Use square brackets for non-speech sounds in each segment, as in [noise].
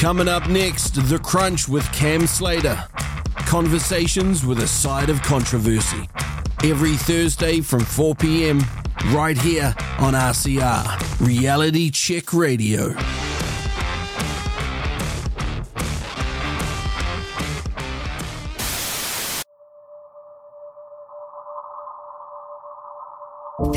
Coming up next, The Crunch with Cam Slater. Conversations with a side of controversy. Every Thursday from 4 p.m. right here on RCR, Reality Check Radio.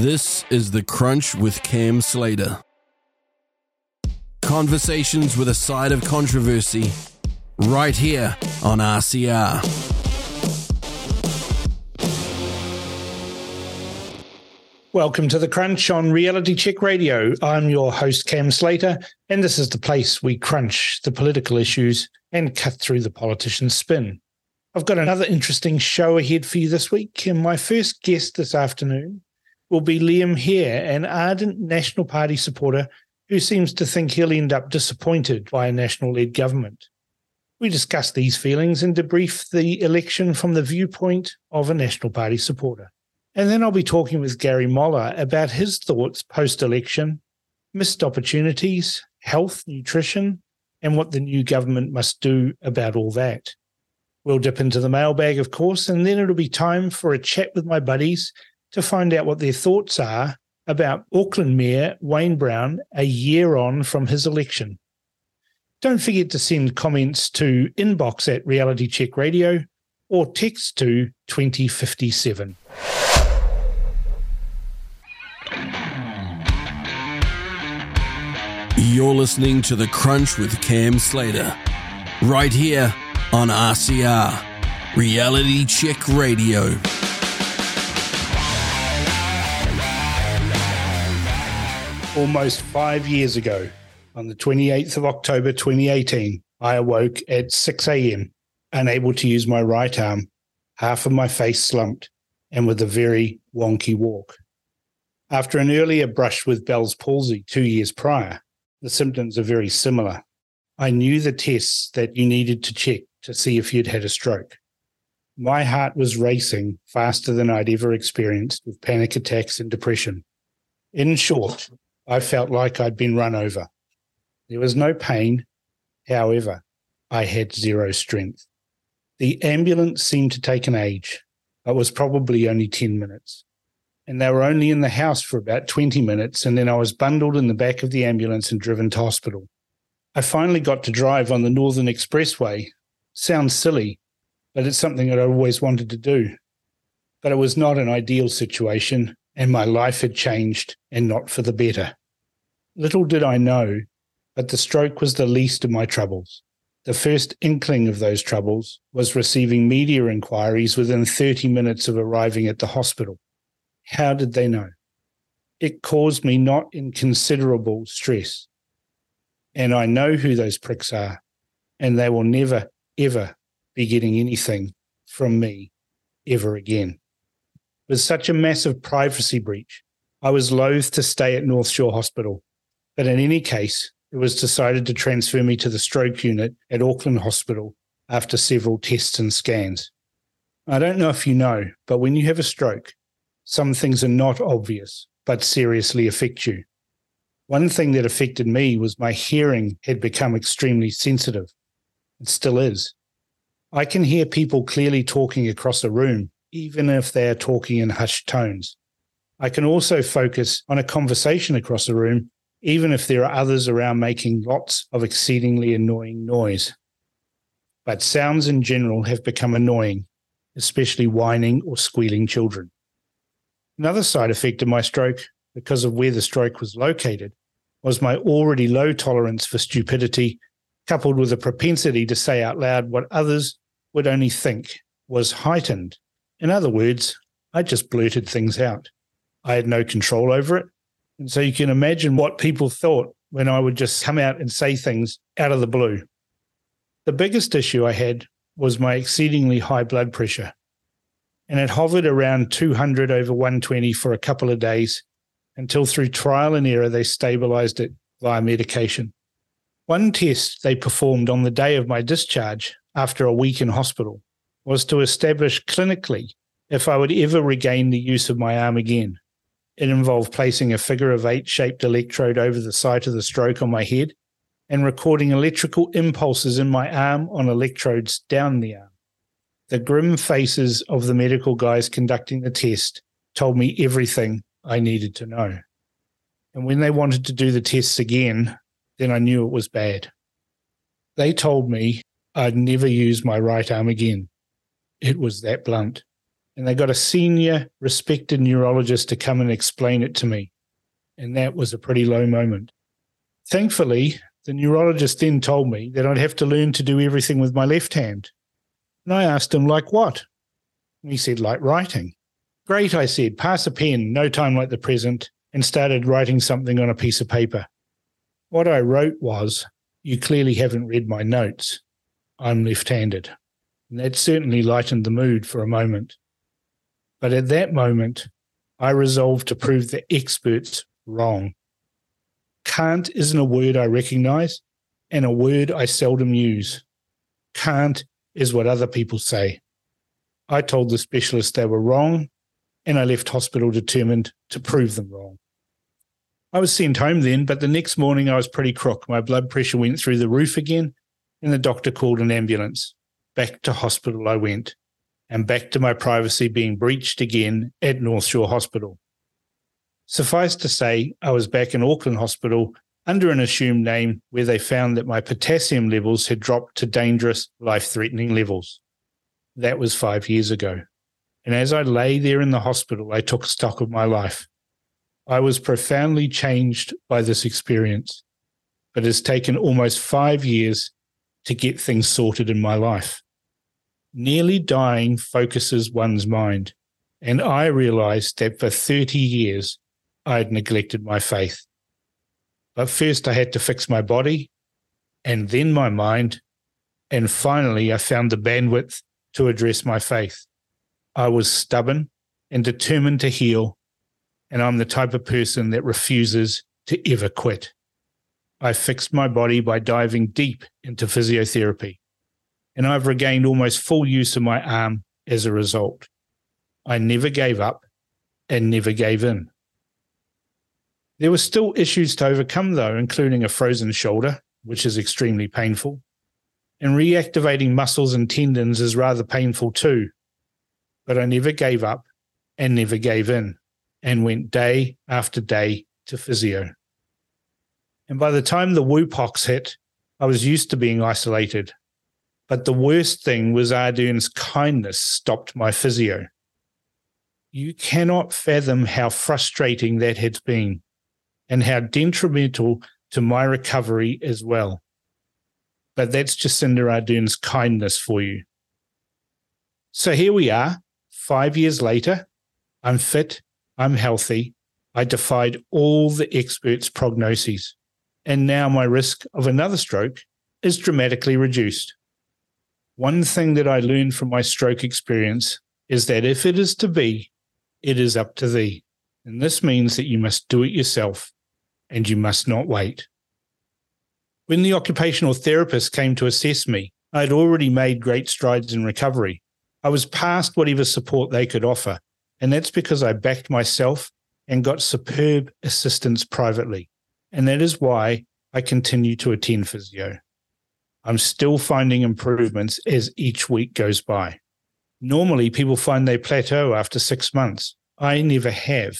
This is The Crunch with Cam Slater. Conversations with a side of controversy, right here on RCR. Welcome to The Crunch on Reality Check Radio. I'm your host, Cam Slater, and this is the place we crunch the political issues and cut through the politician's spin. I've got another interesting show ahead for you this week, and my first guest this afternoon will be Liam Hehir, an ardent National Party supporter who seems to think he'll end up disappointed by a national led government. We discuss these feelings and debrief the election from the viewpoint of a National Party supporter. And then I'll be talking with Gary Moller about his thoughts post election, missed opportunities, health, nutrition, and what the new government must do about all that. We'll dip into the mailbag, of course, and then it'll be time for a chat with my buddies to find out what their thoughts are about Auckland Mayor Wayne Brown a year on from his election. Don't forget to send comments to inbox at Reality Check Radio or text to 2057. You're listening to The Crunch with Cam Slater, right here on RCR, Reality Check Radio. Almost five years ago, on the 28th of October 2018, I awoke at 6 a.m., unable to use my right arm, half of my face slumped, and with a very wonky walk. After an earlier brush with Bell's palsy two years prior, the symptoms are very similar. I knew the tests that you needed to check to see if you'd had a stroke. My heart was racing faster than I'd ever experienced with panic attacks and depression. In short, I felt like I'd been run over. There was no pain. However, I had zero strength. The ambulance seemed to take an age. It was probably only 10 minutes. And they were only in the house for about 20 minutes. And then I was bundled in the back of the ambulance and driven to hospital. I finally got to drive on the Northern Expressway. Sounds silly, but it's something that I always wanted to do. But it was not an ideal situation, and my life had changed and not for the better. Little did I know, but the stroke was the least of my troubles. The first inkling of those troubles was receiving media inquiries within 30 minutes of arriving at the hospital. How did they know? It caused me not inconsiderable stress. And I know who those pricks are, and they will never, ever be getting anything from me ever again. With such a massive privacy breach, I was loath to stay at North Shore Hospital but in any case, it was decided to transfer me to the stroke unit at Auckland Hospital after several tests and scans. I don't know if you know, but when you have a stroke, some things are not obvious, but seriously affect you. One thing that affected me was my hearing had become extremely sensitive. It still is. I can hear people clearly talking across a room, even if they are talking in hushed tones. I can also focus on a conversation across the room, even if there are others around making lots of exceedingly annoying noise. But sounds in general have become annoying, especially whining or squealing children. Another side effect of my stroke, because of where the stroke was located, was my already low tolerance for stupidity, coupled with a propensity to say out loud what others would only think was heightened. In other words, I just blurted things out. I had no control over it. And so you can imagine what people thought when I would just come out and say things out of the blue. The biggest issue I had was my exceedingly high blood pressure. And it hovered around 200 over 120 for a couple of days until through trial and error they stabilized it via medication. One test they performed on the day of my discharge after a week in hospital was to establish clinically if I would ever regain the use of my arm again. It involved placing a figure of eight shaped electrode over the site of the stroke on my head and recording electrical impulses in my arm on electrodes down the arm. The grim faces of the medical guys conducting the test told me everything I needed to know. And when they wanted to do the tests again, then I knew it was bad. They told me I'd never use my right arm again. It was that blunt and they got a senior, respected neurologist to come and explain it to me. And that was a pretty low moment. Thankfully, the neurologist then told me that I'd have to learn to do everything with my left hand. And I asked him, like what? And he said, like writing. Great, I said, pass a pen, no time like the present, and started writing something on a piece of paper. What I wrote was, You clearly haven't read my notes. I'm left handed. And that certainly lightened the mood for a moment. But at that moment, I resolved to prove the experts wrong. Can't isn't a word I recognize and a word I seldom use. Can't is what other people say. I told the specialist they were wrong, and I left hospital determined to prove them wrong. I was sent home then, but the next morning I was pretty crook. My blood pressure went through the roof again, and the doctor called an ambulance. Back to hospital I went and back to my privacy being breached again at North Shore Hospital. Suffice to say, I was back in Auckland Hospital under an assumed name where they found that my potassium levels had dropped to dangerous, life threatening levels. That was five years ago. And as I lay there in the hospital, I took stock of my life. I was profoundly changed by this experience, but it has taken almost five years to get things sorted in my life nearly dying focuses one's mind. And I realized that for 30 years, I had neglected my faith. But first, I had to fix my body and then my mind. And finally, I found the bandwidth to address my faith. I was stubborn and determined to heal. And I'm the type of person that refuses to ever quit. I fixed my body by diving deep into physiotherapy and I've regained almost full use of my arm as a result. I never gave up and never gave in. There were still issues to overcome, though, including a frozen shoulder, which is extremely painful, and reactivating muscles and tendons is rather painful too. But I never gave up and never gave in and went day after day to physio. And by the time the whoopox hit, I was used to being isolated but the worst thing was Ardern's kindness stopped my physio. You cannot fathom how frustrating that had been and how detrimental to my recovery as well. But that's Jacinda Ardern's kindness for you. So here we are, five years later. I'm fit, I'm healthy. I defied all the experts' prognoses. And now my risk of another stroke is dramatically reduced. One thing that I learned from my stroke experience is that if it is to be, it is up to thee. And this means that you must do it yourself and you must not wait. When the occupational therapist came to assess me, I had already made great strides in recovery. I was past whatever support they could offer, and that's because I backed myself and got superb assistance privately. And that is why I continue to attend physio. I'm still finding improvements as each week goes by. Normally, people find they plateau after six months. I never have.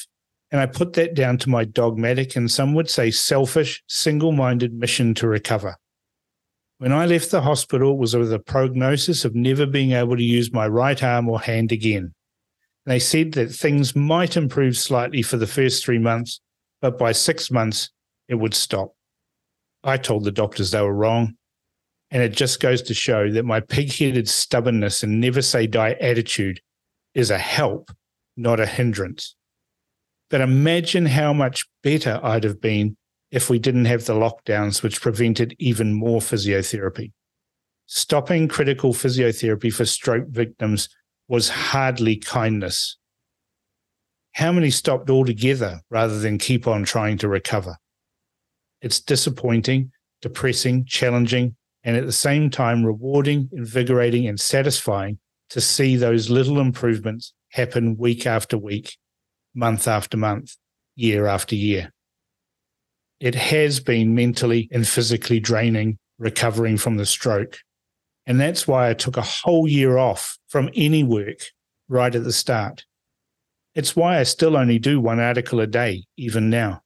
And I put that down to my dogmatic and some would say selfish, single minded mission to recover. When I left the hospital, it was with a prognosis of never being able to use my right arm or hand again. They said that things might improve slightly for the first three months, but by six months, it would stop. I told the doctors they were wrong. And it just goes to show that my pig headed stubbornness and never say die attitude is a help, not a hindrance. But imagine how much better I'd have been if we didn't have the lockdowns, which prevented even more physiotherapy. Stopping critical physiotherapy for stroke victims was hardly kindness. How many stopped altogether rather than keep on trying to recover? It's disappointing, depressing, challenging, and at the same time rewarding, invigorating, and satisfying to see those little improvements happen week after week, month after month, year after year. It has been mentally and physically draining recovering from the stroke. And that's why I took a whole year off from any work right at the start. It's why I still only do one article a day, even now.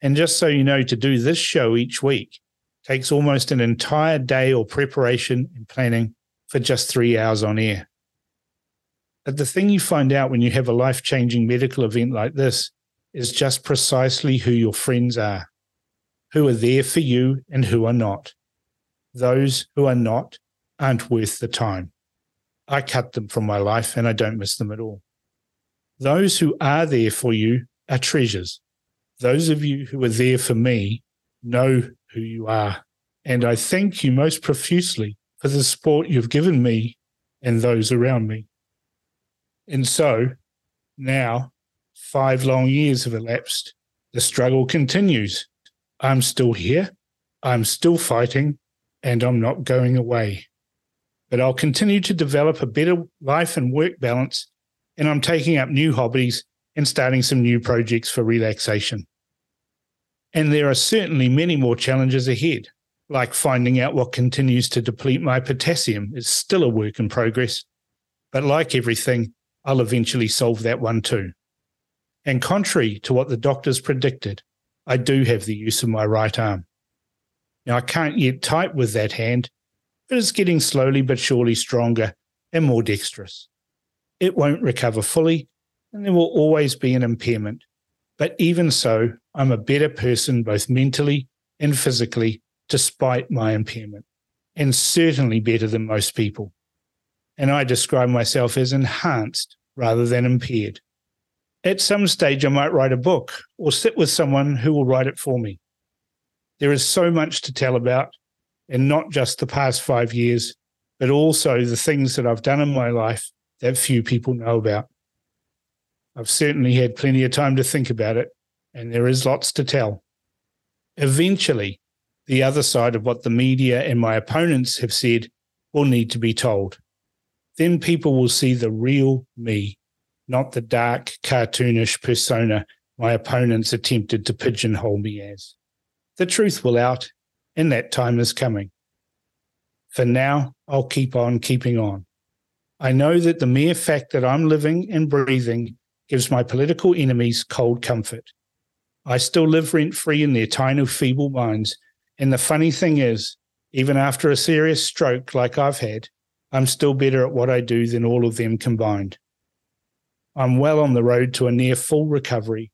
And just so you know, to do this show each week takes almost an entire day or preparation and planning for just three hours on air. But the thing you find out when you have a life changing medical event like this is just precisely who your friends are, who are there for you and who are not. Those who are not aren't worth the time. I cut them from my life and I don't miss them at all. Those who are there for you are treasures. Those of you who are there for me know who you are. And I thank you most profusely for the support you've given me and those around me. And so now, five long years have elapsed. The struggle continues. I'm still here. I'm still fighting, and I'm not going away. But I'll continue to develop a better life and work balance, and I'm taking up new hobbies and starting some new projects for relaxation. And there are certainly many more challenges ahead, like finding out what continues to deplete my potassium is still a work in progress. But like everything, I'll eventually solve that one too. And contrary to what the doctors predicted, I do have the use of my right arm. Now, I can't yet type with that hand, but it's getting slowly but surely stronger and more dexterous. It won't recover fully, and there will always be an impairment. But even so, I'm a better person both mentally and physically, despite my impairment, and certainly better than most people. And I describe myself as enhanced rather than impaired. At some stage, I might write a book or sit with someone who will write it for me. There is so much to tell about, and not just the past five years, but also the things that I've done in my life that few people know about. I've certainly had plenty of time to think about it, and there is lots to tell. Eventually, the other side of what the media and my opponents have said will need to be told. Then people will see the real me, not the dark, cartoonish persona my opponents attempted to pigeonhole me as. The truth will out, and that time is coming. For now, I'll keep on keeping on. I know that the mere fact that I'm living and breathing gives my political enemies cold comfort. I still live rent free in their tiny, feeble minds. And the funny thing is, even after a serious stroke like I've had, I'm still better at what I do than all of them combined. I'm well on the road to a near full recovery,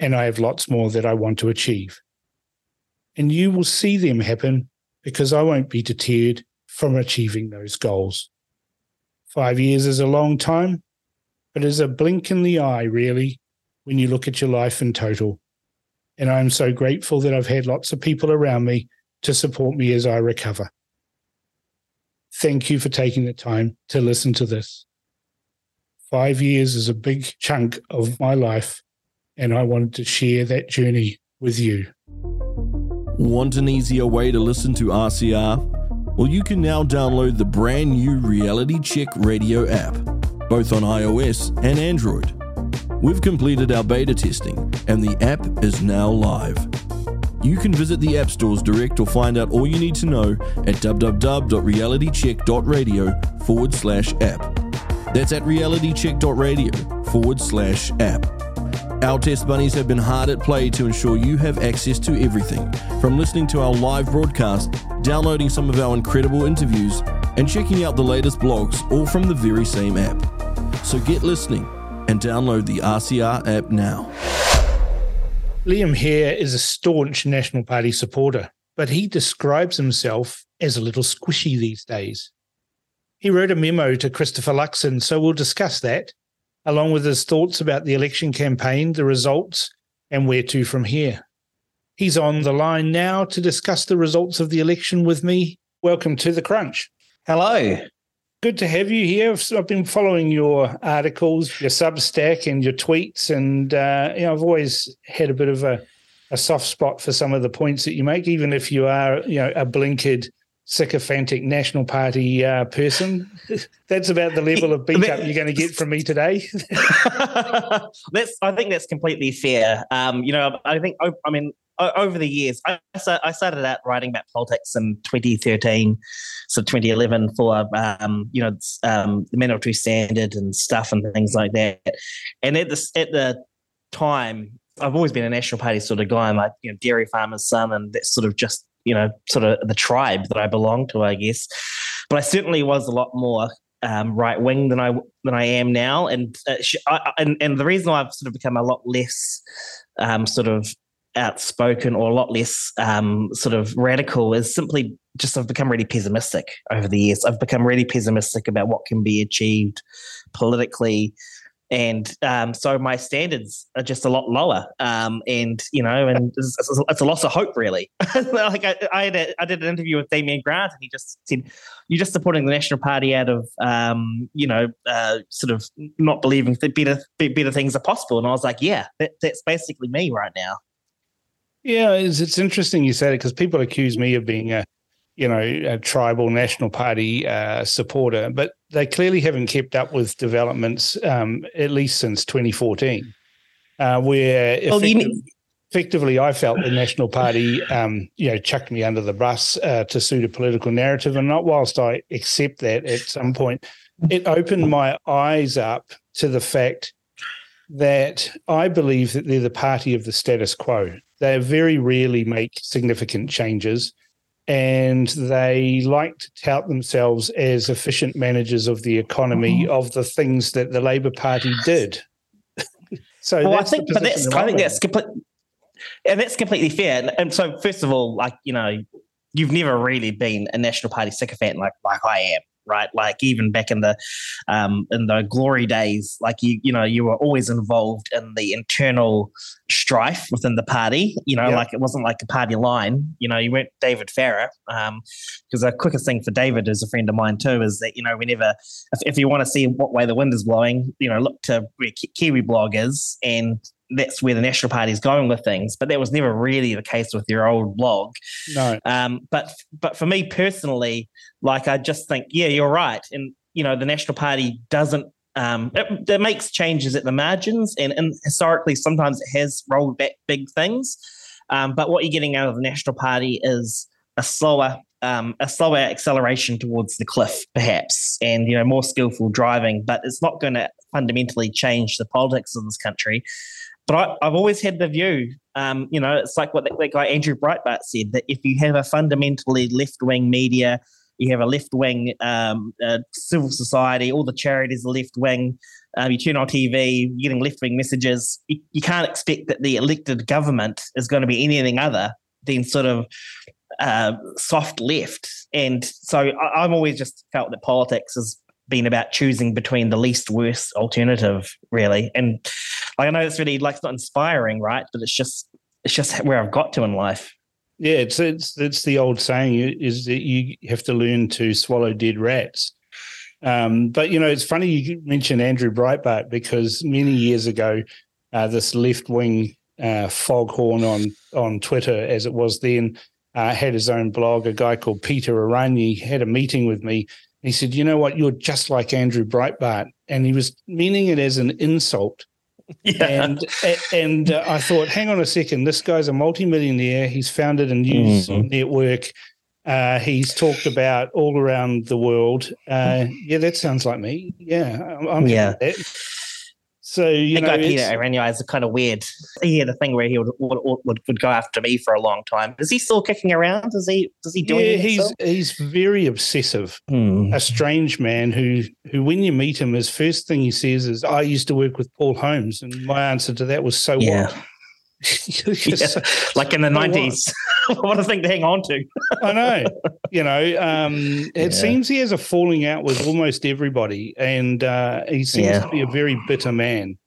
and I have lots more that I want to achieve. And you will see them happen because I won't be deterred from achieving those goals. Five years is a long time, but is a blink in the eye, really, when you look at your life in total. And I'm so grateful that I've had lots of people around me to support me as I recover. Thank you for taking the time to listen to this. Five years is a big chunk of my life, and I wanted to share that journey with you. Want an easier way to listen to RCR? Well, you can now download the brand new Reality Check Radio app, both on iOS and Android. We've completed our beta testing, and the app is now live. You can visit the app stores direct or find out all you need to know at www.realitycheck.radio forward slash app. That's at realitycheck.radio forward slash app. Our test bunnies have been hard at play to ensure you have access to everything from listening to our live broadcast, downloading some of our incredible interviews, and checking out the latest blogs, all from the very same app. So get listening and download the RCR app now. Liam Hehir is a staunch National Party supporter, but he describes himself as a little squishy these days. He wrote a memo to Christopher Luxon, so we'll discuss that, along with his thoughts about the election campaign, the results, and where to from here. He's on the line now to discuss the results of the election with me. Welcome to the Crunch. Hello. Good to have you here. I've been following your articles, your Substack, and your tweets, and uh, you know I've always had a bit of a, a soft spot for some of the points that you make, even if you are you know a blinkered sycophantic National Party uh, person. [laughs] that's about the level of beat [laughs] up you're going to get from me today. [laughs] that's I think that's completely fair. Um, you know, I think I mean over the years, I, I started out writing about politics in 2013, so 2011 for um, you know um, the Manawatu Standard and stuff and things like that. And at the at the time, I've always been a National Party sort of guy. I'm like you know dairy farmer's son, and that's sort of just you know sort of the tribe that I belong to, I guess. But I certainly was a lot more um, right wing than I than I am now, and uh, I, and and the reason I've sort of become a lot less um, sort of outspoken or a lot less um, sort of radical is simply just I've become really pessimistic over the years. I've become really pessimistic about what can be achieved politically. And um, so my standards are just a lot lower, um, and you know, and [laughs] it's, it's, a loss of hope, really. [laughs] like I, I, a, I, did an interview with Damien Grant, and he just said, "You're just supporting the National Party out of, um, you know, uh, sort of not believing that better, better things are possible." And I was like, "Yeah, that, that's basically me right now." Yeah, it's, it's interesting you said it because people accuse me of being a, you know, a tribal National Party uh, supporter, but they clearly haven't kept up with developments um, at least since 2014, uh, where well, effectively, effectively, I felt the National Party, um, you know, chucked me under the bus uh, to suit a political narrative, and not whilst I accept that at some point, it opened my eyes up to the fact that I believe that they're the party of the status quo. They very rarely make significant changes, and they like to tout themselves as efficient managers of the economy mm-hmm. of the things that the Labor Party did. [laughs] so well, I think, but that's I think that's complete, and that's completely fair. And, and so, first of all, like you know, you've never really been a National Party sycophant like like I am right? Like even back in the um, in the glory days, like you you know you were always involved in the internal strife within the party. You know, like it wasn't like a party line. You know, you weren't David Farrar. Because um, the quickest thing for David, as a friend of mine too, is that you know whenever if, if you want to see what way the wind is blowing, you know, look to where Kiwiblog is and that's where the National Party is going with things. But that was never really the case with your old blog. No. Um, but but for me personally, like I just think, yeah, you're right, and you know, the National Party doesn't. Um, it, it makes changes at the margins, and, and historically, sometimes it has rolled back big things. Um, but what you're getting out of the National Party is a slower um, a slower acceleration towards the cliff, perhaps, and you know more skillful driving. But it's not going to fundamentally change the politics of this country. But I, have always had the view, um, you know, it's like what that, that guy Andrew Breitbart said that if you have a fundamentally left wing media, you have a left wing um, uh, civil society, all the charities are left wing. Um, you turn on TV, you're getting left wing messages. You, you, can't expect that the elected government is going to be anything other than sort of uh, soft left. And so I, I've always just felt that politics has been about choosing between the least worst alternative, really. And I know it's really like it's not inspiring, right? But it's just it's just where I've got to in life. Yeah, it's it's it's the old saying is that you have to learn to swallow dead rats. Um, but you know, it's funny you mentioned Andrew Breitbart because many years ago, uh, this left wing uh, foghorn on on Twitter, as it was then, uh, had his own blog. A guy called Peter Aranyi had a meeting with me. He said, "You know what? You're just like Andrew Breitbart," and he was meaning it as an insult. Yeah. And and uh, I thought, hang on a second, this guy's a multimillionaire. He's founded a news mm-hmm. network. Uh, he's talked about all around the world. Uh, yeah, that sounds like me. Yeah, I'm, I'm yeah. So you that know, guy Peter Aranyi is kind of weird. He had a thing where he would, would, would would go after me for a long time. Is he still kicking around? Does he does he do? Yeah, he's still? he's very obsessive. Hmm. A strange man who who when you meet him, his first thing he says is, "I used to work with Paul Holmes," and my answer to that was, "So yeah. what?" [laughs] [laughs] yeah, like in the nineties. [laughs] what a thing to hang on to. I know. You know, um, it yeah. seems he has a falling out with almost everybody, and uh, he seems yeah. to be a very bitter man.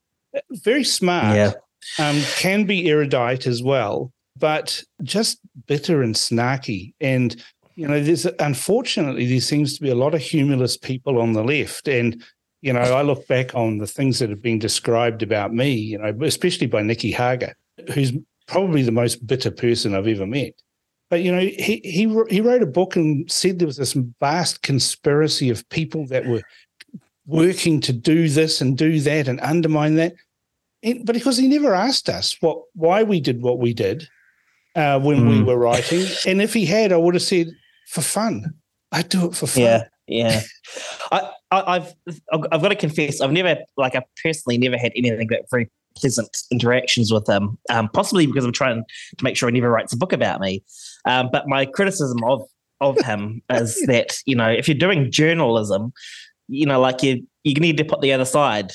Very smart. Um, can be erudite as well, but just bitter and snarky. And you know, there's unfortunately there seems to be a lot of humorless people on the left, and you know, I look back on the things that have been described about me, you know, especially by Nicky Hager who's probably the most bitter person I've ever met. But you know, he he he wrote a book and said there was this vast conspiracy of people that were working to do this and do that and undermine that. And, but because he never asked us what why we did what we did uh, when mm. we hmm. were writing, and if he had, I would have said for fun. I do it for fun. Yeah, yeah. I, I, I've I've got to confess, I've never like I personally never had anything that very pleasant interactions with him, um, possibly because I'm trying to make sure he never writes a book about me. Um, but my criticism of of [laughs] him is that you know if you're doing journalism, you know, like you you need to put the other side.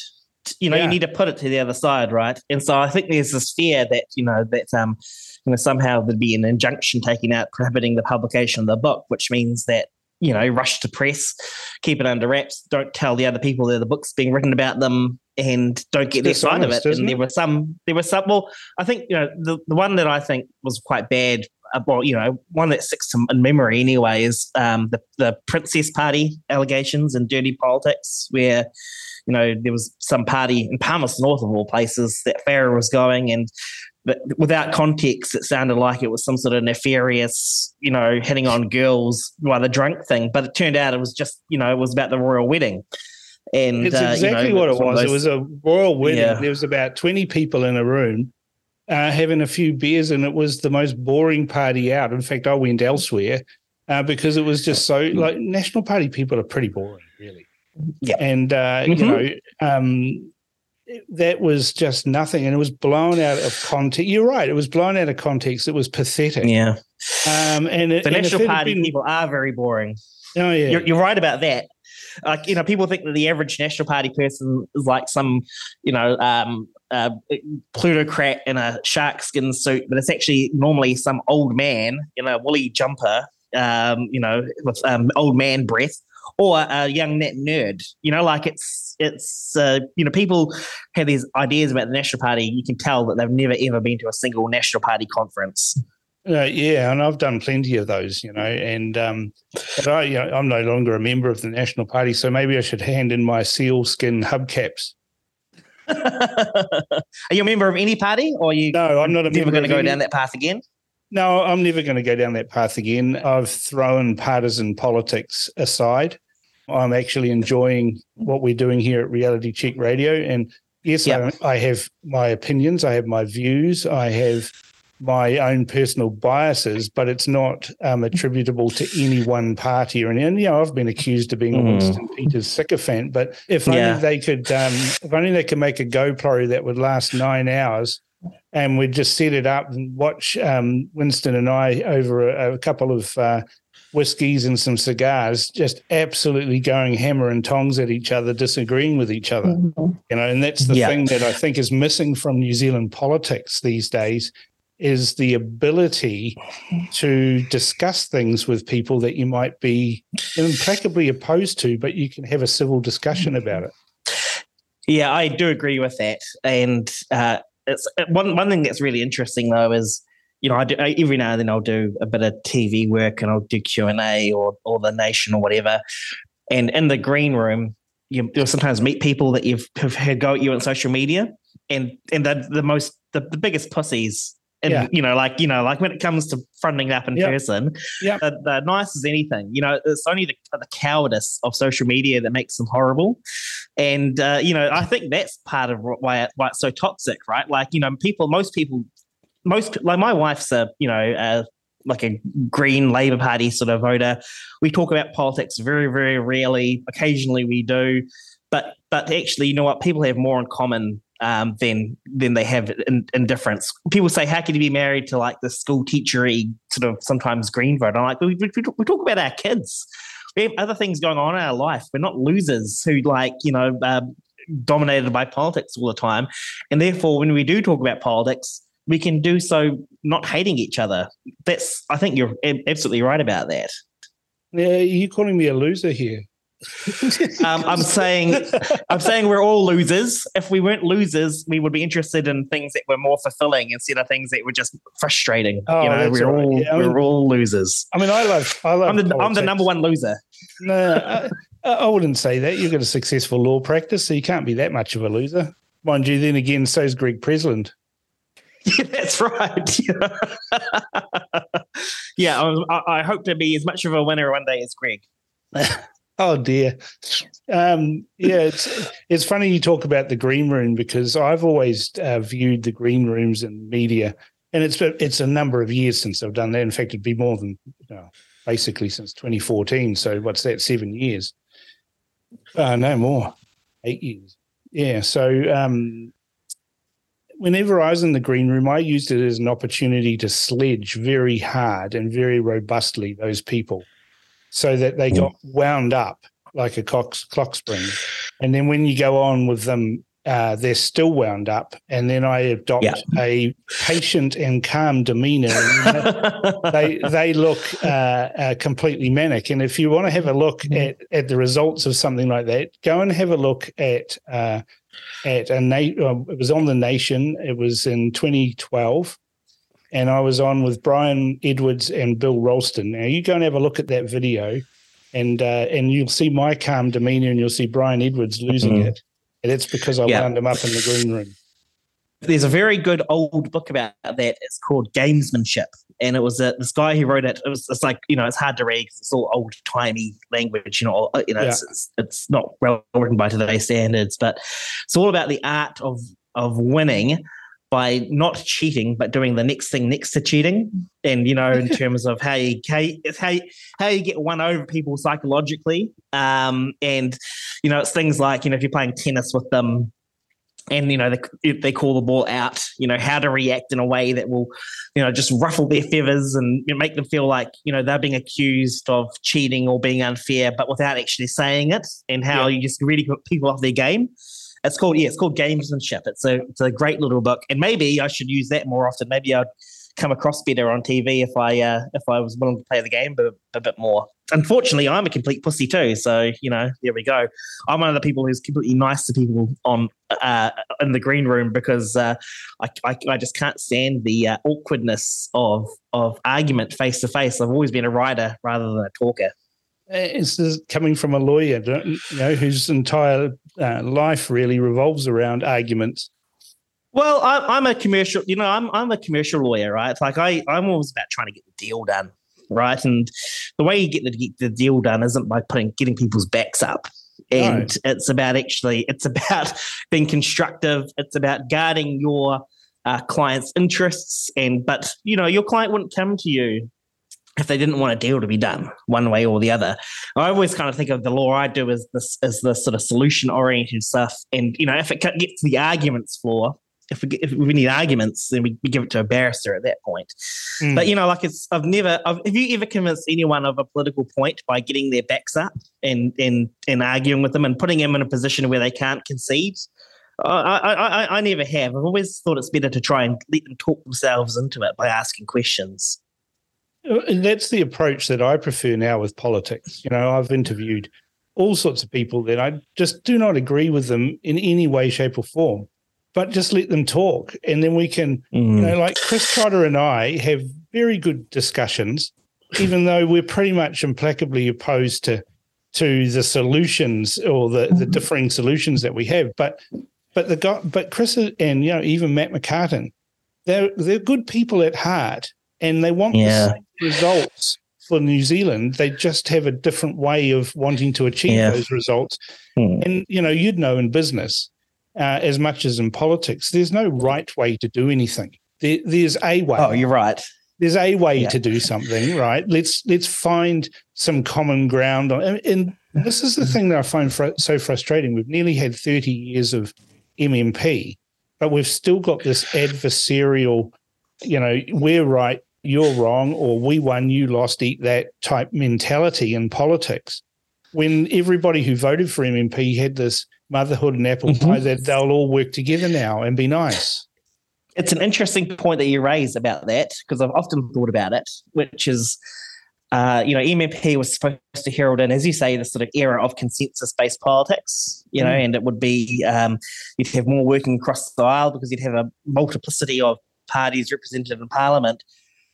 You know, yeah. you need to put it to the other side, right? And so I think there's this fear that you know that um, you know somehow there'd be an injunction taken out prohibiting the publication of the book, which means that you know, rush to press, keep it under wraps, don't tell the other people that the book's being written about them, and don't get their side of it. And it? there were some, there were some. Well, I think you know the the one that I think was quite bad. Uh, well, you know, one that sticks in memory anyway is um, the the Princess Party allegations and dirty politics, where you know there was some party in Palmerston North of all places that Farrar was going, and but without context, it sounded like it was some sort of nefarious, you know, hitting on girls by the drunk thing. But it turned out it was just, you know, it was about the royal wedding. And it's exactly uh, you know, what it was. Those, it was a royal wedding. Yeah. There was about 20 people in a room uh, having a few beers, and it was the most boring party out. In fact, I went elsewhere uh, because it was just so like National Party people are pretty boring, really. Yeah. And, uh, mm-hmm. you know, um, that was just nothing and it was blown out of context you're right it was blown out of context it was pathetic. Yeah. Um and the national party been, people are very boring. Oh yeah. You're, you're, right about that. Like you know people think that the average national party person is like some you know um uh, plutocrat in a shark skin suit but it's actually normally some old man in a woolly jumper um you know with um, old man breath or a young net nerd. You know, like it's it's uh, you know people have these ideas about the National Party. You can tell that they've never ever been to a single National Party conference. Uh, yeah, and I've done plenty of those, you know, and um, but I, you know, I'm no longer a member of the National Party, so maybe I should hand in my sealskin hubcaps. [laughs] are you a member of any party, or you? No, I'm not a never going to go any... down that path again. No, I'm never going to go down that path again. I've thrown partisan politics aside. I'm actually enjoying what we're doing here at Reality Check Radio. And yes, yep. I, I, have my opinions, I have my views, I have my own personal biases, but it's not um, attributable to any one party or any. And you know, I've been accused of being mm. a Winston Peters sycophant, but if yeah. only they could, um, if only they could make a GoPro that would last nine hours and we'd just set it up and watch um, Winston and I over a, a couple of uh, whiskies and some cigars, just absolutely going hammer and tongs at each other, disagreeing with each other. Mm-hmm. You know, and that's the yeah. thing that I think is missing from New Zealand politics these days is the ability to discuss things with people that you might be implacably opposed to, but you can have a civil discussion about it. Yeah, I do agree with that, and uh, it's uh, one one thing that's really interesting though is you know, I do, every now and then I'll do a bit of TV work and I'll do Q and A or or the Nation or whatever. And in the green room, you, will sometimes meet people that you've have heard go at you on social media, and and the the most the, the biggest pussies And Yeah. you know, like you know, like when it comes to fronting up in Yep. person, Yep. they're, they're nice as anything. You know, it's only the, the cowardice of social media that makes them horrible. And uh, you know, I think that's part of why it, why it's so toxic, right? Like you know, people, most people, most like my wife's a you know uh, like a Green Labour Party sort of voter. We talk about politics very, very rarely. Occasionally, we do, but but actually, you know what? People have more in common um, than than they have in, in difference. People say, "How can you be married to like the school teachery sort of sometimes Green vote?" I'm like, we, we, we talk about our kids. We have other things going on in our life. We're not losers who like you know. Um, dominated by politics all the time and therefore when we do talk about politics we can do so not hating each other that's i think you're absolutely right about that Yeah, you're calling me a loser here? Um, i'm saying i'm saying we're all losers if we weren't losers we would be interested in things that were more fulfilling instead of things that were just frustrating Oh, you know we're all right. all Yeah, I mean- we're all losers I mean, I love, I love. I'm the, I'm the number one loser No, I, I wouldn't say that. You've got a successful law practice, so you can't be that much of a loser. Mind you, then again, so's Greg Presland. [laughs] Yeah, that's right. [laughs] yeah, I- I hope to be as much of a winner one day as Greg. [laughs] Oh dear. Um, yeah, it's it's funny you talk about the green room because I've always uh, viewed the green rooms in media, and it's it's a number of years since I've done that. In fact, it'd be more than you know, basically since 2014. So what's that? Seven years? Uh, no more, eight years. Yeah. So um, whenever I was in the green room, I used it as an opportunity to sledge very hard and very robustly those people so that they got wound up like a clock, clock spring. And then when you go on with them, uh, they're still wound up. And then I adopt Yeah. a patient and calm demeanor. [laughs] They they look uh, uh, completely manic. And if you want to have a look at, at the results of something like that, go and have a look at uh, at a na- uh, it was on the Nation. It was in 2012, and I was on with Brian Edwards and Bill Ralston. Now you go and have a look at that video, and uh, and you'll see my calm demeanor, and you'll see Brian Edwards losing Mhm. it, and it's because I Yeah. wound him up in the green room. There's a very good old book about that. It's called Gamesmanship, and it was uh, this guy who wrote it. It was it's like you know it's hard to read. 'cause It's all old timey language. You know, uh, you know it's, it's it's not well written by today's standards, but it's all about the art of of winning by not cheating but doing the next thing next to cheating. And you know in [laughs] terms of how you, how you, it's how you, how you get one over people psychologically. Um and you know it's things like you know if you're playing tennis with them and you know they, they call the ball out you know how to react in a way that will you know just ruffle their feathers and you know, make them feel like you know they're being accused of cheating or being unfair but without actually saying it and how you just really put people off their game it's called yeah it's called gamesmanship. It's a it's a great little book. And maybe i should use that more often. Maybe i'd come across better on tv if i uh if i was willing to play the game a, a bit more. Unfortunately i'm a complete pussy too so you know there we go. I'm one of the people who's completely nice to people on uh in the green room because uh i i, I just can't stand the uh, awkwardness of of argument face to face. I've always been a writer rather than a talker It's just coming from a lawyer, you know, whose entire uh, life really revolves around arguments. Well, I'm, I'm a commercial, you know, I'm I'm a commercial lawyer, right? It's like I I'm always about trying to get the deal done, right? And the way you get the, get the deal done isn't by putting getting people's backs up, and it's about actually it's about [laughs] being constructive. It's about guarding your uh, client's interests, and but you know your client wouldn't come to you if they didn't want a deal to be done one way or the other. I always kind of think of the law I do as this as the sort of solution oriented stuff, and you know if it gets to the arguments floor if we, if we need arguments, then we, we give it to a barrister at that point. Mm. But you know, like it's I've never I've, have you ever convinced anyone of a political point by getting their backs up and and and arguing with them and putting them in a position where they can't concede? I, I, I, I never have. I've always thought it's better to try and let them talk themselves into it by asking questions. Uh, and that's the approach that I prefer now with politics. You know, I've interviewed all sorts of people that I just do not agree with them in any way, shape, or form, but just let them talk. And then we can, you mm. know, like Chris Trotter and I have very good discussions, even though we're pretty much implacably opposed to to the solutions or the, the mm. differing solutions that we have. But but the guy, but Chris and you know even Matt McCarten, they're they're good people at heart, and they want yeah. the same results for New Zealand. They just have a different way of wanting to achieve yeah. those results. Hmm. And you know, you'd know in business uh, as much as in politics, there's no right way to do anything. There, there's a way. Oh, you're right. There's a way yeah. to do something, right? Let's let's find some common ground. On, and, and this is the thing that I find fr- so frustrating. We've nearly had 30 years of MMP, but we've still got this adversarial, you know, we're right, you're wrong, or we won, you lost, eat that type mentality in politics. When everybody who voted for MMP had this motherhood and apple mm-hmm. pie that they'll all work together now and be nice. It's an interesting point that you raise about that because I've often thought about it, which is, uh, you know, MMP was supposed to herald in, as you say, the sort of era of consensus-based politics, you know, mm. and it would be um, you'd have more working across the aisle because you'd have a multiplicity of parties represented in Parliament.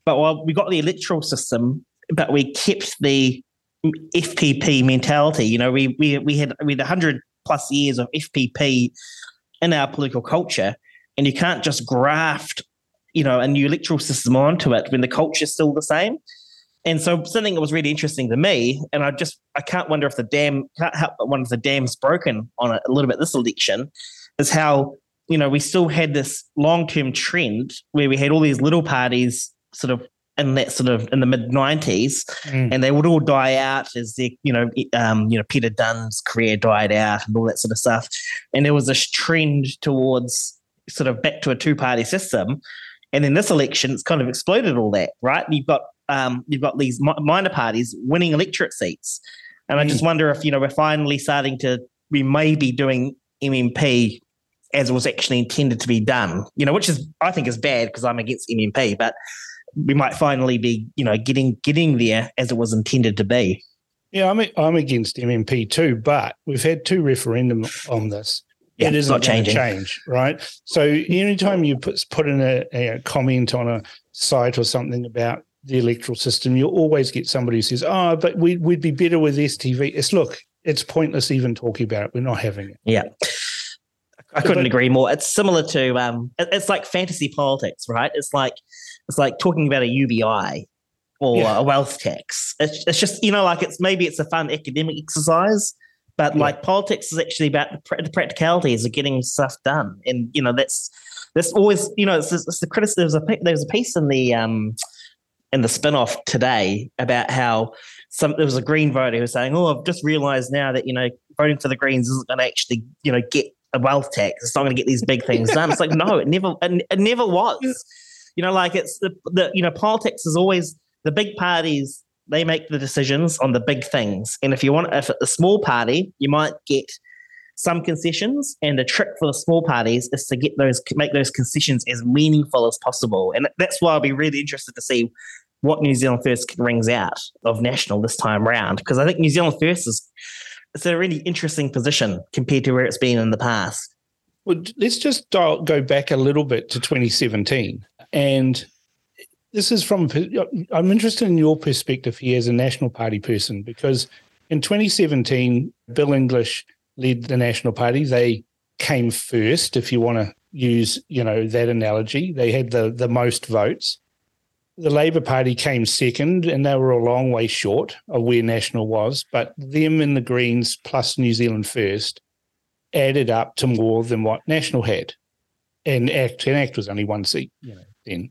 But while we got the electoral system, but we kept the FPP mentality. You know, we we we had we had hundred plus years of FPP in our political culture, and you can't just graft, you know, a new electoral system onto it when the culture is still the same. And so something that was really interesting to me, and I just I can't wonder if the dam can't help one of the dams broken on it a little bit this election, is how you know we still had this long term trend where we had all these little parties sort of in that sort of in the mid nineties, mm. and they would all die out as the you know um, you know Peter Dunne's career died out and all that sort of stuff, and there was this trend towards sort of back to a two party system, and then this election it's kind of exploded all that right. You've got um, you've got these minor parties winning electorate seats, and mm. I just wonder if you know we're finally starting to we may be doing MMP as it was actually intended to be done, you know, which is I think is bad because I'm against MMP, but we might finally be, you know, getting getting there as it was intended to be. Yeah, I'm I'm against MMP too, but we've had two referendums on this. Yeah, it isn't going to change, right? So anytime you put put in a, a comment on a site or something about the electoral system, you'll always get somebody who says, "Oh, but we, we'd be better with STV." It's look, it's pointless even talking about it. We're not having it. Yeah. I couldn't but, agree more. It's similar to um, it's like fantasy politics, right? It's like it's like talking about a UBI or yeah. a wealth tax. It's, it's just, you know, like it's maybe it's a fun academic exercise, but yeah. like politics is actually about the, the, practicalities of getting stuff done. And, you know, that's, that's always, you know, it's, it's the criticism. There's a, there's a piece in the, um, in the spin-off today about how some there was a green voter who was saying, "Oh, I've just realised now that you know voting for the Greens isn't going to actually you know get a wealth tax. It's not going to get these big things [laughs] done." It's like no, it never it, it never was. You know, like it's the, the you know, politics is always the big parties, they make the decisions on the big things. And if you want, if a small party, you might get some concessions. And the trick for the small parties is to get those, make those concessions as meaningful as possible. And that's why I'll be really interested to see what New Zealand First wrings out of national this time round. Because I think New Zealand First is it's a really interesting position compared to where it's been in the past. Well, let's just dial, go back a little bit to 2017. And this is from, I'm interested in your perspective here as a National Party person, because in 2017, Bill English led the National Party. They came first, if you want to use, you know, that analogy. They had the, the most votes. The Labour Party came second, and they were a long way short of where National was. But them and the Greens plus New Zealand First added up to more than what National had. And ACT, and ACT was only one seat, you know then.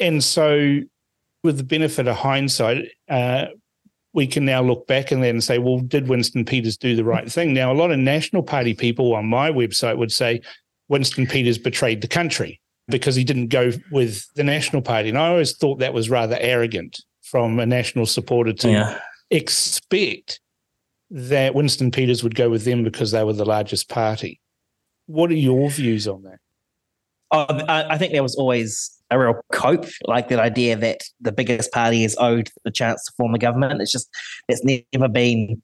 And so, with the benefit of hindsight, uh, we can now look back and then say, well, did Winston Peters do the right thing? Now, a lot of National Party people on my website would say Winston Peters betrayed the country because he didn't go with the National Party. And I always thought that was rather arrogant from a national supporter to yeah. expect that Winston Peters would go with them because they were the largest party. What are your views on that? Oh, I think there was always a real cope, like that idea that the biggest party is owed the chance to form a government. It's just it's never been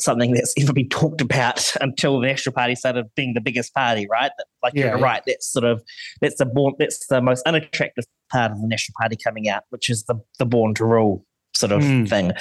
something that's ever been talked about [laughs] until the National Party started being the biggest party, right? Like yeah, you're yeah. right. That's sort of that's the born that's the most unattractive part of the National Party coming out, which is the the born to rule sort of mm. thing.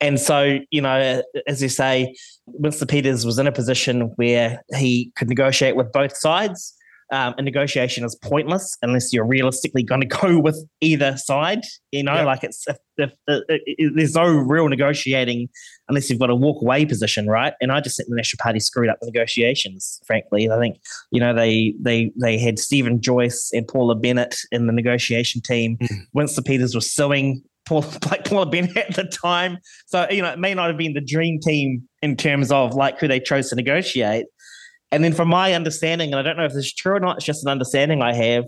And so, you know, as you say, Winston Peters was in a position where he could negotiate with both sides um, a negotiation is pointless unless you're realistically going [laughs] to go with either side. You know, yep. like it's if, if, if, if, there's no real negotiating unless you've got a walk away position, right? And I just think the National Party screwed up the negotiations. Frankly, I think you know they they they had Steven Joyce and Paula Bennett in the negotiation team. Mm. Winston Peters was suing Paul, [laughs] like Paula Bennett at the time. So, you know, it may not have been the dream team in terms of like who they chose to negotiate. And then from my understanding, and I don't know if this is true or not, it's just an understanding I have,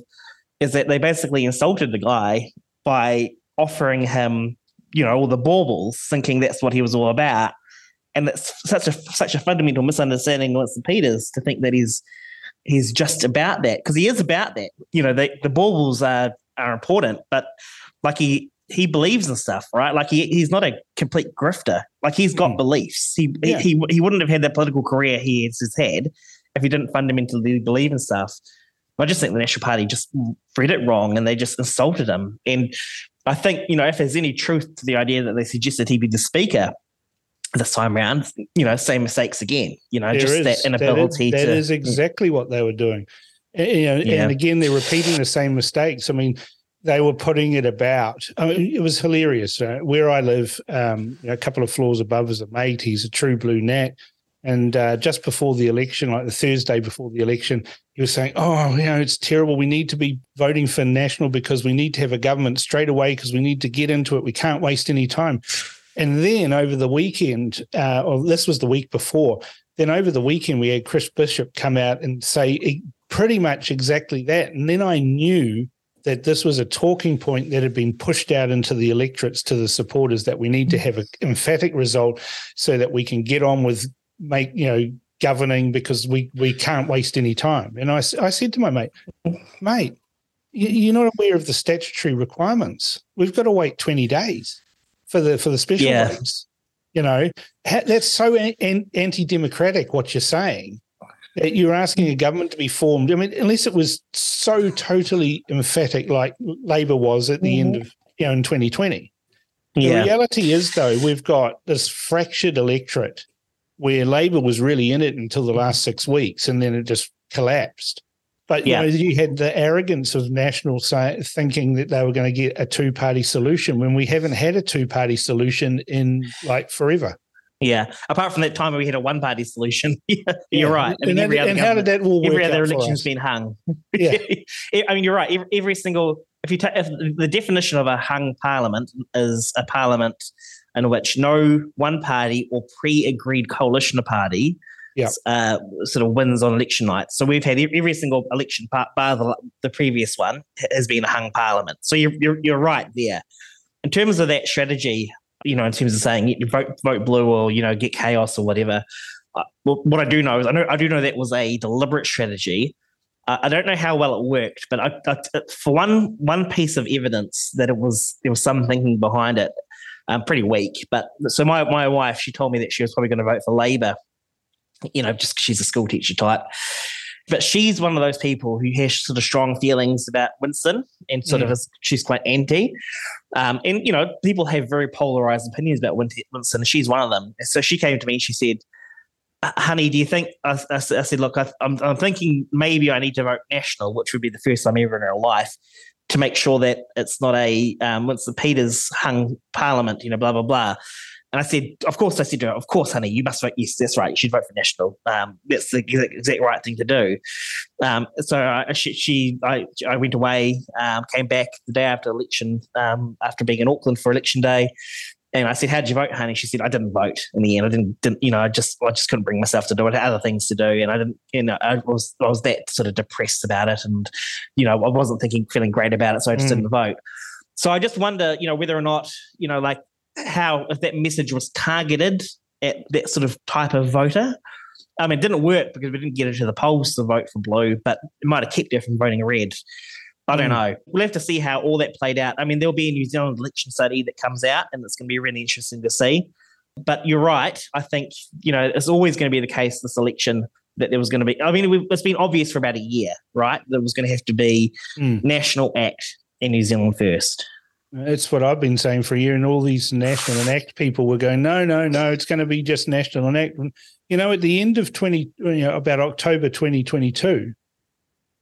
is that they basically insulted the guy by offering him, you know, all the baubles, thinking that's what he was all about. And that's such a such a fundamental misunderstanding of Winston Peters to think that he's he's just about that because he is about that. You know, the the baubles are are important, but like he he believes in stuff, right? Like he, he's not a complete grifter. Like he's got mm. beliefs. He, yeah. he, he wouldn't have had the political career he has had if he didn't fundamentally believe in stuff. I just think the National Party just read it wrong and they just insulted him. And I think, you know, if there's any truth to the idea that they suggested he be the speaker this time around, you know, same mistakes again. You know, there just is, that inability that is, to. That is exactly what they were doing. And, you know, yeah. and again, they're repeating the same mistakes. I mean, they were putting it about. I mean, it was hilarious. Uh, where I live, um, you know, a couple of floors above is a mate. He's a true blue nat. And uh, just before the election, like the Thursday before the election, he was saying, "Oh, you know, it's terrible. We need to be voting for national because we need to have a government straight away because we need to get into it. We can't waste any time." And then over the weekend, uh, or this was the week before, then over the weekend we had Chris Bishop come out and say pretty much exactly that. And then I knew that this was a talking point that had been pushed out into the electorates to the supporters that we need to have an emphatic result so that we can get on with make you know governing because we we can't waste any time. And I, I said to my mate, mate, you're not aware of the statutory requirements. We've got to wait 20 days for the for the special yeah. You know, that's so anti-democratic what you're saying you're asking a government to be formed. I mean, unless it was so totally emphatic, like Labor was at the mm-hmm. end of you know in 2020. Yeah. The reality is, though, we've got this fractured electorate where Labor was really in it until the last six weeks, and then it just collapsed. But you yeah. know, you had the arrogance of National thinking that they were going to get a two-party solution when we haven't had a two-party solution in like forever. Yeah. Apart from that time we had a one party solution. [laughs] you're right. I mean, and, and how did that all Every other election's been hung. [laughs] Yeah. I mean, you're right. Every, every single, if you take the definition of a hung parliament is a parliament in which no one party or pre agreed coalition party yep. uh, sort of wins on election night. So we've had every single election part, bar the, the previous one, has been a hung parliament. So you're, you're, you're right there. In terms of that strategy, you know, in terms of saying vote vote blue or you know get chaos or whatever. Uh, what I do know is I know I do know that was a deliberate strategy. Uh, I don't know how well it worked, but I, I, for one one piece of evidence that it was there was some thinking behind it, um, pretty weak. But so my my wife she told me that she was probably going to vote for Labor, you know, just she's a school teacher type. But she's one of those people who has sort of strong feelings about Winston and sort mm. of is, she's quite anti. Um, and, you know, people have very polarized opinions about Winston. She's one of them. So she came to me, she said, uh, honey, do you think? I, I, I said, look, I, I'm, I'm thinking maybe I need to vote national, which would be the first time ever in her life, to make sure that it's not a um, Winston Peters hung parliament, you know, blah, blah, blah. And I said, of course, I said to her, of course, honey, you must vote. Yes, that's right. You should vote for National. Um, that's the exact, right thing to do. Um, so I, she, she, I, I went away, um, came back the day after election, um, after being in Auckland for election day. And I said, "How did you vote, honey?" She said, "I didn't vote in the end. I didn't, didn't, you know, I just, I just couldn't bring myself to do it. I had other things to do, and I didn't, you know, I was, I was that sort of depressed about it, and you know, I wasn't thinking, feeling great about it, so I just mm. didn't vote. So I just wonder, you know, whether or not, you know, like how if that message was targeted at that sort of type of voter. I mean, it didn't work because we didn't get her to the polls to vote for blue, but it might have kept her from voting red. I don't mm. know. We'll have to see how all that played out. I mean, there'll be a New Zealand election study that comes out, and it's going to be really interesting to see. But you're right. I think you know it's always going to be the case this election that there was going to be. I mean, it's been obvious for about a year, right? There was going to have to be mm. national act in New Zealand first. It's what I've been saying for a year, and all these national enact people were going, no, no, no, it's going to be just national enact. And, you know, at the end of twenty, you know, about October twenty twenty two,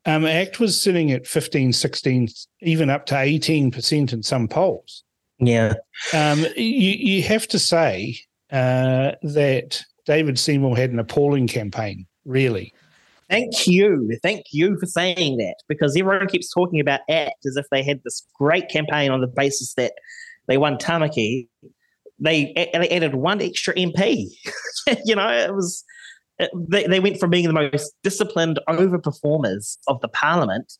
Um, ACT was sitting at 15, 16, even up to 18% in some polls. Yeah. Um, you, you have to say uh, that David Seymour had an appalling campaign, really. Thank you. Thank you for saying that because everyone keeps talking about ACT as if they had this great campaign on the basis that they won Tamaki. They, they added one extra MP. [laughs] you know, it was they, they went from being the most disciplined overperformers of the parliament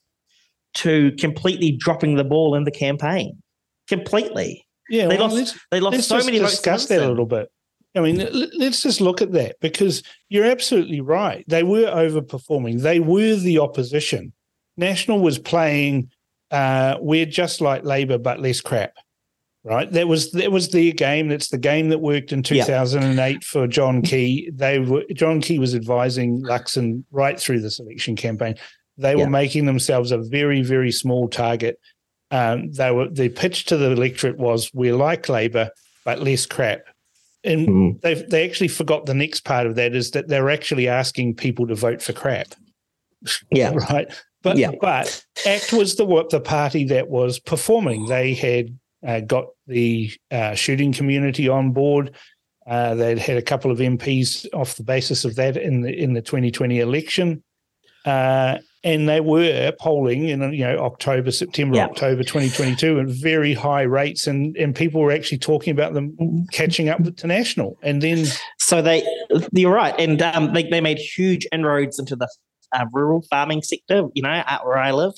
to completely dropping the ball in the campaign. Completely. Yeah, they well, lost. They lost so many votes. discuss that a little bit. I mean, let's just look at that because you're absolutely right. They were overperforming. They were the opposition. National was playing. Uh, we're just like Labor, but less crap. Right. That was that was their game. That's the game that worked in Yeah. 2008 for John Key. They were John Key was advising Luxon right through this election campaign. They were making themselves a very very small target. Um, they were the pitch to the electorate was we're like Labor but less crap. And Mhm. they they actually forgot the next part of that is that they're actually asking people to vote for crap, Yeah. [laughs] right? But Yeah. but ACT was the the party that was performing. They had uh, got the uh, shooting community on board. Uh, they'd had a couple of MPs off the basis of that in the in the 2020 election, uh, and they were polling in you know October, September, Yeah. October 2022 at very high rates, and and people were actually talking about them catching up to national, and then So they, you're right, and um, they they made huge inroads into the uh, rural farming sector. You know, out where I live,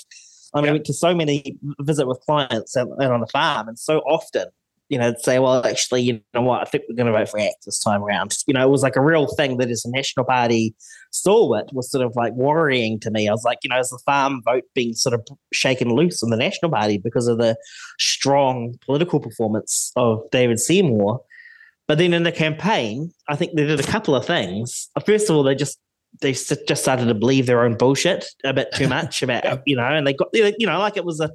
I mean, I went to so many visit with clients and, out on the farm, and so often, you know, say, "Well, actually, you know what? I think we're going to vote for ACT this time around." You know, it was like a real thing that as a National Party stalwart was sort of like worrying to me. I was like, you know, is the farm vote being sort of shaken loose in the National Party because of the strong political performance of David Seymour? But then in the campaign, I think they did a couple of things. First of all, they just they just started to believe their own bullshit a bit too much about [laughs] you know, and they got you know like it was a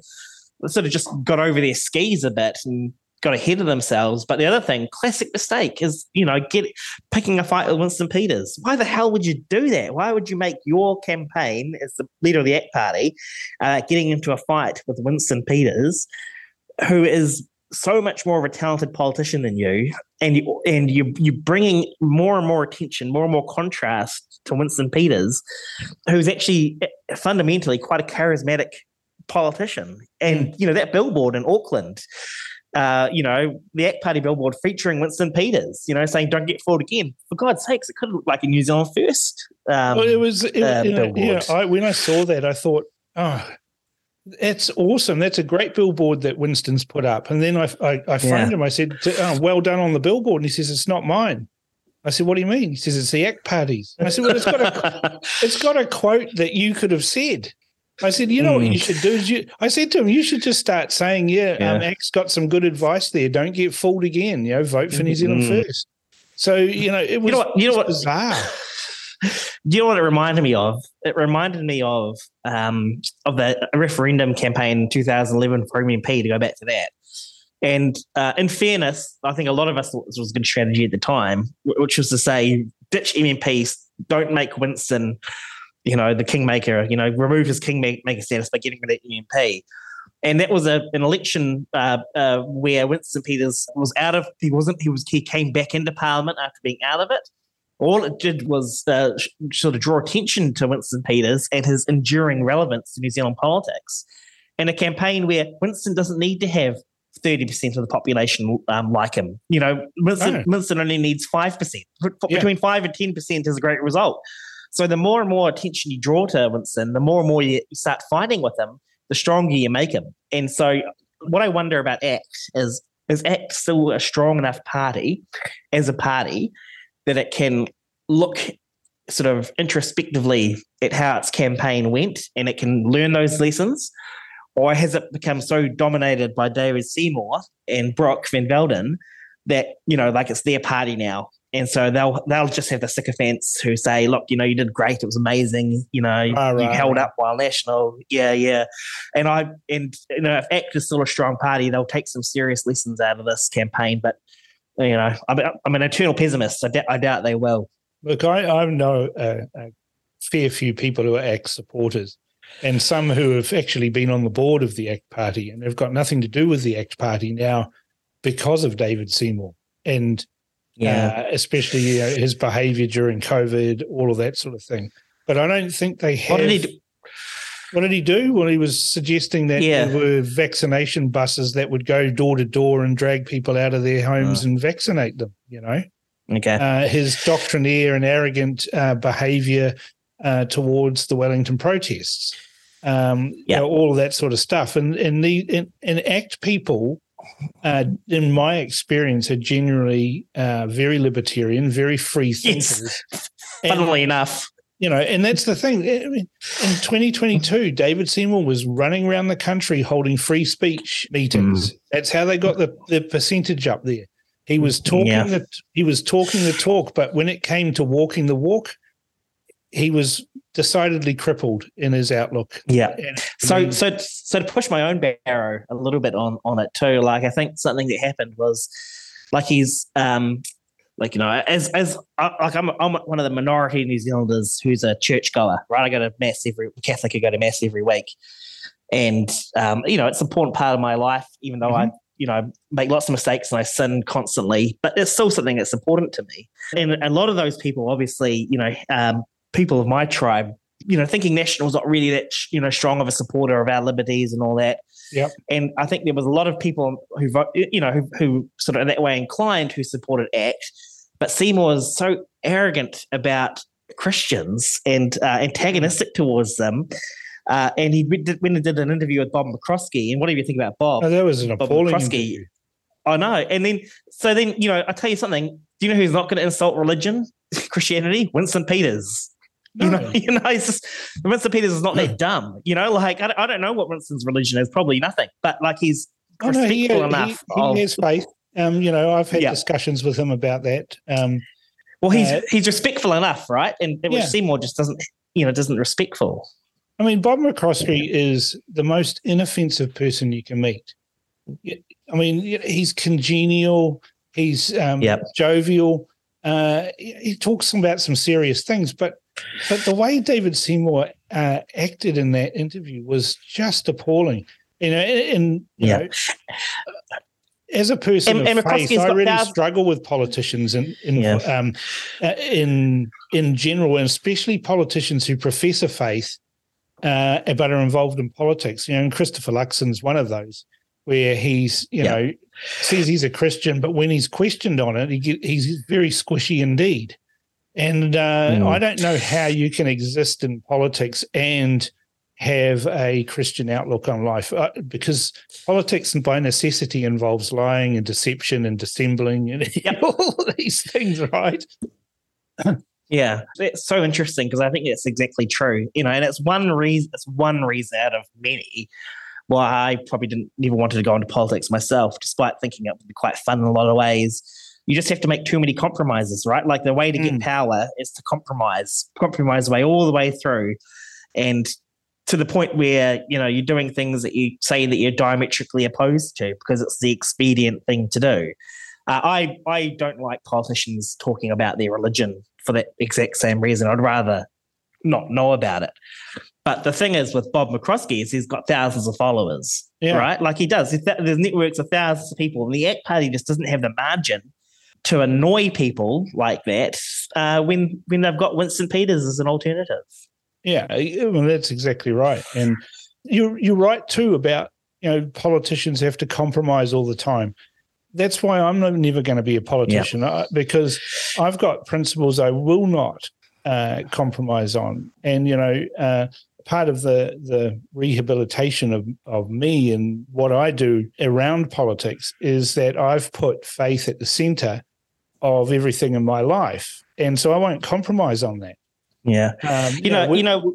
sort of just got over their skis a bit and got ahead of themselves. But the other thing, classic mistake, is you know get picking a fight with Winston Peters. Why the hell would you do that? Why would you make your campaign as the leader of the ACT Party uh, getting into a fight with Winston Peters, who is so much more of a talented politician than you, and you and you you bringing more and more attention, more and more contrast to Winston Peters, who's actually eh, fundamentally quite a charismatic politician. And you know that billboard in Auckland, uh, you know the ACT Party billboard featuring Winston Peters, you know saying "Don't get fooled again." For God's sakes, it could look like a New Zealand first. Um, well, it was it, uh, you know, yeah. I, when I saw that, I thought, oh, that's awesome. That's a great billboard that Winston's put up. And then I I, I phoned him. I said, oh, well done on the billboard. And he says, it's not mine. I said, what do you mean? He says, it's the ACT parties. And I said, well, it's got a [laughs] it's got a quote that you could have said. I said, you know what Hmm. you should do is you. I said to him, you should just start saying, yeah, um, Yeah. ACT's got some good advice there. Don't get fooled again. You know, vote for New Zealand Mm. first. So you know, it was you know what? You know what? bizarre. [laughs] You know what it reminded me of? It reminded me of um, of the referendum campaign in 2011 for MMP. To go back to that, and uh, in fairness, I think a lot of us thought this was a good strategy at the time, which was to say ditch MMP, don't make Winston, you know, the kingmaker. You know, remove his kingmaker status by getting rid of MMP. And that was a, an election uh, uh, where Winston Peters was out of. He wasn't. He was. He came back into Parliament after being out of it all it did was uh, sh- sort of draw attention to Winston Peters and his enduring relevance to New Zealand politics. In a campaign where Winston doesn't need to have 30% of the population um, like him. You know, Winston, No. Winston only needs 5%. F- Yeah. Between 5 and 10% is a great result. So the more and more attention you draw to Winston, the more and more you, start fighting with him, the stronger you make him. And so what I wonder about ACT is, is ACT still a strong enough party as a party that it can look sort of introspectively at how its campaign went and it can learn those lessons? Or has it become so dominated by David Seymour and Brooke van Velden that, you know, like it's their party now? And so they'll they'll just have the sycophants who say, look, you know, you did great, it was amazing, you know, ah, Right, you held up while national. Yeah, yeah. And I and you know, if ACT is still a strong party, they'll take some serious lessons out of this campaign. But you know, I'm, I'm an eternal pessimist. I, d- I doubt they will. Look, I, I know a, a fair few people who are ACT supporters, and some who have actually been on the board of the ACT Party and have got nothing to do with the ACT Party now because of David Seymour and Yeah. uh, especially you know, his behaviour during COVID, all of that sort of thing. But I don't think they have. What did he do? What did he do? Well, he was suggesting that Yeah. there were vaccination buses that would go door to door and drag people out of their homes and vaccinate them. You know, Okay. uh, his doctrinaire and arrogant uh, behaviour uh, towards the Wellington protests, um, you Yeah. know, all of that sort of stuff. And and the and, and ACT people, uh, in my experience, are generally uh, very libertarian, very free Yes. thinkers. [laughs] And- Funnily enough. you know, and that's the thing. In 2022, David Seymour was running around the country holding free speech meetings. That's how they got the, the percentage up there. He was talking Yeah. the he was talking the talk, but when it came to walking the walk, he was decidedly crippled in his outlook. Yeah. And- So, so, so to push my own barrow a little bit on on it too. Like, I think something that happened was, like, he's um, like you know, as as I- like I'm I'm one of the minority New Zealanders who's a churchgoer, right? I go to mass every Catholic. I go to mass every week, and um, you know, it's an important part of my life. Even though I you know make lots of mistakes and I sin constantly, but it's still something that's important to me. And a lot of those people, obviously, you know, um, people of my tribe you know, thinking National's not really that you know strong of a supporter of our liberties and all that. Yep. And I think there was a lot of people who vote, you know, who, who sort of in that way inclined who supported ACT, but Seymour was so arrogant about Christians and uh, antagonistic towards them. Uh, and he did, went and did an interview with Bob McCoskrie. And what do you think about Bob? Oh, that was an Bob appalling McCoskrie. interview. I know. And then, so then, you know, I tell you something. Do you know who's not going to insult religion, Christianity? Winston Peters. You know, [laughs] you know, it's just Winston Peters is not that dumb. You know, like I don't, I don't know what Winston's religion is. Probably nothing. But like he's Oh, no, he, respectful he, enough. he of- has faith. Um, you know, I've had Yeah. discussions with him about that. Um, well, he's uh, he's respectful enough, right? And, and Yeah. Seymour just doesn't, you know, doesn't respectful. I mean, Bob McCoskrie is the most inoffensive person you can meet. I mean, he's congenial, he's um, Yep. jovial. Uh, he talks about some serious things, but but the way David Seymour uh, acted in that interview was just appalling. You know, and, and you Yeah. know, as a person And- and of faith, I really thousands- struggle with politicians in in Yeah. um, uh, in in general, and especially politicians who profess a faith uh, but are involved in politics. You know, and Christopher Luxon's one of those where he's you Yeah. know says he's a Christian, but when he's questioned on it, he get, he's very squishy indeed. And uh, Mm. I don't know how you can exist in politics and have a Christian outlook on life uh, because politics by necessity involves lying and deception and dissembling and [laughs] Yep. all these things, right? Yeah, it's so interesting because I think it's exactly true. You know, and it's one reason. It's one reason out of many why I probably didn't even wanted to go into politics myself, despite thinking it would be quite fun in a lot of ways. You just have to make too many compromises, right? Like the way to Mm. get power is to compromise, compromise way all the way through, and to the point where you know you're doing things that you say that you're diametrically opposed to because it's the expedient thing to do. Uh, I I don't like politicians talking about their religion for that exact same reason. I'd rather not know about it. But the thing is with Bob McCoskrie is he's got thousands of followers, Yeah. right? Like he does. There's networks of thousands of people, and the ACT Party just doesn't have the margin to annoy people like that uh, when when they've got Winston Peters as an alternative. Yeah, well, that's exactly right. And you're you're right too about you know politicians have to compromise all the time. That's why I'm never going to be a politician uh, because I've got principles I will not uh, compromise on. And you know, uh, part of the the rehabilitation of of me and what I do around politics is that I've put faith at the centre of everything in my life, and so I won't compromise on that. Yeah, Um, you know, we- you know,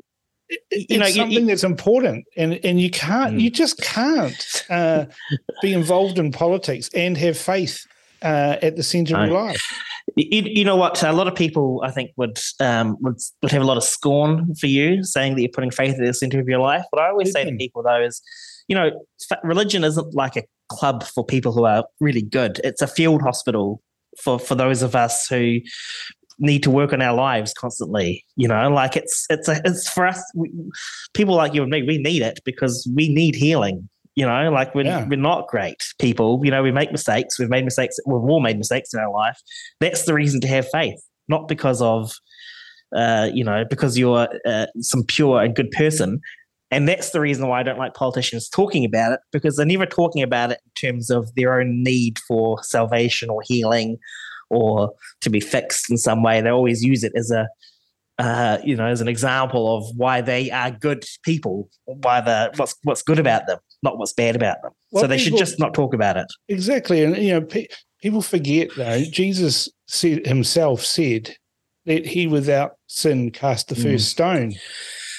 you know, something you- that's important, and and you can't, Mm. you just can't uh, be involved in politics and have faith uh, at the centre of your life. You, you know what? A lot of people, I think, would um, would would have a lot of scorn for you, saying that you're putting faith at the center of your life. What I always say to people, though, is, you know, religion isn't like a club for people who are really good. It's a field hospital for for those of us who need to work on our lives constantly. You know, like it's it's a, it's for us we, people like you and me. We need it because we need healing. You know, like we're Yeah. we're not great people. You know, we make mistakes. We've made mistakes. We've all made mistakes in our life. That's the reason to have faith, not because of uh, you know, because you're uh, some pure and good person. And that's the reason why I don't like politicians talking about it because they're never talking about it in terms of their own need for salvation or healing or to be fixed in some way. They always use it as a, uh, you know, as an example of why they are good people, why the what's what's good about them, not what's bad about them. Well, so they should just not talk about it. Exactly, and you know, pe- people forget though. Jesus said, himself said that he without sin cast the first stone,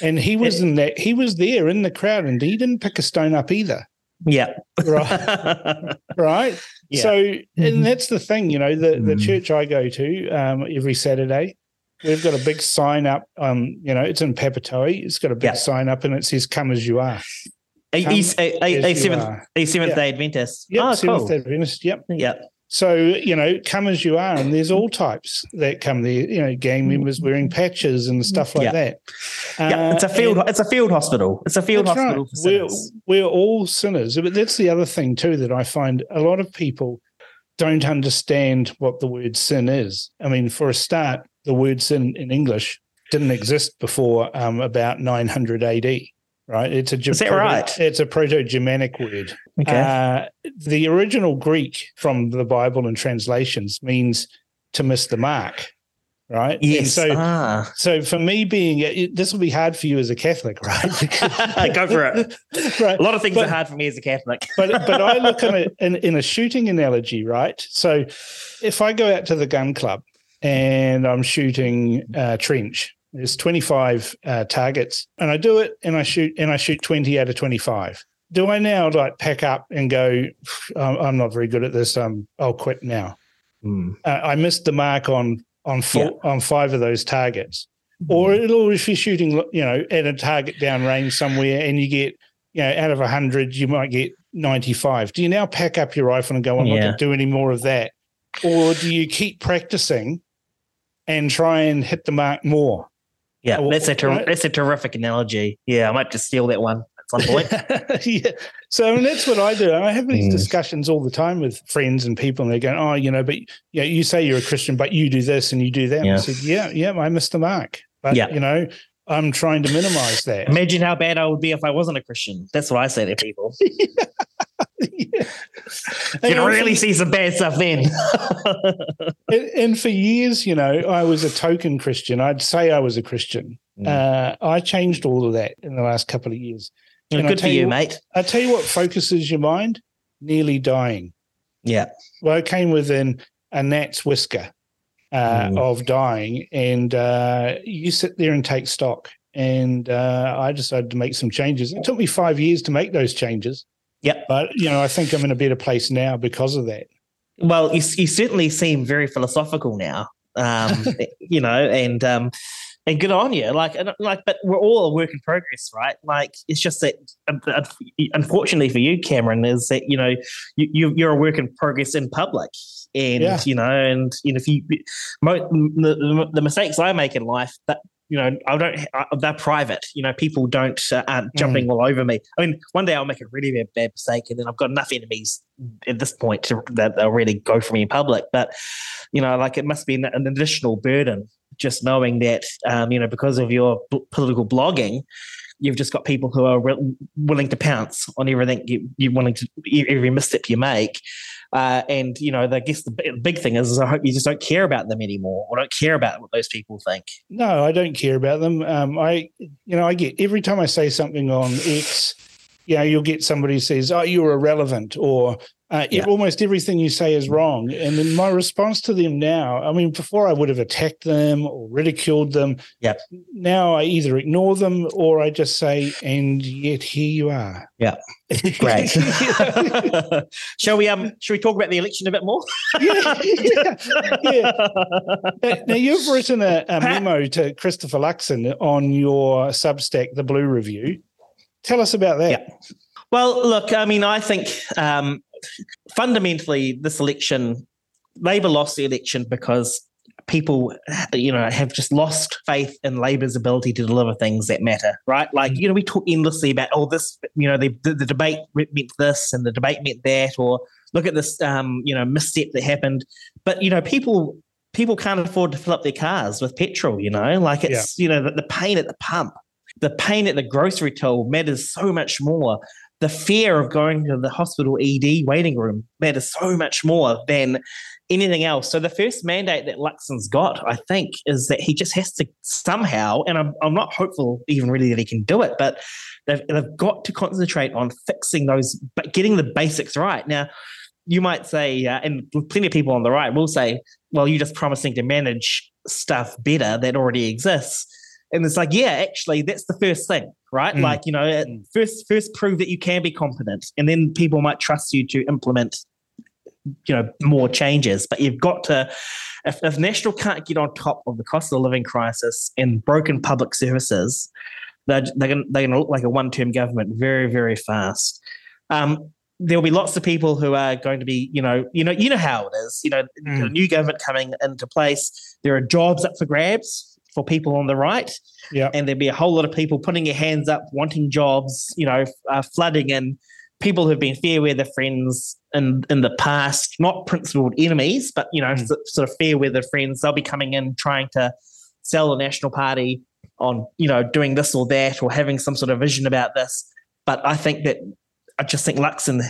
and he was in that. He was there in the crowd, and he didn't pick a stone up either. Yeah. Right, [laughs] right. Yeah. So, and that's the thing, you know, the the Mm. church I go to um, every Saturday. We've got a big sign up. Um, you know, it's in Papatoe. It's got a big Yeah. sign up, and it says "Come as you are." a, Come a, a, a, a seventh a seventh Yeah. day Adventist. Yep, oh, Seventh cool. Day Adventist. Yep. Yeah. So, you know, come as you are, and there's all types that come there, you know, gang members wearing patches and stuff like Yeah. that. Yeah, it's a Uh, field. It's a field hospital. It's a field hospital right. for We're, we're all sinners. But that's the other thing, too, that I find a lot of people don't understand what the word sin is. I mean, for a start, the word sin in English didn't exist before um, about 900 AD. Right, it's a Is that right? It's a Proto-Germanic word. Okay. Uh, the original Greek from the Bible and translations means to miss the mark, right? And yes. so, ah. so for me being, it, this will be hard for you as a Catholic, right? [laughs] [laughs] Go for it. [laughs] right. A lot of things But- are hard for me as a Catholic. But but I look at it in, in a shooting analogy, right? So if I go out to the gun club and I'm shooting uh, trench, there's 25 uh, targets, and I do it, and I shoot, and I shoot 20 out of 25. Do I now like pack up and go? I'm, not very good at this. Um, I'll quit now. Hmm. Uh, I missed the mark on on four, on five of those targets. Or it'll if you're shooting, you know, at a target down range somewhere, and you get, you know, out of hundred, you might get 95. Do you now pack up your rifle and go, I'm not Yeah. going to do any more of that, or do you keep practicing and try and hit the mark more? Yeah, Oh, that's a ter- right. that's a terrific analogy. Yeah, I might just steal that one at some point. [laughs] yeah. So I mean, that's what I do. I have these Mm. discussions all the time with friends and people, and they're going, "Oh, you know, but yeah, you say you're a Christian, but you do this and you do that." And I said, "Yeah, yeah, I missed the mark, but Yeah. you know, I'm trying to minimize that." Imagine how bad I would be if I wasn't a Christian. That's what I say to people. [laughs] [laughs] can really see some bad stuff then. [laughs] and, and for years, you know, I was a token Christian. I'd say I was a Christian. Mm. Uh, I changed all of that in the last couple of years. And Good for you, you- mate. I tell you what focuses your mind: nearly dying. Yeah. Well, I came within a gnat's whisker uh, Mm. of dying, and uh, you sit there and take stock. And uh, I decided to make some changes. It took me five years to make those changes, Yep. but you know, I think I'm in a better place now because of that. Well, you, you certainly seem very philosophical now. Um, [laughs] you know, and um, and good on you. Like, and, like, but we're all a work in progress, right? Like, it's just that, unfortunately for you, Cameron, is that you know you, you you're a work in progress in public, and Yeah. you know, and you know, if you mo- the, the mistakes I make in life, that you know, I don't. I, they're private. You know, people don't uh, aren't jumping all over me. I mean, one day I'll make a really bad, bad mistake, and then I've got enough enemies at this point to, that they'll really go for me in public. But you know, like it must be an, an additional burden just knowing that um, you know because of your b- political blogging. You've just got people who are re- willing to pounce on everything you, you're willing to every misstep you make, uh, and you know, I guess the big thing is, is I hope you just don't care about them anymore, or don't care about what those people think. No, I don't care about them. Um, I, you know, I get every time I say something on X, you know, you'll get somebody who says, "Oh, you're irrelevant," or uh, Yeah. almost everything you say is wrong. And then my response to them now, I mean, before I would have attacked them or ridiculed them. Yeah. Now I either ignore them or I just say, "And yet here you are." Yeah. [laughs] Great. [laughs] shall we um shall we talk about the election a bit more? yeah, yeah, [laughs] yeah. Now, now, you've written a, a memo to Christopher Luxon on your Substack, The Blue Review. Tell us about that. Yeah. Well, look, I mean, I think um, fundamentally this election, Labor lost the election because people, you know, have just lost faith in Labor's ability to deliver things that matter, right? Like, you know, we talk endlessly about, oh, this, you know, the, the, the debate meant this and the debate meant that, or look at this, um, you know, misstep that happened. But, you know, people, people can't afford to fill up their cars with petrol, you know, like it's, yeah. you know, the, the pain at the pump, the pain at the grocery till matters so much more the fear of going to the hospital ED waiting room matters so much more than anything else. So the first mandate that Luxon's got, I think, is that he just has to somehow, and I'm, I'm not hopeful even really that he can do it, but they've, they've got to concentrate on fixing those, but getting the basics right. Now, you might say, uh, and plenty of people on the right will say, well, you're just promising to manage stuff better that already exists. And it's like, yeah, actually, that's the first thing, right? Mm. Like, you know, mm. first first prove that you can be competent, and then people might trust you to implement you know more changes but you've got to if, if national can't get on top of the cost of the living crisis and broken public services they're, they're going they're to look like a one-term government very very fast um, there'll be lots of people who are going to be you know you know you know how it is you know mm. new government coming into place there are jobs up for grabs for people on the right. Yeah. And there'd be a whole lot of people putting their hands up, wanting jobs, you know, uh, flooding in people who've been fair weather friends in in the past, not principled enemies, but you know, mm. sort of fair weather friends. They'll be coming in trying to sell the National Party on you know doing this or that or having some sort of vision about this. But I think that I just think Luxon,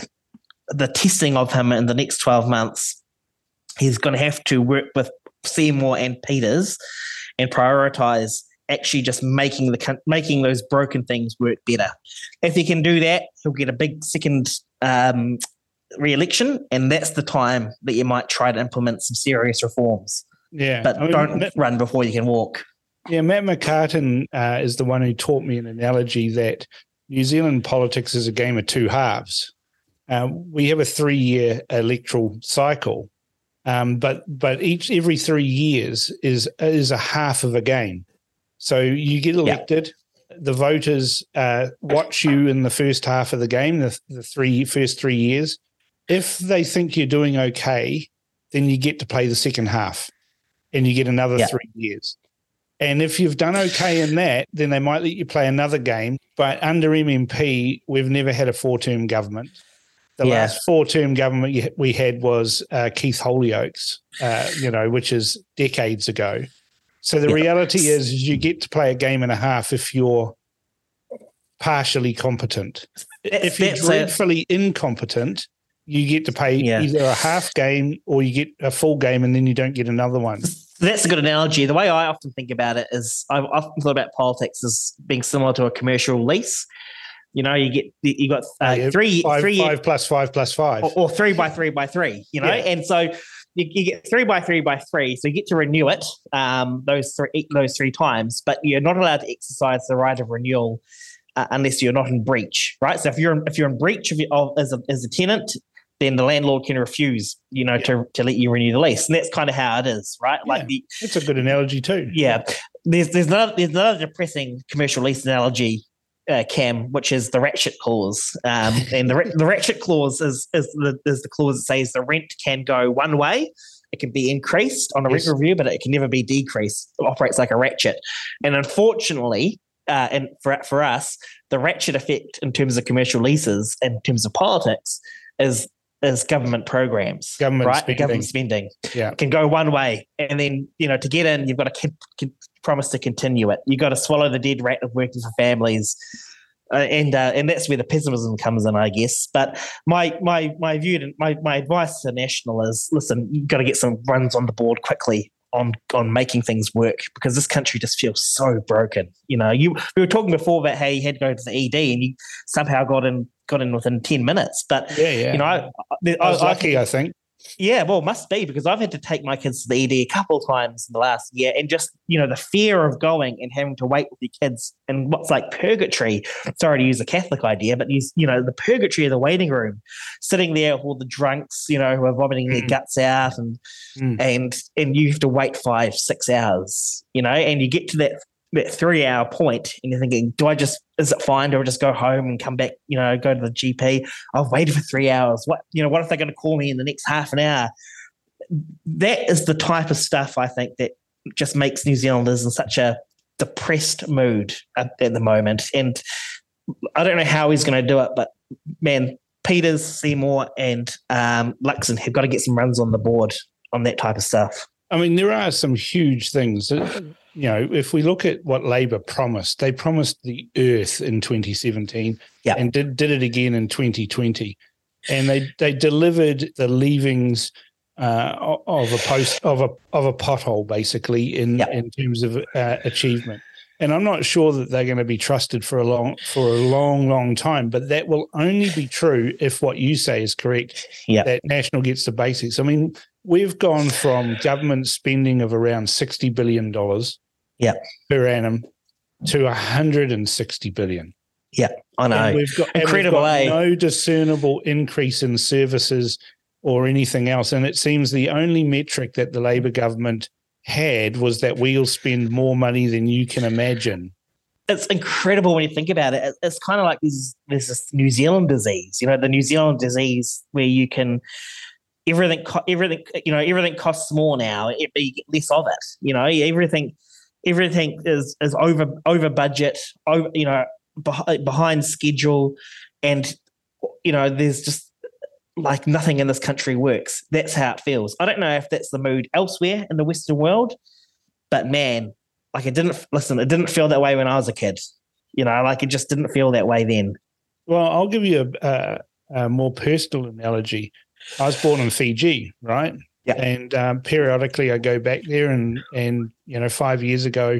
the testing of him in the next twelve months, he's going to have to work with Seymour and Peters and prioritize actually just making the making those broken things work better. If he can do that, he'll get a big second um, re-election, and that's the time that you might try to implement some serious reforms. Yeah, but I mean, don't Matt, run before you can walk. Yeah, Matt McCarten uh, is the one who taught me an analogy that New Zealand politics is a game of two halves. Uh, we have a three-year electoral cycle, um, but but each every three years is is a half of a game. So you get elected. Yeah. The voters uh, watch you in the first half of the game, the, the three first three years. If they think you're doing okay, then you get to play the second half, and you get another yeah. three years. And if you've done okay in that, then they might let you play another game. But under MMP, we've never had a four-term government. The yeah. last four-term government we had was uh, Keith Holyoake's, uh, you know, which is decades ago. So the reality is, is you get to play a game and a half if you're partially competent. That's, if you're dreadfully a, incompetent, you get to play yeah. either a half game or you get a full game and then you don't get another one. That's a good analogy. The way I often think about it is I've often thought about politics as being similar to a commercial lease. You know, you get you got uh, yeah, three, five, three five plus five plus five, or, or, three by three by three. You know, yeah. and so you, you, get three by three by three, so you get to renew it um, those three those three times, but you're not allowed to exercise the right of renewal uh, unless you're not in breach, right? So if you're in, if you're in breach of, of as a as a tenant, then the landlord can refuse, you know, yeah. to to let you renew the lease, and that's kind of how it is, right? Yeah. Like the, it's a good analogy too. Yeah, there's there's another there's another depressing commercial lease analogy uh, Cam, which is the ratchet clause. Um, [laughs] and the, the ratchet clause is, is, the, is the clause that says the rent can go one way. It can be increased on a yes. rent review, but it can never be decreased. It operates like a ratchet. And unfortunately, uh, and for, for us, the ratchet effect in terms of commercial leases, in terms of politics, is is government programs, government right? Spending. Government spending yeah. can go one way, and then you know to get in, you've got to promise to continue it. You got to swallow the dead rat of working for families. Uh, and uh, and that's where the pessimism comes in, I guess. But my my my view, my my advice to National is: listen, you've got to get some runs on the board quickly on on making things work because this country just feels so broken. You know, you we were talking before about how you had to go to the ED and you somehow got in got in within ten minutes. But yeah, yeah. you know, I, I, I was I, lucky, I think. Yeah, well, must be because I've had to take my kids to the ED a couple of times in the last year, and just you know the fear of going and having to wait with your kids and what's like purgatory. Sorry to use a Catholic idea, but you you know the purgatory of the waiting room, sitting there with all the drunks, you know, who are vomiting mm. their guts out, and mm. and and you have to wait five six hours, you know, and you get to that three hour point and you're thinking, do I just, is it fine? Do I just go home and come back, you know, go to the GP? I've waited for three hours. What, you know, what if they're going to call me in the next half an hour? that is the type of stuff I think that just makes New Zealanders in such a depressed mood at, at the moment. And I don't know how he's going to do it, but man, Peters, Seymour, and um, Luxon have got to get some runs on the board on that type of stuff. I mean, there are some huge things. You know, if we look at what Labor promised, they promised the earth in 2017 yep. and did, did it again in 2020. And they, they delivered the leavings uh, of a post of a of a pothole, basically in in terms of uh, achievement. And I'm not sure that they're going to be trusted for a long for a long, long time. But that will only be true if what you say is correct. Yeah, that national gets the basics. I mean, we've gone from government spending of around sixty billion dollars, yeah, per annum, to 160 billion. Yeah, I know. And we've got incredible. We've got eh? no discernible increase in services or anything else. And it seems the only metric that the Labor government had was that we'll spend more money than you can imagine. It's incredible when you think about it. It's kind of like this, there's this New Zealand disease, you know, the New Zealand disease where you can everything, everything, you know, everything costs more now. It, you get less of it. You know, everything, everything is is over over budget, over you know, behind schedule, and you know, there's just like nothing in this country works. That's how it feels. I don't know if that's the mood elsewhere in the Western world, but man, like it didn't listen, it didn't feel that way when I was a kid. You know, like it just didn't feel that way then. Well, I'll give you a, a, a more personal analogy. I was born in Fiji, right? Yeah. And um, periodically I go back there, and and you know, five years ago,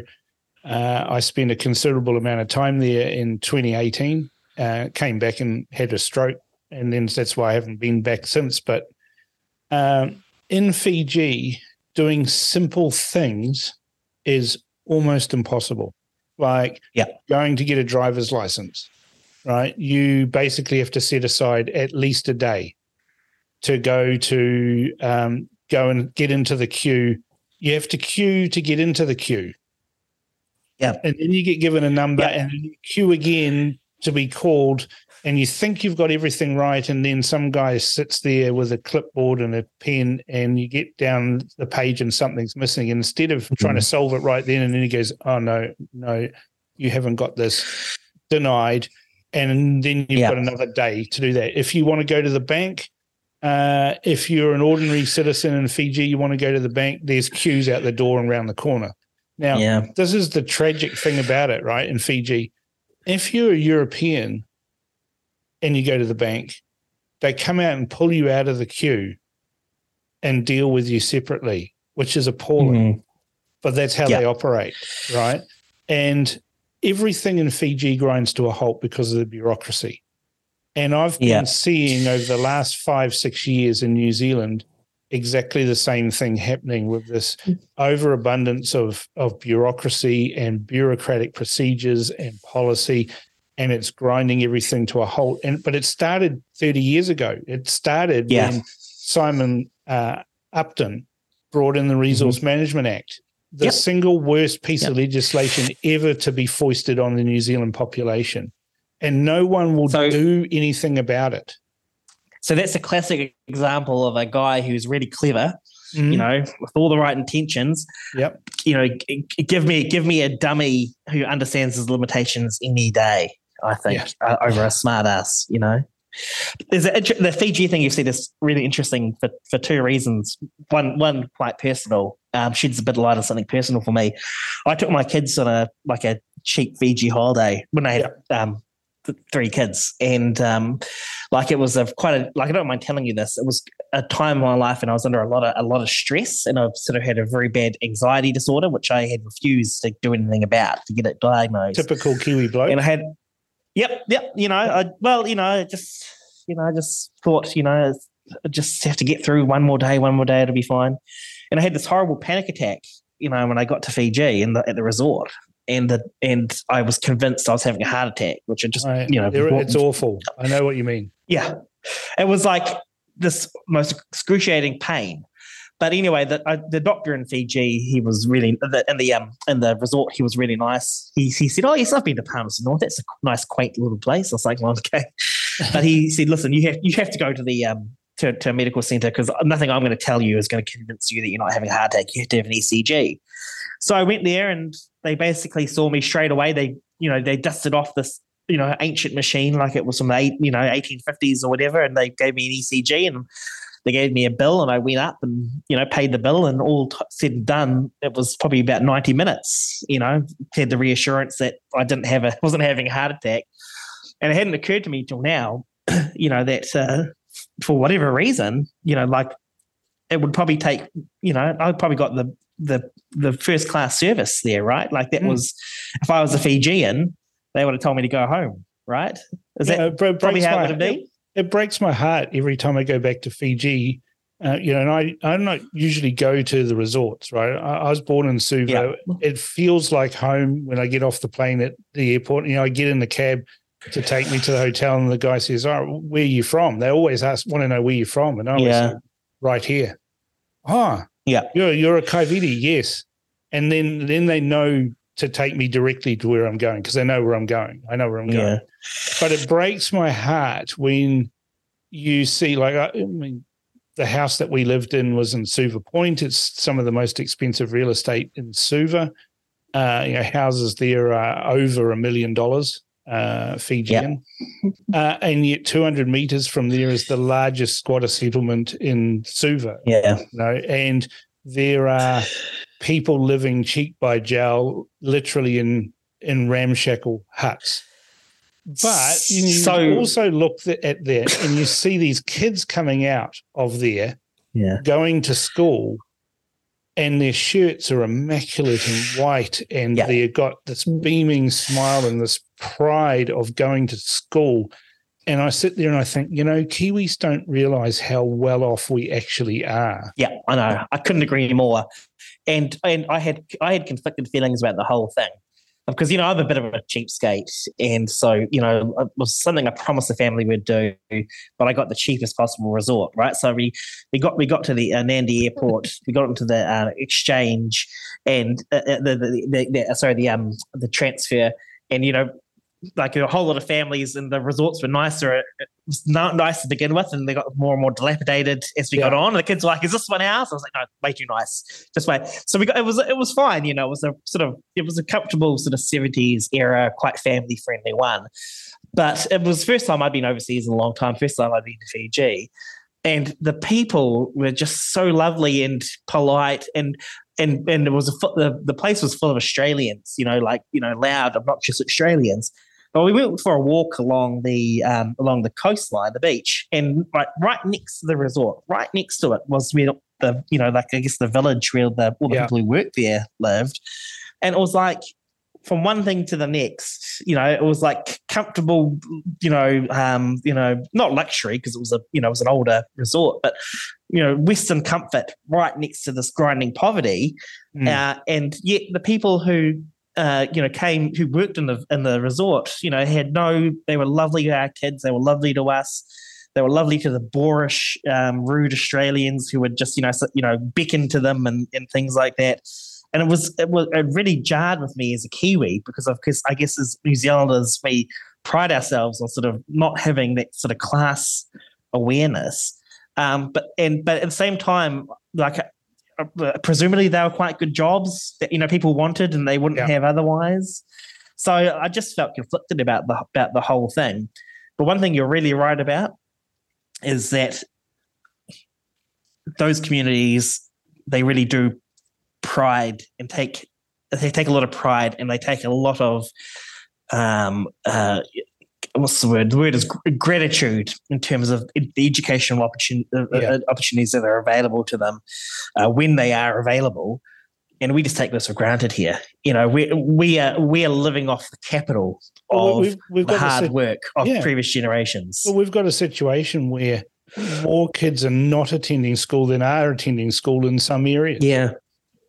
uh, I spent a considerable amount of time there in 2018. Uh, came back and had a stroke and then that's why I haven't been back since. But um, in Fiji, doing simple things is almost impossible. Like yeah. going to get a driver's license, right? You basically have to set aside at least a day to go to um, go and get into the queue. You have to queue to get into the queue. Yeah. And then you get given a number and you queue again to be called and you think you've got everything right, and then some guy sits there with a clipboard and a pen, and you get down the page and something's missing. And instead of mm-hmm. trying to solve it right then, and then he goes, "Oh no, no, you haven't got this denied," and then you've got another day to do that. If you want to go to the bank, uh, if you're an ordinary citizen in Fiji, you want to go to the bank. There's queues out the door and around the corner. Now, yeah. this is the tragic thing about it, right? In Fiji, if you're a European and you go to the bank, they come out and pull you out of the queue and deal with you separately, which is appalling. Mm. But that's how yeah. they operate, right? And everything in Fiji grinds to a halt because of the bureaucracy. And I've been yeah. seeing over the last five, six years in New Zealand exactly the same thing happening with this overabundance of, of bureaucracy and bureaucratic procedures and policy and it's grinding everything to a halt. And but it started 30 years ago. It started yeah. when Simon uh, Upton brought in the Resource mm-hmm. Management Act, the yep. single worst piece yep. of legislation ever to be foisted on the New Zealand population, and no one will so, do anything about it. So that's a classic example of a guy who's really clever. Mm-hmm. You know, with all the right intentions. Yep. You know, give me give me a dummy who understands his limitations any day. I think, yeah. uh, over a smart ass, you know. There's a, the Fiji thing you see this really interesting for, for two reasons. One, one quite personal. Um, sheds a bit of light on something personal for me. I took my kids on a like a cheap Fiji holiday when they had um, th- three kids, and um, like it was a quite a like I don't mind telling you this. It was a time in my life, and I was under a lot of a lot of stress, and I've sort of had a very bad anxiety disorder, which I had refused to do anything about to get it diagnosed. Typical Kiwi bloke. And I had Yep, yep. You know, I, well, you know, just you know, I just thought, you know, I just have to get through one more day, one more day, it'll be fine. And I had this horrible panic attack, you know, when I got to Fiji in the, at the resort, and the and I was convinced I was having a heart attack, which I just right. you know, it's awful. I know what you mean. Yeah, it was like this most excruciating pain. But anyway, the uh, the doctor in Fiji, he was really the, in the um in the resort. He was really nice. He he said, "Oh yes, I've been to Palmerston North. That's a nice, quaint little place." I was like, "Well, okay." [laughs] but he said, "Listen, you have you have to go to the um to, to a medical center because nothing I'm going to tell you is going to convince you that you're not having a heart attack. You have to have an ECG. So I went there and they basically saw me straight away. They, you know, they dusted off this, you know, ancient machine like it was from the, eight, you know, 1850s or whatever. And they gave me an ECG and they gave me a bill and I went up and, you know, paid the bill and all t- said and done. It was probably about 90 minutes, you know, had the reassurance that I didn't have a, [laughs] wasn't having a heart attack. And it hadn't occurred to me till now, [clears throat] you know, that uh, for whatever reason, you know, like it would probably take, you know, I probably got the the the first class service there, right? Like that mm. was if I was a Fijian, they would have told me to go home, right? Is yeah, that it probably how it would have been? It breaks my heart every time I go back to Fiji. Uh, you know, and I I don't usually go to the resorts, right? I, I was born in Suva. Yeah. It feels like home when I get off the plane at the airport. You know, I get in the cab to take me to the hotel, and the guy says, "Oh, where are you from?" They always ask, want to know where you're from, and I always yeah. say, "Right here." Oh, yeah. You're you're a Kaiviti, yes. And then then they know to take me directly to where I'm going because they know where I'm going. I know where I'm going. Yeah. But it breaks my heart when you see like I, I mean the house that we lived in was in Suva Point. It's some of the most expensive real estate in Suva. Uh, you know, houses there are over a million dollars uh, Fijian. Yep. Uh, and yet 200 meters from there is the largest squatter settlement in Suva. Yeah. You know, and there are people living cheek by jowl, literally in, in ramshackle huts. But you so, also look at that and you see these kids coming out of there, yeah. going to school and their shirts are immaculate and white, and yeah. they've got this beaming smile and this pride of going to school. And I sit there and I think, you know, Kiwis don't realize how well off we actually are. Yeah, I know. I couldn't agree more. And and I had I had conflicted feelings about the whole thing because you know I'm a bit of a cheapskate, and so you know it was something I promised the family we'd do, but I got the cheapest possible resort, right? So we we got we got to the uh, Nadi airport, [laughs] we got into the uh, exchange, and uh, uh the, the, the, the, sorry the um the transfer, and you know like a whole lot of families and the resorts were nicer. Uh, uh, it was not nice to begin with, and they got more and more dilapidated as we yeah. got on. And the kids were like, "Is this one ours?" I was like, "No, way too nice. Just wait." So we got it was it was fine. You know, it was a sort of it was a comfortable sort of seventies era, quite family friendly one. But it was the first time I'd been overseas in a long time. First time I'd been to Fiji, and the people were just so lovely and polite and and and it was a the, the place was full of Australians, you know, like you know, loud, obnoxious Australians. But we went for a walk along the um, along the coastline, the beach, and right right next to the resort, right next to it was where the you know like I guess the village where the all the yeah. people who worked there lived, and it was like from one thing to the next, you know, it was like comfortable, you know, um, you know, not luxury because it was a, you know, it was an older resort, but you know, Western comfort right next to this grinding poverty, mm. uh, and yet the people who uh, you know, came who worked in the in the resort, you know, had no. They were lovely to our kids. They were lovely to us. They were lovely to the boorish, um, rude Australians who would just, you know, you know, beckon to them and, and things like that. And it was it was it really jarred with me as a Kiwi because of course I guess as New Zealanders we pride ourselves on sort of not having that sort of class awareness. Um, but and but at the same time, like presumably they were quite good jobs that you know people wanted and they wouldn't yeah. have otherwise. So I just felt conflicted about the about the whole thing. But one thing you're really right about is that those communities they really do pride and take they take a lot of pride and they take a lot of um, uh, what's the word? The word is gratitude in terms of the educational opportun- uh, uh, yeah. opportunities that are available to them uh, when they are available. And we just take this for granted here. You know, we we are we are living off the capital of well, we've, we've the hard work of yeah. previous generations. Well, we've got a situation where more kids are not attending school than are attending school in some areas. Yeah.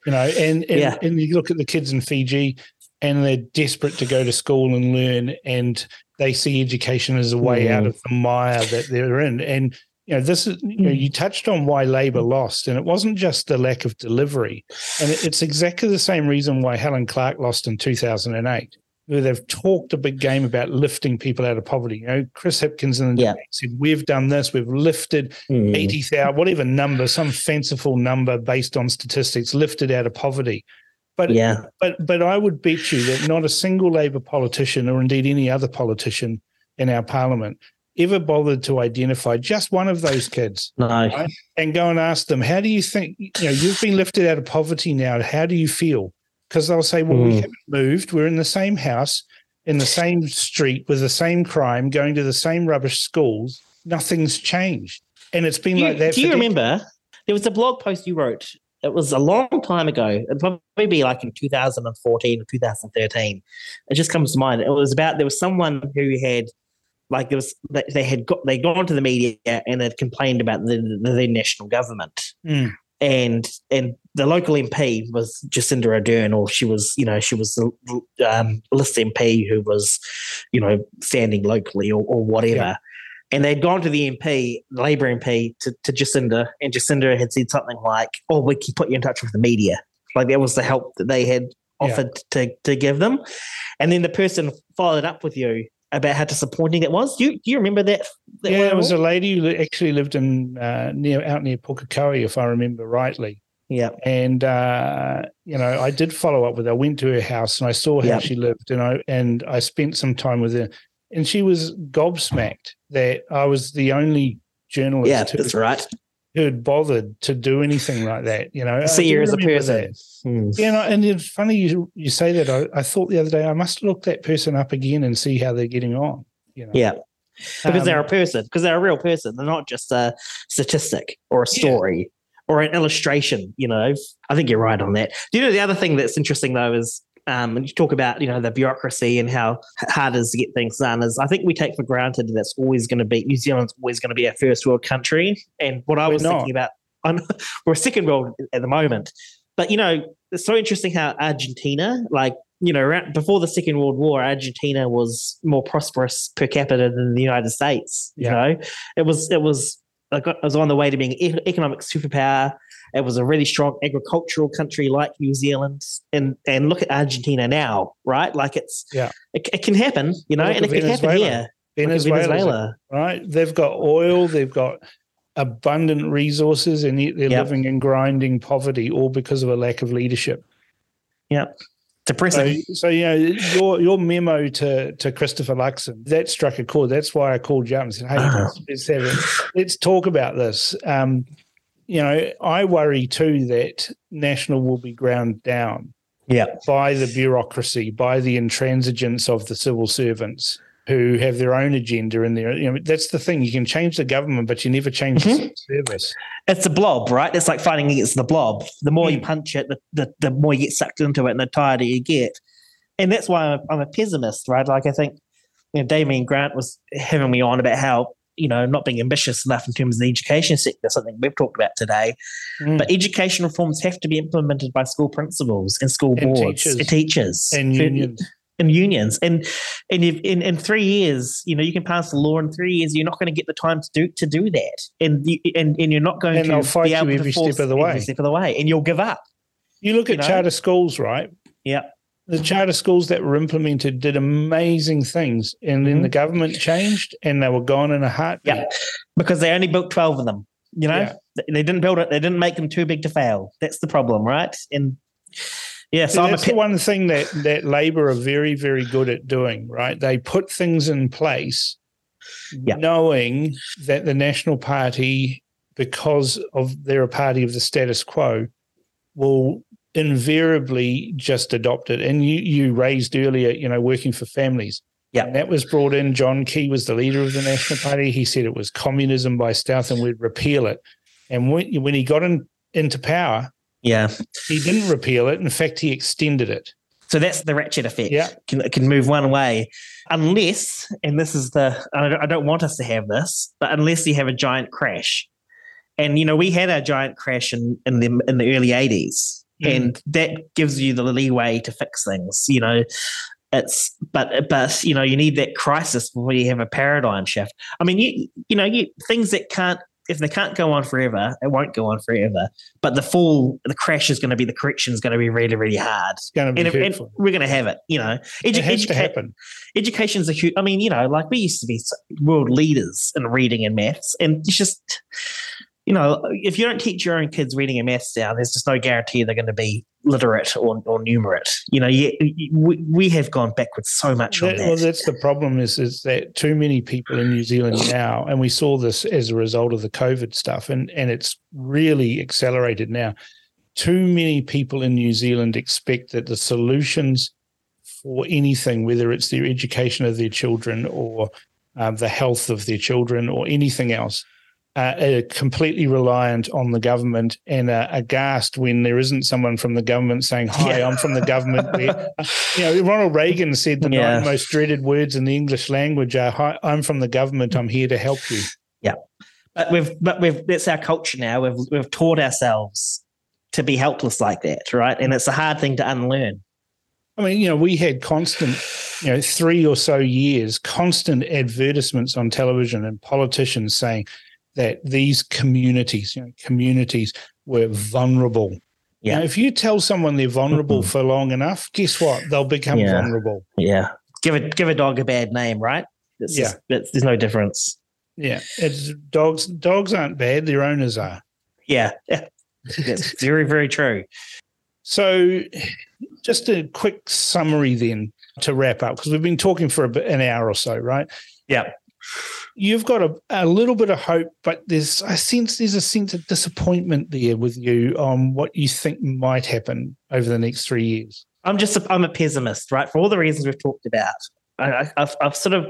You know, and and, yeah. and you look at the kids in Fiji, and they're desperate to go to school and learn and they see education as a way mm. out of the mire that they're in and you know this is you know you touched on why labor lost and it wasn't just the lack of delivery and it's exactly the same reason why helen clark lost in 2008 where they've talked a big game about lifting people out of poverty. You know, Chris Hipkins in the Yeah. said, We've done this, we've lifted Mm. 80,000, whatever number, some fanciful number based on statistics, lifted out of poverty. But Yeah. but but I would bet you that not a single Labour politician, or indeed any other politician in our parliament, ever bothered to identify just one of those kids No. and go and ask them, "How do you think? You know, you've been lifted out of poverty now. How do you feel?" Because they'll say, "Well, we Mm. haven't moved. We're in the same house, in the same street, with the same crime, going to the same rubbish schools. Nothing's changed." And it's been you, like that. do you remember there was a blog post you wrote? It was a long time ago. It'd probably be like in 2014 or 2013. It just comes to mind. It was about there was someone who had like there was they had got they gone to the media and had complained about the the, the national government. Mm. And and the local MP was Jacinda Ardern, or she was, you know, she was the um, list MP who was, you know, standing locally or, or whatever Yeah. And they'd gone to the MP, Labour MP, to, to Jacinda, and Jacinda had said something like, "Oh, we can put you in touch with the media." Like that was the help that they had Yeah. offered to to give them, and then the person followed up with you about how disappointing it was. Do you do you remember that? that yeah, it was a lady who actually lived in uh, near out near Pukekohe, if I remember rightly. yeah, and uh, you know, I did follow up with her. I went to her house and I saw how Yeah. she lived, and I and I spent some time with her, and she was gobsmacked that I was the only journalist yeah, who, that's right. who had bothered to do anything like that. You know, See her as a person. Hmm. Yeah, and, I, and it's funny you you say that. I, I thought the other day I must look that person up again and see how they're getting on. You know, Yeah, because Um, they're a person, because they're a real person. They're not just a statistic or a Yeah. story or an illustration. You know, I think you're right on that. Do you know the other thing that's interesting though is um, when you talk about you know the bureaucracy and how hard it is to get things done. Is I think we take for granted that's always going to be New Zealand's always going to be a first world country. And what I We're was not. thinking about, [laughs] I'm, we're a second world at the moment. But you know, it's so interesting how Argentina, like you know, around, before the Second World War, Argentina was more prosperous per capita than the United States. You Yeah. know, it was it was like, it was on the way to being an economic superpower. It was a really strong agricultural country like New Zealand, and and look at Argentina now, right? Like it's Yeah. it, it can happen, you know, and it can happen Venezuela. here. Look at Venezuela's a Venezuela. right? They've got oil, they've got abundant resources, and yet they're Yep. living in grinding poverty, all because of a lack of leadership. So, Depressing. so you know, your your memo to to Christopher Luxon that struck a chord. That's why I called you up and said, "Hey, let's, let's have it. Let's talk about this." Um, you know, I worry too that national will be ground down yeah. by the bureaucracy, by the intransigence of the civil servants who have their own agenda and their you know that's the thing. You can change the government, but you never change the Mhm. civil service. It's a blob, right? It's like fighting against the blob. The more you Mm. punch it, the, the, the more you get sucked into it and the tighter you get. And that's why I'm a, I'm a pessimist, right? Like I think you know, Damien Grant was having me on about how, you know, not being ambitious enough in terms of the education sector, something we've talked about today. Mm. But education reforms have to be implemented by school principals and school And boards teachers. and teachers and unions. And unions and and if in, in three years you know you can pass the law in three years you're not going to get the time to do to do that and you, and, and you're not going And to fight be you able to every step force of the way. every step of the way and you'll give up You look you at know? charter schools, right? yeah The charter schools that were implemented did amazing things, and then Mhm. the government changed, and they were gone in a heartbeat. yeah because they only built 12 of them you know Yeah. They- they didn't build it they didn't make them too big to fail that's the problem right and yeah so a that's the one thing that that Labor are very, very good at doing. Right? They put things in place, Yeah. knowing that the National Party, because of they're a party of the status quo, will invariably just adopt it. And you you raised earlier, you know, working for families. Yeah. And that was brought in. John Key was the leader of the National Party. He said it was communism by stealth and we'd repeal it. And when, when he got in, into power, yeah he didn't repeal it. In fact, he extended it. so that's the ratchet effect Yeah. can, it can move one way unless and this is the I don't, I don't want us to have this but unless you have a giant crash and you know we had our giant crash in in the in the early 80s Mm. and that gives you the leeway to fix things you know it's but but you know you need that crisis before you have a paradigm shift i mean you you know you things that can't if they can't go on forever, it won't go on forever. But the fall, the crash is going to be the correction is going to be really, really hard. It's going to be and, and we're going to have it. You know, It Edu- has to educa- happen. education's a huge. I mean, you know, like we used to be world leaders in reading and maths, and it's just, you know, if you don't teach your own kids reading and maths down, there's just no guarantee they're going to be literate or, or numerate. You know, you, we, we have gone backwards so much on That- that. well, that's the problem is is that too many people in New Zealand [sighs] now, and we saw this as a result of the COVID stuff, and and it's really accelerated now. Too many people in New Zealand expect that the solutions for anything, whether it's their education of their children or um, the health of their children or anything else, uh, completely reliant on the government and are aghast when there isn't someone from the government saying, "Hi, Yeah. I'm from the government." We're, you know, Ronald Reagan said the Yeah. nine most dreaded words in the English language are, "Hi, I'm from the government. I'm here to help you." Yeah, But we've but we've that's our culture now. We've we've taught ourselves to be helpless like that, right? And it's a hard thing to unlearn. I mean, you know, we had constant, you know, three or so years, constant advertisements on television and politicians saying that these communities, you know, communities were vulnerable. Yeah. know, if you tell someone they're vulnerable Mhm. for long enough, guess what? They'll become Yeah. vulnerable. Yeah. Give a give a dog a bad name, right? It's Yeah. just, it's, there's no difference. Yeah. It's dogs dogs aren't bad, their owners are. Yeah. yeah. That's [laughs] very, very true. So, just a quick summary then to wrap up, because we've been talking for a bit, an hour or so, right? Yeah. You've got a, a little bit of hope, but there's I sense there's a sense of disappointment there with you on what you think might happen over the next three years. I'm just a, I'm a pessimist, right? For all the reasons we've talked about. I, I've, I've sort of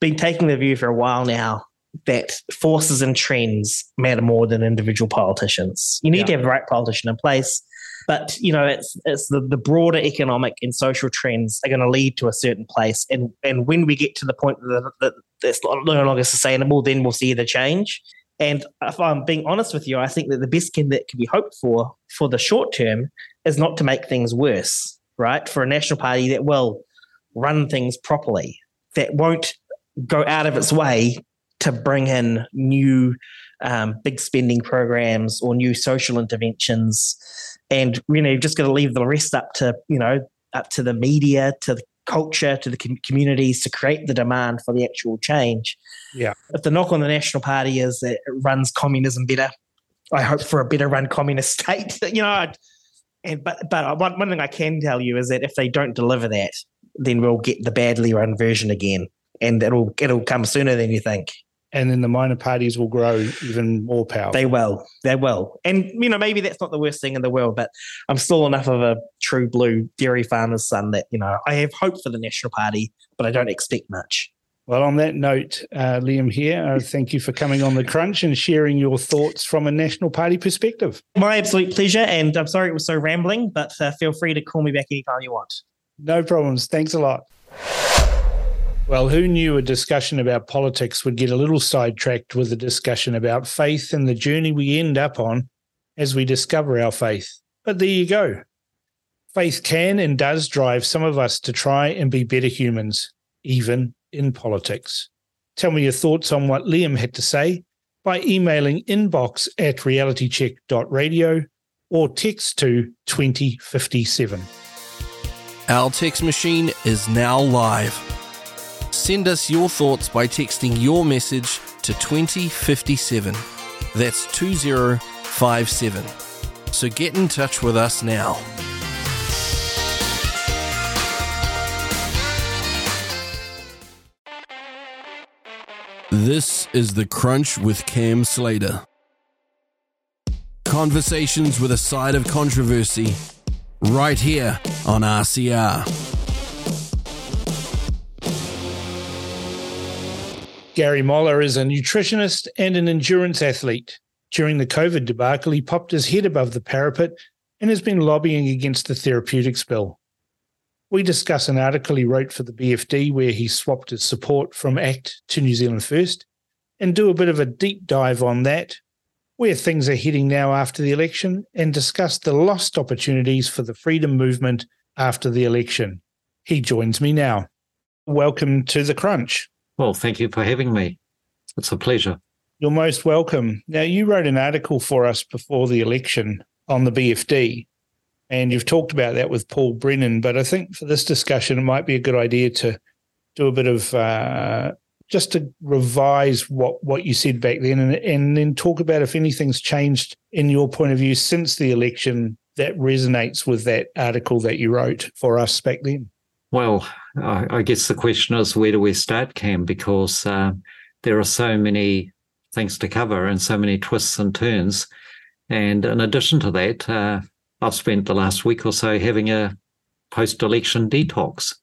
been taking the view for a while now that forces and trends matter more than individual politicians. You need Yeah. to have the right politician in place, but you know it's it's the, the broader economic and social trends are going to lead to a certain place, and and when we get to the point that, that that's no longer sustainable, then we'll see the change. And if I'm being honest with you, I think that the best can that can be hoped for for the short term is not to make things worse, right? For a national party that will run things properly, that won't go out of its way to bring in new um, big spending programs or new social interventions, and you know, you're just going to leave the rest up to you know up to the media, to the culture, to the com- communities to create the demand for the actual change. Yeah. If the knock on the National Party is that it runs communism better, I hope for a better run communist [laughs] state. [laughs] You know, I'd- and but but one, one thing I can tell you is that if they don't deliver that, then we'll get the badly run version again, and it'll it'll come sooner than you think. And then the minor parties will grow even more powerful. They will, they will, and you know maybe that's not the worst thing in the world, but I'm still enough of a true blue dairy farmer's son that you know I have hope for the National Party, but I don't expect much. Well, on that note, uh, Liam Hehir, uh, thank you for coming on the crunch and sharing your thoughts from a National Party perspective. My absolute pleasure, and I'm sorry it was so rambling, but uh, feel free to call me back anytime you want. No problems. Thanks a lot. Well, who knew a discussion about politics would get a little sidetracked with a discussion about faith and the journey we end up on as we discover our faith? But there you go. Faith can and does drive some of us to try and be better humans, even in politics. Tell me your thoughts on what Liam had to say by emailing inbox at realitycheck.radio or text to 2057. Our text machine is now live. Send us your thoughts by texting your message to 2057. That's 2057. So get in touch with us now. This is The Crunch with Cam Slater. Conversations with a side of controversy right here on RCR. Gary Moller is a nutritionist and an endurance athlete. During the COVID debacle, he popped his head above the parapet and has been lobbying against the therapeutics bill. We discuss an article he wrote for the BFD where he swapped his support from ACT to New Zealand First and do a bit of a deep dive on that, where things are heading now after the election, and discuss the lost opportunities for the freedom movement after the election. He joins me now. Welcome to the Crunch. Well, thank you for having me. It's a pleasure. You're most welcome. Now, you wrote an article for us before the election on the BFD, and you've talked about that with Paul Brennan. But I think for this discussion, it might be a good idea to do a bit of uh, just to revise what, what you said back then and, and then talk about if anything's changed in your point of view since the election that resonates with that article that you wrote for us back then. Well, I, I guess the question is where do we start, Cam? Because uh, there are so many things to cover and so many twists and turns. And in addition to that, uh, I've spent the last week or so having a post election detox.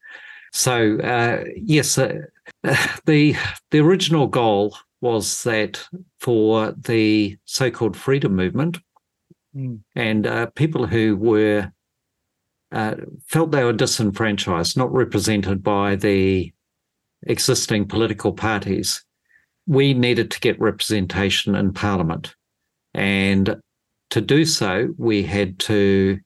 So, uh, yes, uh, [laughs] the, the original goal was that for the so called freedom movement mm. and uh, people who were uh, felt they were disenfranchised, not represented by the existing political parties, we needed to get representation in Parliament. And to do so, we had to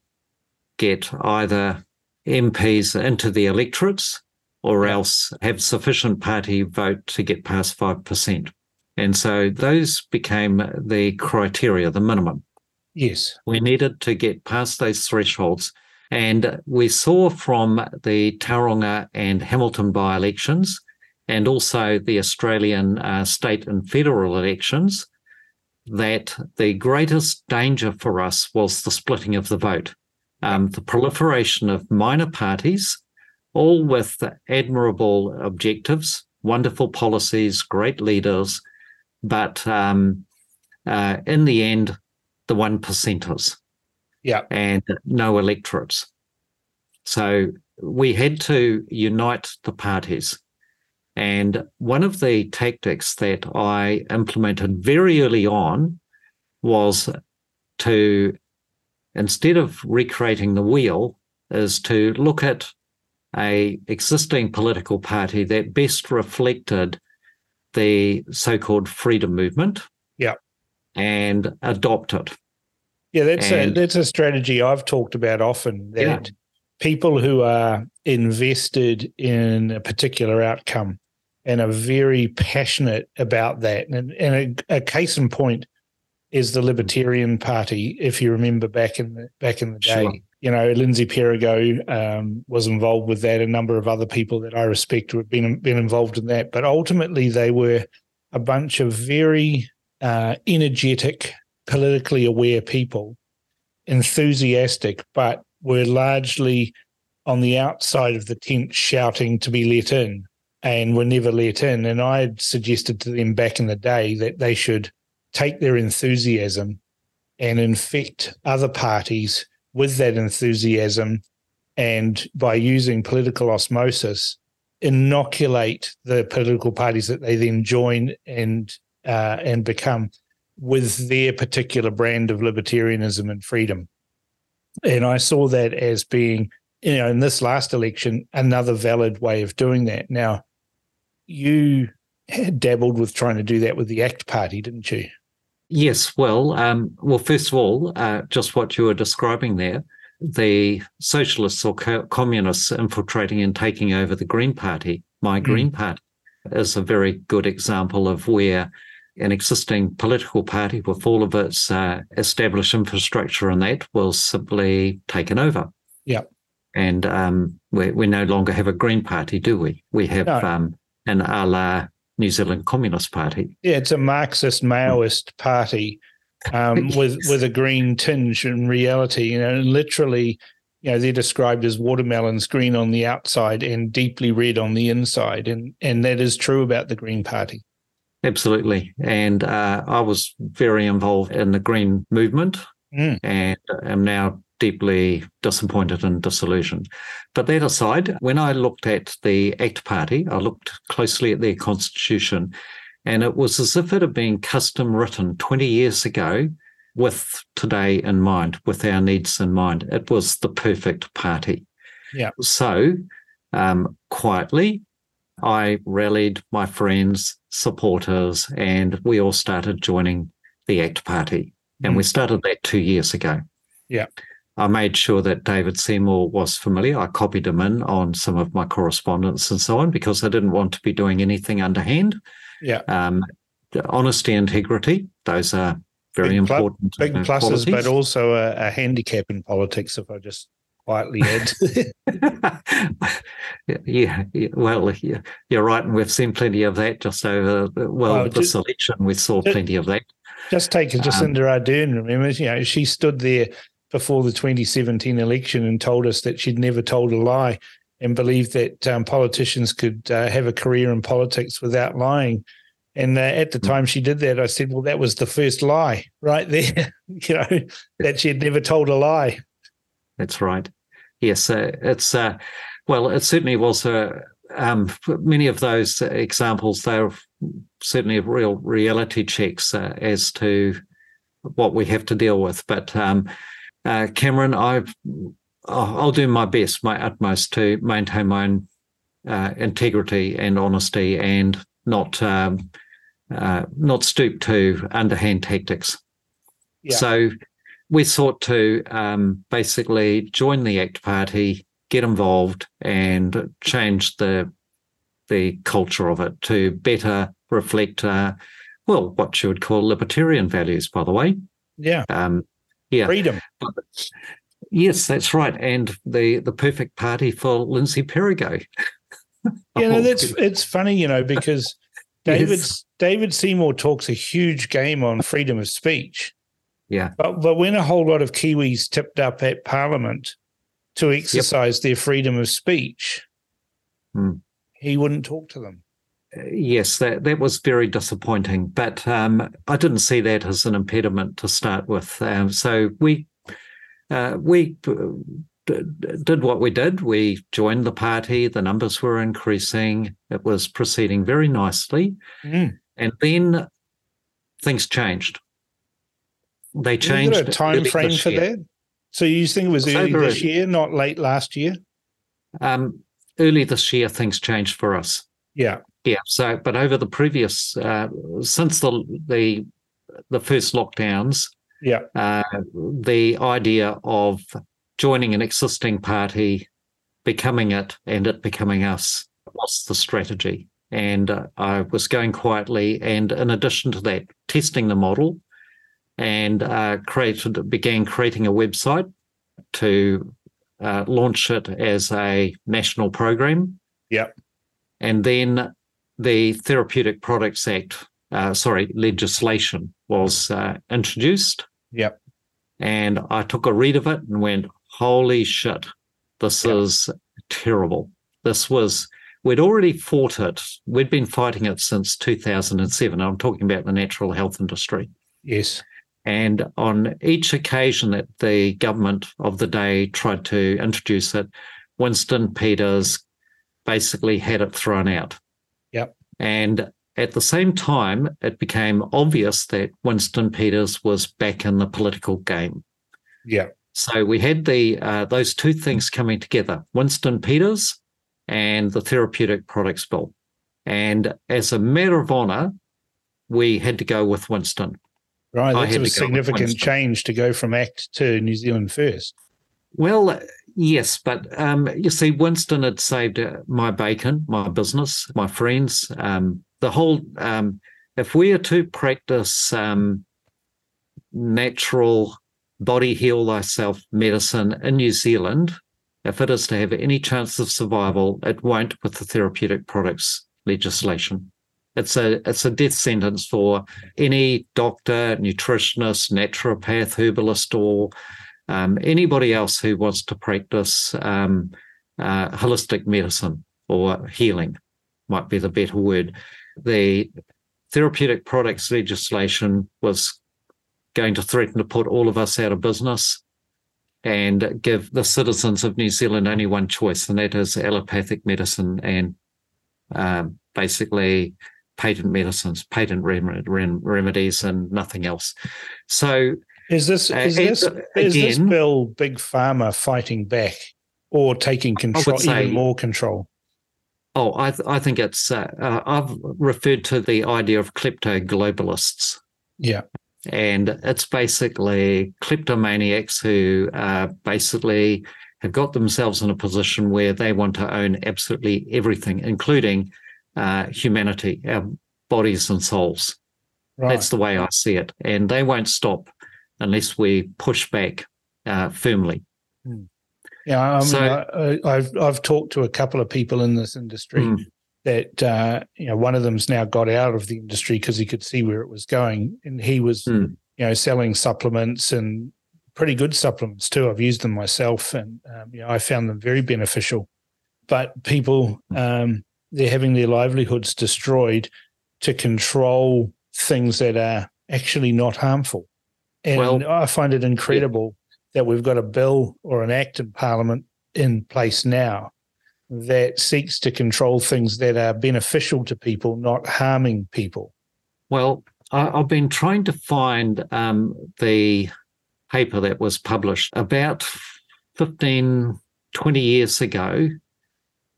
get either MPs into the electorates or else have sufficient party vote to get past 5%. And so those became the criteria, the minimum. Yes. We needed to get past those thresholds. And we saw from the Tauranga and Hamilton by elections and also the Australian uh, state and federal elections, that the greatest danger for us was the splitting of the vote, um, the proliferation of minor parties, all with admirable objectives, wonderful policies, great leaders, but um, uh, in the end, the one percenters. Yeah. And no electorates. So we had to unite the parties. And one of the tactics that I implemented very early on was to, instead of recreating the wheel, is to look at a existing political party that best reflected the so-called freedom movement. Yeah. And adopt it. Yeah, that's and, a that's a strategy I've talked about often. That yeah. people who are invested in a particular outcome and are very passionate about that. And, and a, a, case in point is the Libertarian Party. If you remember back in the back in the day, sure. you know, Lindsay Perigo um, was involved with that. A number of other people that I respect have been been involved in that. But ultimately, they were a bunch of very uh, energetic, politically aware people, enthusiastic, but were largely on the outside of the tent shouting to be let in and were never let in. And I had suggested to them back in the day that they should take their enthusiasm and infect other parties with that enthusiasm. And by using political osmosis, inoculate the political parties that they then join and uh, and become with their particular brand of libertarianism and freedom. And I saw that as being, you know, in this last election, another valid way of doing that. Now, you had dabbled with trying to do that with the ACT Party, didn't you? Yes. Well, um, well, first of all, uh, just what you were describing there, the socialists or co- communists infiltrating and taking over the Green Party, my mm. Green Party, is a very good example of where an existing political party with all of its uh, established infrastructure and that was simply taken over. Yeah. And um, we, we no longer have a Green Party, do we? We have no. um, an a la New Zealand Communist Party. Yeah, it's a Marxist Maoist party um, yes. [laughs] with with a green tinge in reality. You know, literally, you know, they're described as watermelons, green on the outside and deeply red on the inside, and and that is true about the Green Party. Absolutely, and uh, I was very involved in the Green movement, mm. and am now deeply disappointed and disillusioned. But that aside, when I looked at the ACT Party, I looked closely at their constitution, and it was as if it had been custom written 20 years ago with today in mind, with our needs in mind. It was the perfect party. Yeah. So, um, quietly, I rallied my friends, supporters, and we all started joining the ACT Party. And mm. we started that two years ago. Yeah. I made sure that David Seymour was familiar. I copied him in on some of my correspondence and so on because I didn't want to be doing anything underhand. Yeah. Um, honesty, integrity. Those are very Big important. Big uh, pluses, qualities. but also a, a handicap in politics, if I just quietly add. [laughs] [laughs] yeah, yeah, well, yeah, you're right, and we've seen plenty of that just over well, Well, this just- election. We saw just- plenty of that. Just take Um, Jacinda Ardern. Remember, you know, she stood there before the 2017 election and told us that she'd never told a lie, and believed that um, politicians could uh, have a career in politics without lying. And uh, at the Hmm. time she did that, I said, "Well, that was the first lie right there. [laughs] you know, that she had never told a lie." That's right. Yes, uh, it's uh, well, it certainly was. Uh, um, many of those examples, they're certainly real reality checks uh, as to what we have to deal with. But um, uh, Cameron, I'll I'll do my best, my utmost to maintain my own uh, integrity and honesty, and not um, uh, not stoop to underhand tactics. Yeah. So we sought to um, basically join the ACT Party, get involved, and change the the culture of it to better reflect, uh, well, what you would call libertarian values. By the way, Yeah, um, yeah, freedom. yes, that's right, and the the perfect party for Lindsay Perigo. [laughs] Yeah, no, Oh, that's it's funny, you know, because David [laughs] Yes. David Seymour talks a huge game on freedom of speech. Yeah. But but when a whole lot of Kiwis tipped up at Parliament to exercise their freedom of speech, Hmm. he wouldn't talk to them. Yes, that that was very disappointing, but um, I didn't see that as an impediment to start with. Um, so we uh, we uh, d- did what we did. We joined the party. The numbers were increasing. It was proceeding very nicely, Mm. and then things changed. They Is changed. there a time frame for year. that? So you think it was It's early this a- year, not late last year? Um, early this year, things changed for us. Yeah. Yeah. So, but over the previous, uh, since the the the first lockdowns, Yeah. uh, the idea of joining an existing party, becoming it, and it becoming us was the strategy. And uh, I was going quietly, and in addition to that, testing the model, and uh, created began creating a website to uh, launch it as a national program. Yeah. And then the Therapeutic Products Act, uh, sorry, legislation was uh, introduced. Yep. And I took a read of it and went, holy shit, this Yep. is terrible. This was, we'd already fought it. We'd been fighting it since 2007. I'm talking about the natural health industry. Yes. And on each occasion that the government of the day tried to introduce it, Winston Peters basically had it thrown out. Yep. And at the same time, it became obvious that Winston Peters was back in the political game. Yeah. So we had the uh, those two things coming together: Winston Peters and the Therapeutic Products Bill. And as a matter of honour, we had to go with Winston. Right. That's a to go with significant change to go from ACT to New Zealand First. Well, yes, but um, you see, Winston had saved uh, my bacon, my business, my friends. Um, the whole, um, if we are to practice um, natural body heal thyself medicine in New Zealand, if it is to have any chance of survival, it won't with the therapeutic products legislation. It's a it's a death sentence for any doctor, nutritionist, naturopath, herbalist, or um, anybody else who wants to practice um, uh, holistic medicine or healing might be the better word. The therapeutic products legislation was going to threaten to put all of us out of business and give the citizens of New Zealand only one choice, and that is allopathic medicine and um, basically patent medicines, patent rem- rem- remedies, and nothing else. So Is this Uh, is this uh, is this bill big pharma fighting back or taking control say- even more control? Oh, I, th- I think it's. Uh, uh, I've referred to the idea of klepto globalists, Yeah. and it's basically kleptomaniacs who uh, basically have got themselves in a position where they want to own absolutely everything, including uh, humanity, our bodies and souls. Right. That's the way I see it, and they won't stop unless we push back uh, firmly. Hmm. Yeah, I mean, so, I, have I've talked to a couple of people in this industry mm. that uh, you know one of them's now got out of the industry because he could see where it was going, and he was mm. you know selling supplements and pretty good supplements too. I've used them myself, and um, you know I found them very beneficial. But people um, they're having their livelihoods destroyed to control things that are actually not harmful. And well, I find it incredible that we've got a bill or an act in Parliament in place now that seeks to control things that are beneficial to people, not harming people. Well, I've been trying to find um, the paper that was published about 15, 20 years ago.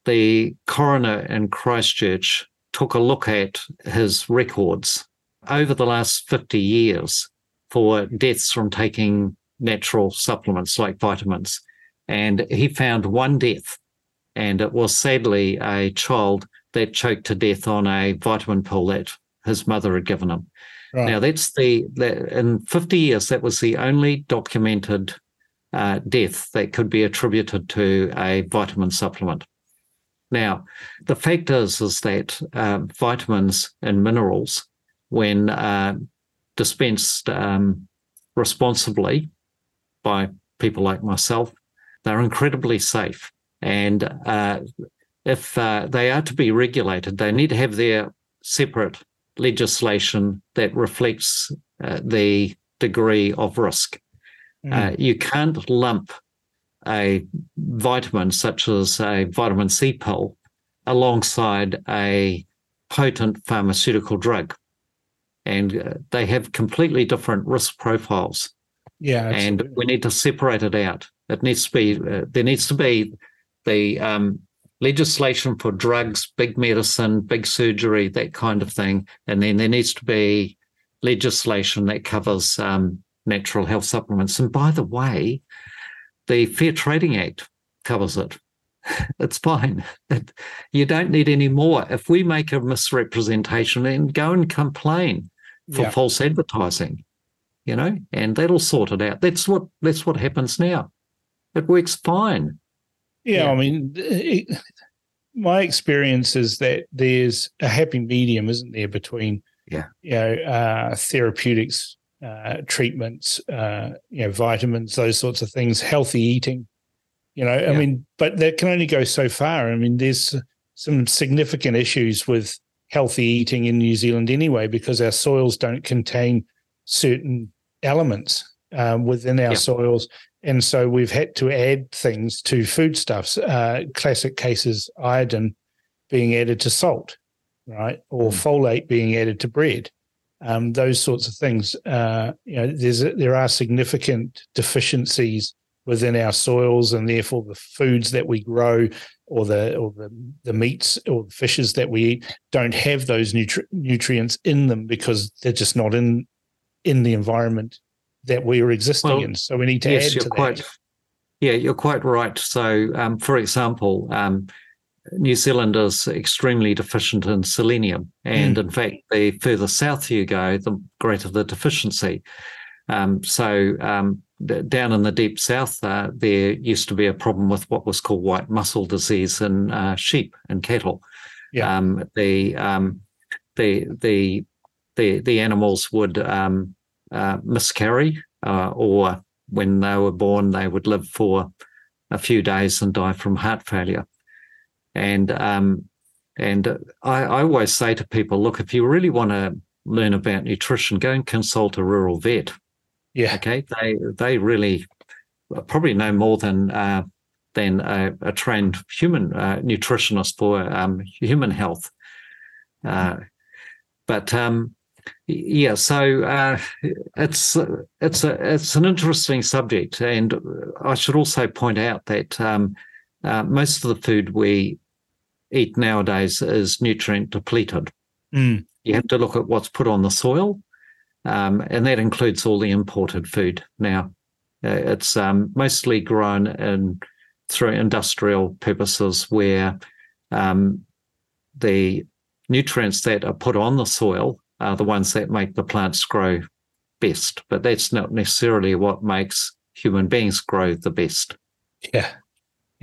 The coroner in Christchurch took a look at his records over the last 50 years for deaths from taking natural supplements like vitamins. And he found one death, and it was sadly a child that choked to death on a vitamin pill that his mother had given him. Right. Now, that's the, in 50 years, that was the only documented uh, death that could be attributed to a vitamin supplement. Now, the fact is, is that uh, vitamins and minerals, when uh, dispensed um, responsibly by people like myself, they're incredibly safe. And uh, if uh, they are to be regulated, they need to have their separate legislation that reflects uh, the degree of risk. Mm. you can't lump a vitamin such as a vitamin C pill alongside a potent pharmaceutical drug. And uh, they have completely different risk profiles. Yeah, absolutely. and we need to separate it out. It needs to be uh, there needs to be the um, legislation for drugs, big medicine, big surgery, that kind of thing, and then there needs to be legislation that covers um, natural health supplements. And by the way, the Fair Trading Act covers it. [laughs] It's fine. you don't need any more. If we make a misrepresentation, then go and complain for yeah. false advertising you know, and that'll sort it out. That's what that's what happens now. It works fine. Yeah, yeah. I mean, it, my experience is that there's a happy medium, isn't there, between yeah, you know, uh, therapeutics, uh, treatments, uh, you know, vitamins, those sorts of things, healthy eating. You know, yeah. I mean, but that can only go so far. I mean, there's some significant issues with healthy eating in New Zealand anyway, because our soils don't contain certain elements um, within our soils. And so we've had to add things to foodstuffs. Uh, classic cases, iodine being added to salt, right? Or mm. folate being added to bread. Um, those sorts of things. Uh, you know, there's there are significant deficiencies within our soils, and therefore the foods that we grow, or the or the, the meats or the fishes that we eat, don't have those nutri- nutrients in them because they're just not in in the environment that we are existing well, in. So we need to yes, add you're to quite. Yeah, you're quite right. So, um, for example, um, New Zealand is extremely deficient in selenium. And mm. in fact, the further south you go, the greater the deficiency. Um, so, um, down in the deep south, uh, there used to be a problem with what was called white muscle disease in uh, sheep and cattle. Yeah. Um, the, um, the, the the the animals would um, uh, miscarry, uh, or when they were born, they would live for a few days and die from heart failure. And um, and I, I always say to people, look, if you really want to learn about nutrition, go and consult a rural vet. Yeah. Okay. They they really probably know more than uh, than a, a, trained human uh, nutritionist for um, human health. Uh, but um, yeah, so uh, it's it's a it's an interesting subject, and I should also point out that um, uh, most of the food we eat nowadays is nutrient depleted. Mm. You have to look at what's put on the soil, um, and that includes all the imported food. Now, uh, it's um, mostly grown in through industrial purposes, where um, the nutrients that are put on the soil are the ones that make the plants grow best, but that's not necessarily what makes human beings grow the best. Yeah.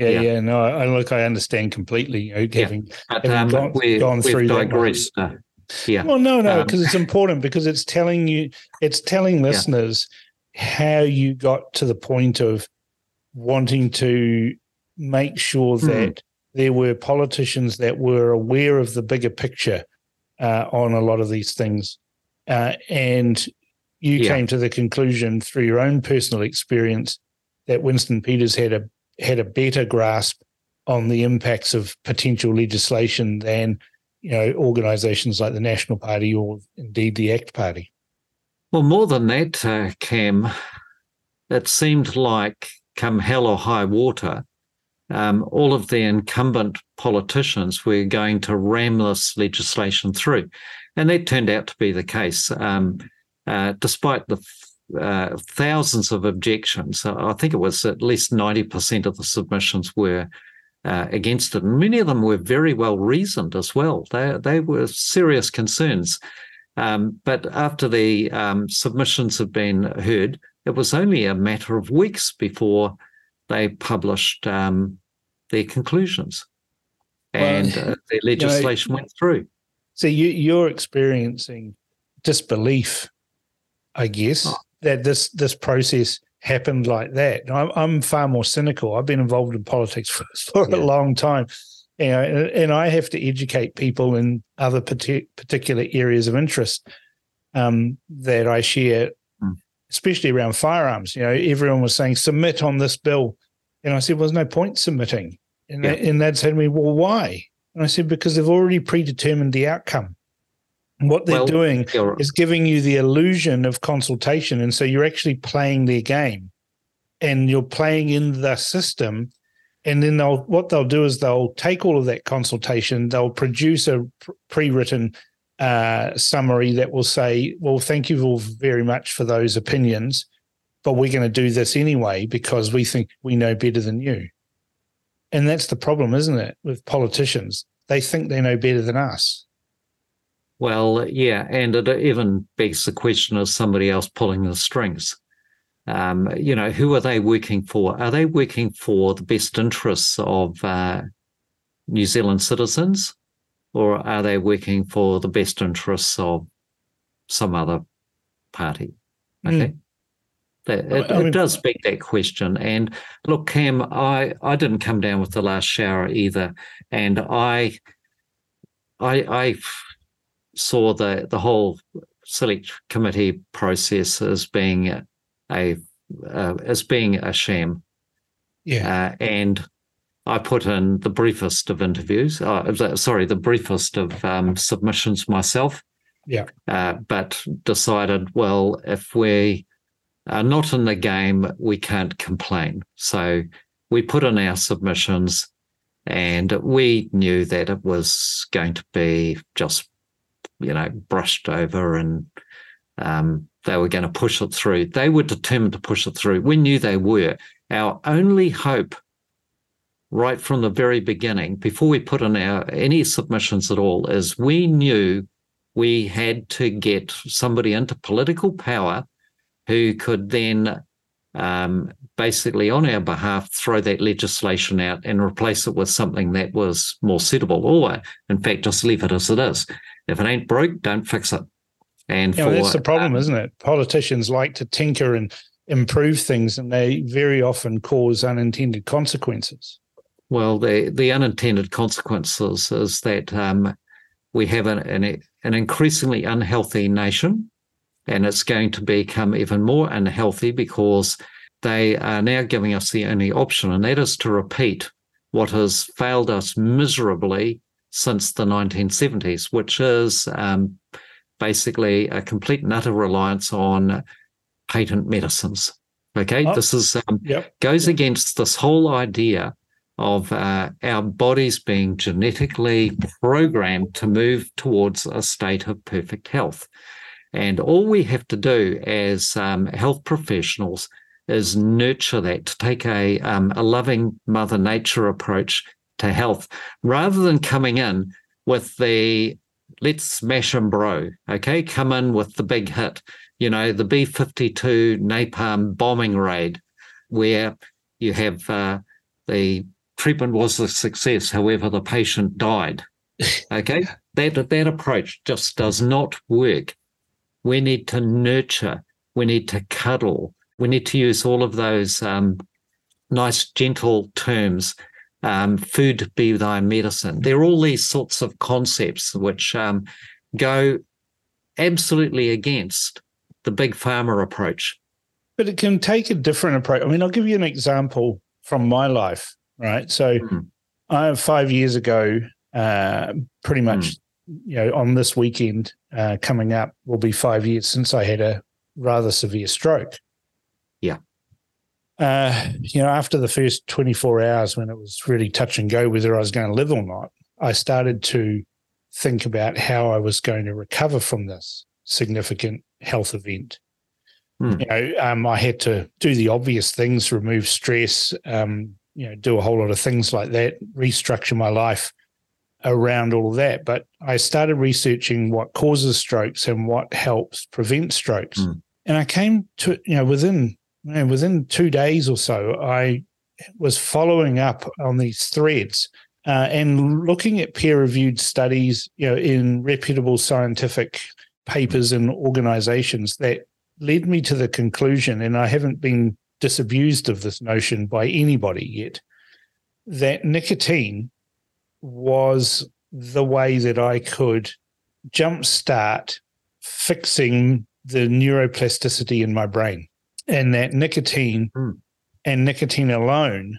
Yeah, yeah, yeah. No, I, look, I understand completely. You know, having, yeah. but, having um, gone, we, gone through digressed. Uh, yeah. Well, no, no, because um, it's important because it's telling you, it's telling listeners yeah. how you got to the point of wanting to make sure hmm. that mm. there were politicians that were aware of the bigger picture uh, on a lot of these things, uh, and you yeah. came to the conclusion through your own personal experience that Winston Peters had a had a better grasp on the impacts of potential legislation than you know organisations like the National Party or indeed the ACT Party. Well, more than that, uh, Cam, it seemed like come hell or high water, um, all of the incumbent politicians were going to ram this legislation through. And that turned out to be the case. Um, uh, despite the uh, thousands of objections, I think it was at least 90% of the submissions were uh, against it. And many of them were very well reasoned as well. They, they were serious concerns. Um, but after the um, submissions had been heard, it was only a matter of weeks before they published um, their conclusions and well, uh, [laughs] their legislation you know, went through. So you, you're experiencing disbelief, I guess, oh. That this this process happened like that. I'm, I'm far more cynical. I've been involved in politics [laughs] for, for yeah. a long time. You know, and, and, I have to educate people in other particular areas of interest um, that I share especially around firearms. You know, everyone was saying submit on this bill, and I said, well, "There's no point submitting." And yeah. and they'd said to me, "Well, why?" And I said, "Because they've already predetermined the outcome. What they're well, doing is giving you the illusion of consultation, and so you're actually playing their game, and you're playing in the system." And then they'll what they'll do is they'll take all of that consultation, they'll produce a pre-written uh, summary that will say, well, thank you all very much for those opinions, but we're going to do this anyway because we think we know better than you. And that's the problem, isn't it, with politicians? They think they know better than us. Well, yeah, and it even begs the question of somebody else pulling the strings. Um, you know, who are they working for? Are they working for the best interests of uh, New Zealand citizens? or are they working for the best interests of some other party? Okay. Mm. That, it, I mean, it, does beg that question. And look, Cam, I, I didn't come down with the last shower either, and I I, I saw the the whole select committee process as being a, a uh, as being a sham. Yeah, uh, and I put in the briefest of interviews. Uh, sorry, the briefest of um, submissions myself. Yeah. Uh, but decided, well, if we are not in the game, we can't complain. So we put in our submissions, and we knew that it was going to be just, you know, brushed over, and um, they were going to push it through. They were determined to push it through. We knew they were. Our only hope right from the very beginning, before we put in our any submissions at all, is we knew we had to get somebody into political power who could then um, basically on our behalf throw that legislation out and replace it with something that was more suitable. Or in fact just leave it as it is. If it ain't broke don't fix it. And for, that's the problem um, isn't it? Politicians like to tinker and improve things and they very often cause unintended consequences. Well, the, the unintended consequences is that um, we have an, an, an increasingly unhealthy nation, and it's going to become even more unhealthy because they are now giving us the only option, and that is to repeat what has failed us miserably since the 1970s, which is um, basically a complete and utter reliance on patent medicines. Okay, oh, this is um, yep. goes against this whole idea of uh, our bodies being genetically programmed to move towards a state of perfect health. And all we have to do as um, health professionals is nurture that, to take a, um, a loving Mother Nature approach to health, rather than coming in with the let's smash and bro. Okay, come in with the big hit. You know, the B 52 napalm bombing raid, where you have uh, the treatment was a success. However, the patient died. [laughs] Okay, that that approach just does not work. We need to nurture. We need to cuddle. We need to use all of those um, nice, gentle terms. Um, food be thy medicine. There are all these sorts of concepts which um, go absolutely against the big pharma approach. But it can take a different approach. I mean, I'll give you an example from my life, right? So, mm. I five years ago, uh, pretty much, mm. You know, on this weekend uh, coming up will be five years since I had a rather severe stroke. Yeah. Uh, you know, after the first 24 hours when it was really touch and go whether I was going to live or not, I started to think about how I was going to recover from this significant health event. Mm. You know, um, I had to do the obvious things, remove stress, um, you know, do a whole lot of things like that, restructure my life around all of that. But I started researching what causes strokes and what helps prevent strokes. Mm. And I came to, you know, within you know, within two days or so, I was following up on these threads uh, and looking at peer-reviewed studies, you know, in reputable scientific papers and organizations that led me to the conclusion, and I haven't been disabused of this notion by anybody yet, that nicotine was the way that I could jumpstart fixing the neuroplasticity in my brain. And that nicotine mm. and nicotine alone,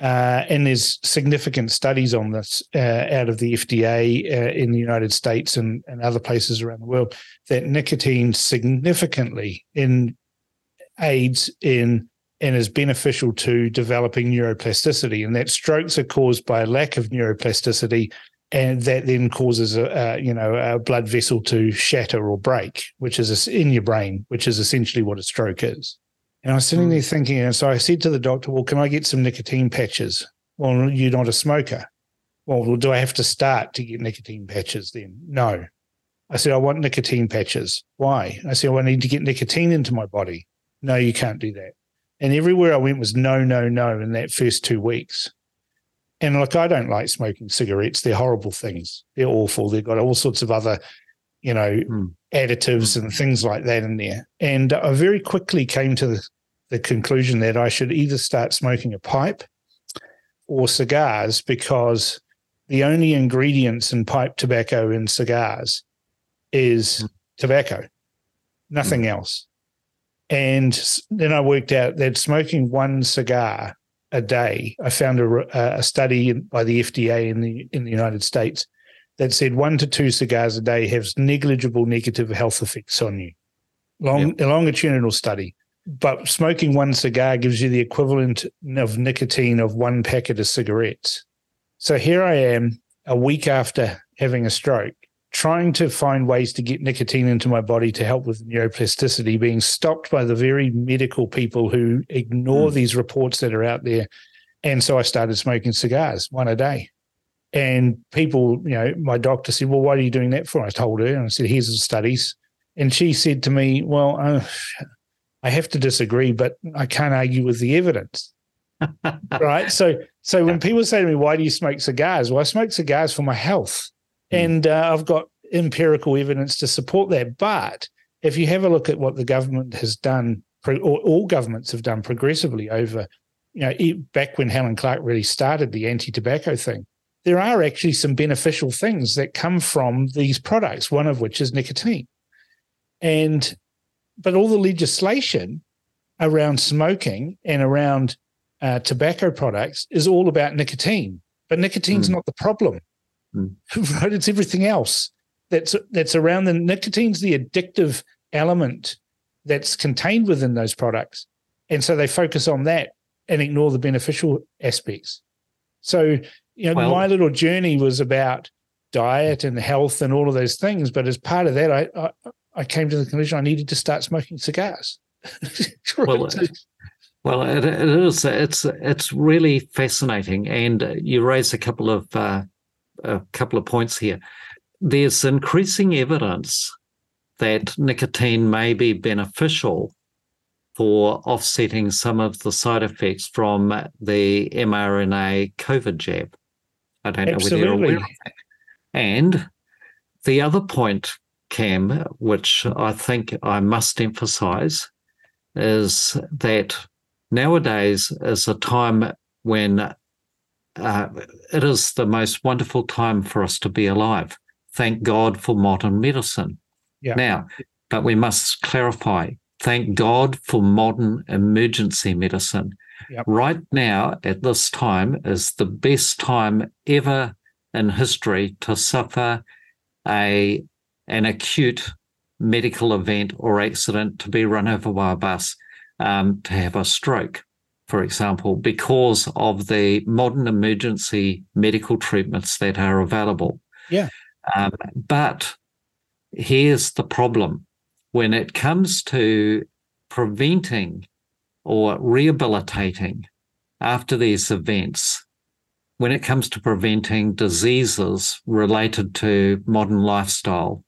uh, and there's significant studies on this uh, out of the FDA uh, in the United States and, and other places around the world, that nicotine significantly in aids in and is beneficial to developing neuroplasticity, and that strokes are caused by a lack of neuroplasticity, and that then causes a, a you know a blood vessel to shatter or break, which is in your brain, which is essentially what a stroke is. And I was sitting there hmm. thinking, and so I said to the doctor, "Well, can I get some nicotine patches?" Well, you're not a smoker. Well, do I have to start to get nicotine patches then? No. I said, I want nicotine patches. Why? I said, well, I need to get nicotine into my body. No, you can't do that. And everywhere I went was no, no, no in that first two weeks. And like, I don't like smoking cigarettes. They're horrible things. They're awful. They've got all sorts of other, you know, mm. additives and things like that in there. And I very quickly came to the, the conclusion that I should either start smoking a pipe or cigars because the only ingredients in pipe tobacco and cigars is mm. tobacco, nothing mm. else. And then I worked out that smoking one cigar a day, I found a, a study by the FDA in the in the United States that said one to two cigars a day has negligible negative health effects on you. Long yep. a longitudinal study. But smoking one cigar gives you the equivalent of nicotine of one packet of cigarettes. So here I am a week after having a stroke trying to find ways to get nicotine into my body to help with neuroplasticity, being stopped by the very medical people who ignore mm. these reports that are out there. And so I started smoking cigars one a day. And people, you know, my doctor said, Well, what are you doing that for? I told her, and I said, Here's the studies. And she said to me, Well, uh, I have to disagree, but I can't argue with the evidence. [laughs] right. So, so when people say to me, Why do you smoke cigars? Well, I smoke cigars for my health. Hmm. And uh, I've got empirical evidence to support that. But if you have a look at what the government has done, or all governments have done progressively over, you know, back when Helen Clark really started the anti-tobacco thing, there are actually some beneficial things that come from these products. One of which is nicotine, and but all the legislation around smoking and around uh, tobacco products is all about nicotine. But nicotine's mm. not the problem. Mm. [laughs] Right? It's everything else that's that's around the nicotine's the addictive element that's contained within those products. And so they focus on that and ignore the beneficial aspects. So, you know, well, my little journey was about diet and health and all of those things. But as part of that, I, I, I came to the conclusion I needed to start smoking cigars. [laughs] well, well, it, it is. It's it's really fascinating, and you raise a couple of uh, a couple of points here. there's increasing evidence that nicotine may be beneficial for offsetting some of the side effects from the mRNA COVID jab. I don't know Absolutely. whether you're aware of that. And the other point, Cam, which I think I must emphasize, is that nowadays is a time when uh, it is the most wonderful time for us to be alive. Thank God for modern medicine. Yeah. Now, but we must clarify thank God for modern emergency medicine. Yep. Right now, at this time, is the best time ever in history to suffer a an acute medical event or accident, to be run over by a bus, um, to have a stroke, for example, because of the modern emergency medical treatments that are available. Yeah. Um, but here's the problem when it comes to preventing or rehabilitating after these events, when it comes to preventing diseases related to modern lifestyle,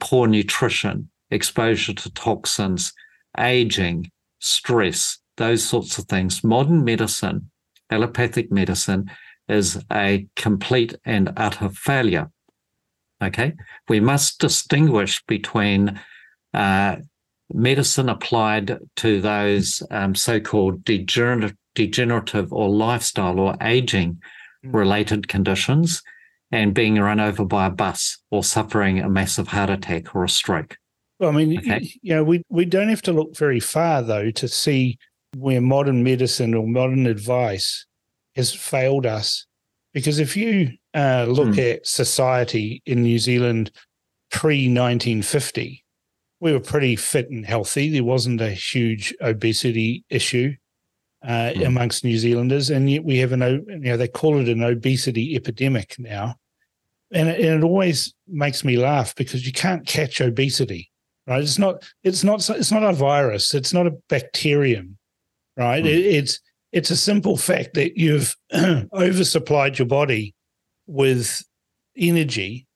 poor nutrition, exposure to toxins, aging, stress, those sorts of things, modern medicine, allopathic medicine, is a complete and utter failure. Okay, we must distinguish between uh, medicine applied to those um, so-called degener- degenerative or lifestyle or aging related conditions and being run over by a bus or suffering a massive heart attack or a stroke. Well, I mean, Okay. you know, we, we don't have to look very far, though, to see where modern medicine or modern advice has failed us. Because if you uh, look Hmm. at society in New Zealand pre 1950, we were pretty fit and healthy. There wasn't a huge obesity issue uh, Hmm. amongst New Zealanders. And yet we have an, you know, they call it an obesity epidemic now. And it, and it always makes me laugh because you can't catch obesity right? It's not it's not it's not a virus. It's not a bacterium, right? Hmm. It, it's it's a simple fact that you've [clears throat] oversupplied your body with energy,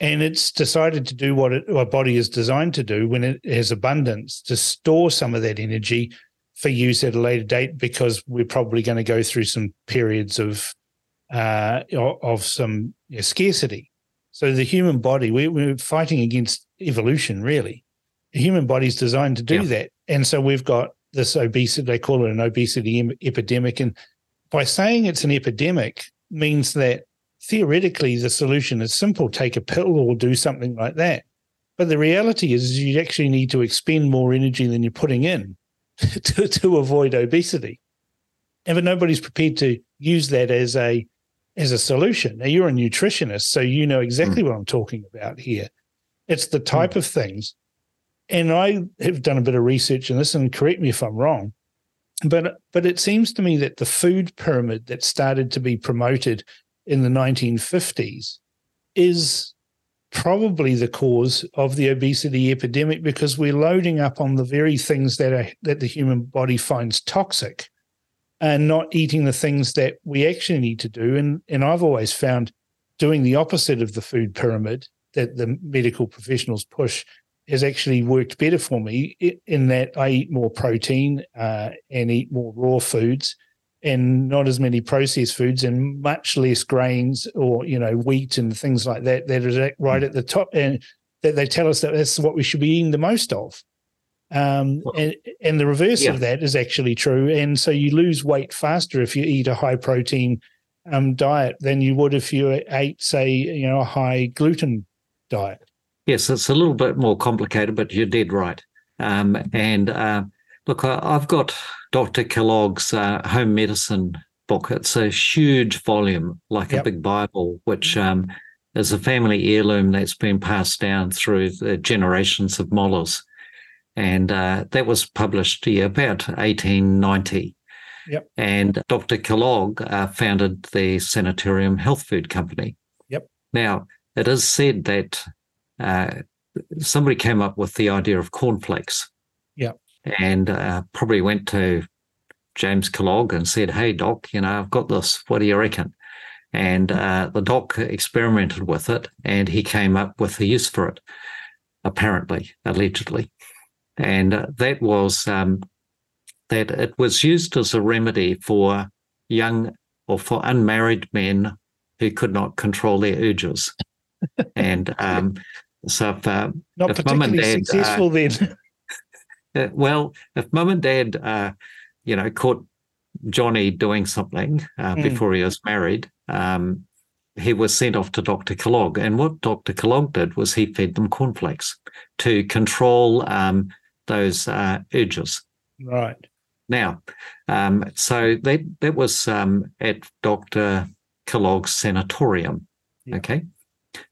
and it's decided to do what it, our body is designed to do when it has abundance to store some of that energy for use at a later date because we're probably going to go through some periods of uh, of some you know, scarcity. So the human body, we, we're fighting against evolution, really. The human body's designed to do Yeah. that, and so we've got this obesity. They call it an obesity em- epidemic, and by saying it's an epidemic means that theoretically the solution is simple: take a pill or do something like that. But the reality is, you actually need to expend more energy than you're putting in [laughs] to, to avoid obesity. And but nobody's prepared to use that as a as a solution. Now you're a nutritionist, so you know exactly mm. what I'm talking about here. It's the mm. type of things, and I have done a bit of research in this, and correct me if I'm wrong, but but it seems to me that the food pyramid that started to be promoted in the 1950s is probably the cause of the obesity epidemic because we're loading up on the very things that are that the human body finds toxic and not eating the things that we actually need to do. And and I've always found doing the opposite of the food pyramid that the medical professionals push has actually worked better for me in that I eat more protein uh, and eat more raw foods and not as many processed foods and much less grains or you know wheat and things like that that is right at the top and that they tell us that that's what we should be eating the most of. Um, and and the reverse Yeah. of that is actually true and so you lose weight faster if you eat a high protein um, diet than you would if you ate say you know a high gluten diet Yes, it's a little bit more complicated, but you're dead right. Um, and uh, look, I, I've got Dr. Kellogg's uh, home medicine book. It's a huge volume, like Yep. a big Bible, which um, is a family heirloom that's been passed down through the generations of Mollers. And uh, that was published yeah, about 1890. Yep. And Dr. Kellogg uh, founded the Sanitarium Health Food Company. Yep. Now, it is said that uh, somebody came up with the idea of cornflakes. Yeah. And uh, probably went to James Kellogg and said, Hey, Doc, you know, I've got this. What do you reckon? And uh, the doc experimented with it and he came up with a use for it, apparently, allegedly. And uh, that was um, that it was used as a remedy for young or for unmarried men who could not control their urges. and um, so if, uh, Not if mum and particularly dad, uh, successful then. [laughs] uh, well, if mum and dad, uh, you know, caught Johnny doing something uh, Mm. before he was married, um, he was sent off to Dr. Kellogg. And what Dr. Kellogg did was he fed them cornflakes to control um, those uh, urges. right. Now, um, so that that was um, at Dr. Kellogg's sanatorium. Yeah. Okay.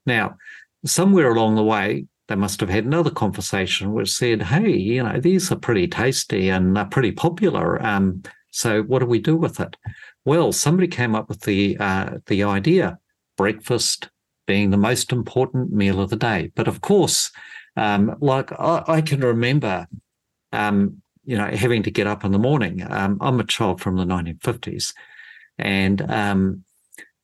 Now, somewhere along the way, they must have had another conversation which said, "Hey, you know, these are pretty tasty and are pretty popular. Um, so what do we do with it?" Well, somebody came up with the uh, the idea: breakfast being the most important meal of the day. But of course, um, like I, I can remember um, you know, having to get up in the morning. Um, I'm a child from the 1950s, and um,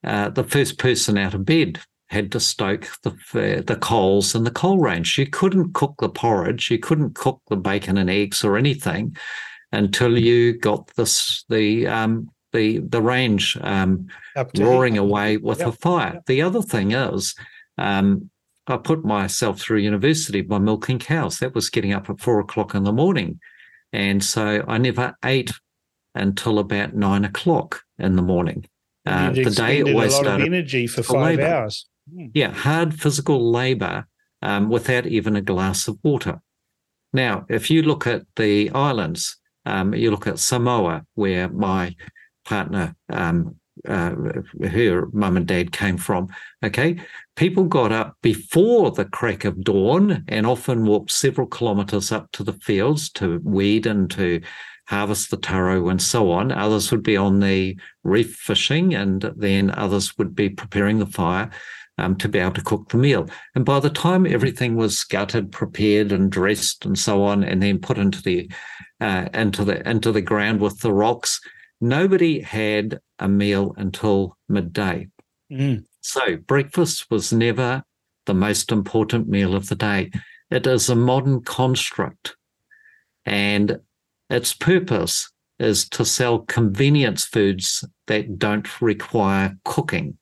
uh, the first person out of bed had to stoke the the coals in the coal range. You couldn't cook the porridge, you couldn't cook the bacon and eggs or anything until you got this the um, the the range um, roaring away with Yep, a fire. yep. The other thing is, um, I put myself through university by milking cows. That was getting up at four o'clock in the morning. And so I never ate until about nine o'clock in the morning. Uh, the day always a lot started of energy for five labour. hours. Hmm. yeah, hard physical labor um, without even a glass of water. Now, if you look at the islands, um, you look at Samoa, where my partner, um, uh, her mum and dad came from. Okay, people got up before the crack of dawn and often walked several kilometres up to the fields to weed and to harvest the taro and so on. Others would be on the reef fishing, and then others would be preparing the fire um, to be able to cook the meal. And by the time everything was gutted, prepared, and dressed, and so on, and then put into the uh, into the into the ground with the rocks, nobody had a meal until midday. Mm. So breakfast was never the most important meal of the day. It is a modern construct, and its purpose is to sell convenience foods that don't require cooking.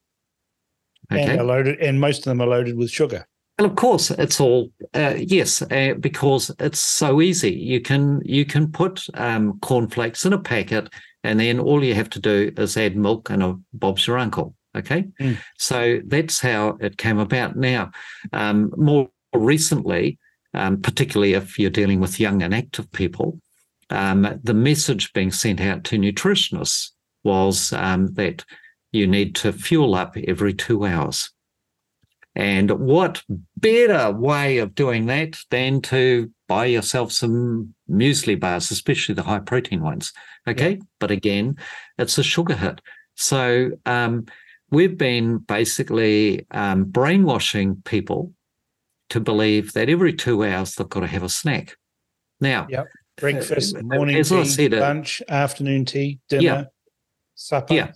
And, are loaded, and most of them are loaded with sugar. And of course, it's all uh, yes, uh, because it's so easy. You can you can put um, cornflakes in a packet, and then all you have to do is add milk and a Bob's your uncle. Okay, Mm. so that's how it came about. Now, um, more recently, um, particularly if you're dealing with young and active people, um, the message being sent out to nutritionists was um, that you need to fuel up every two hours. And what better way of doing that than to buy yourself some muesli bars, especially the high protein ones? Okay. But again, it's a sugar hit. So um, we've been basically um, brainwashing people to believe that every two hours they've got to have a snack. Now, Yep. Breakfast, uh, morning as tea, I said, uh, lunch, afternoon tea, dinner, Yeah. supper. Yeah.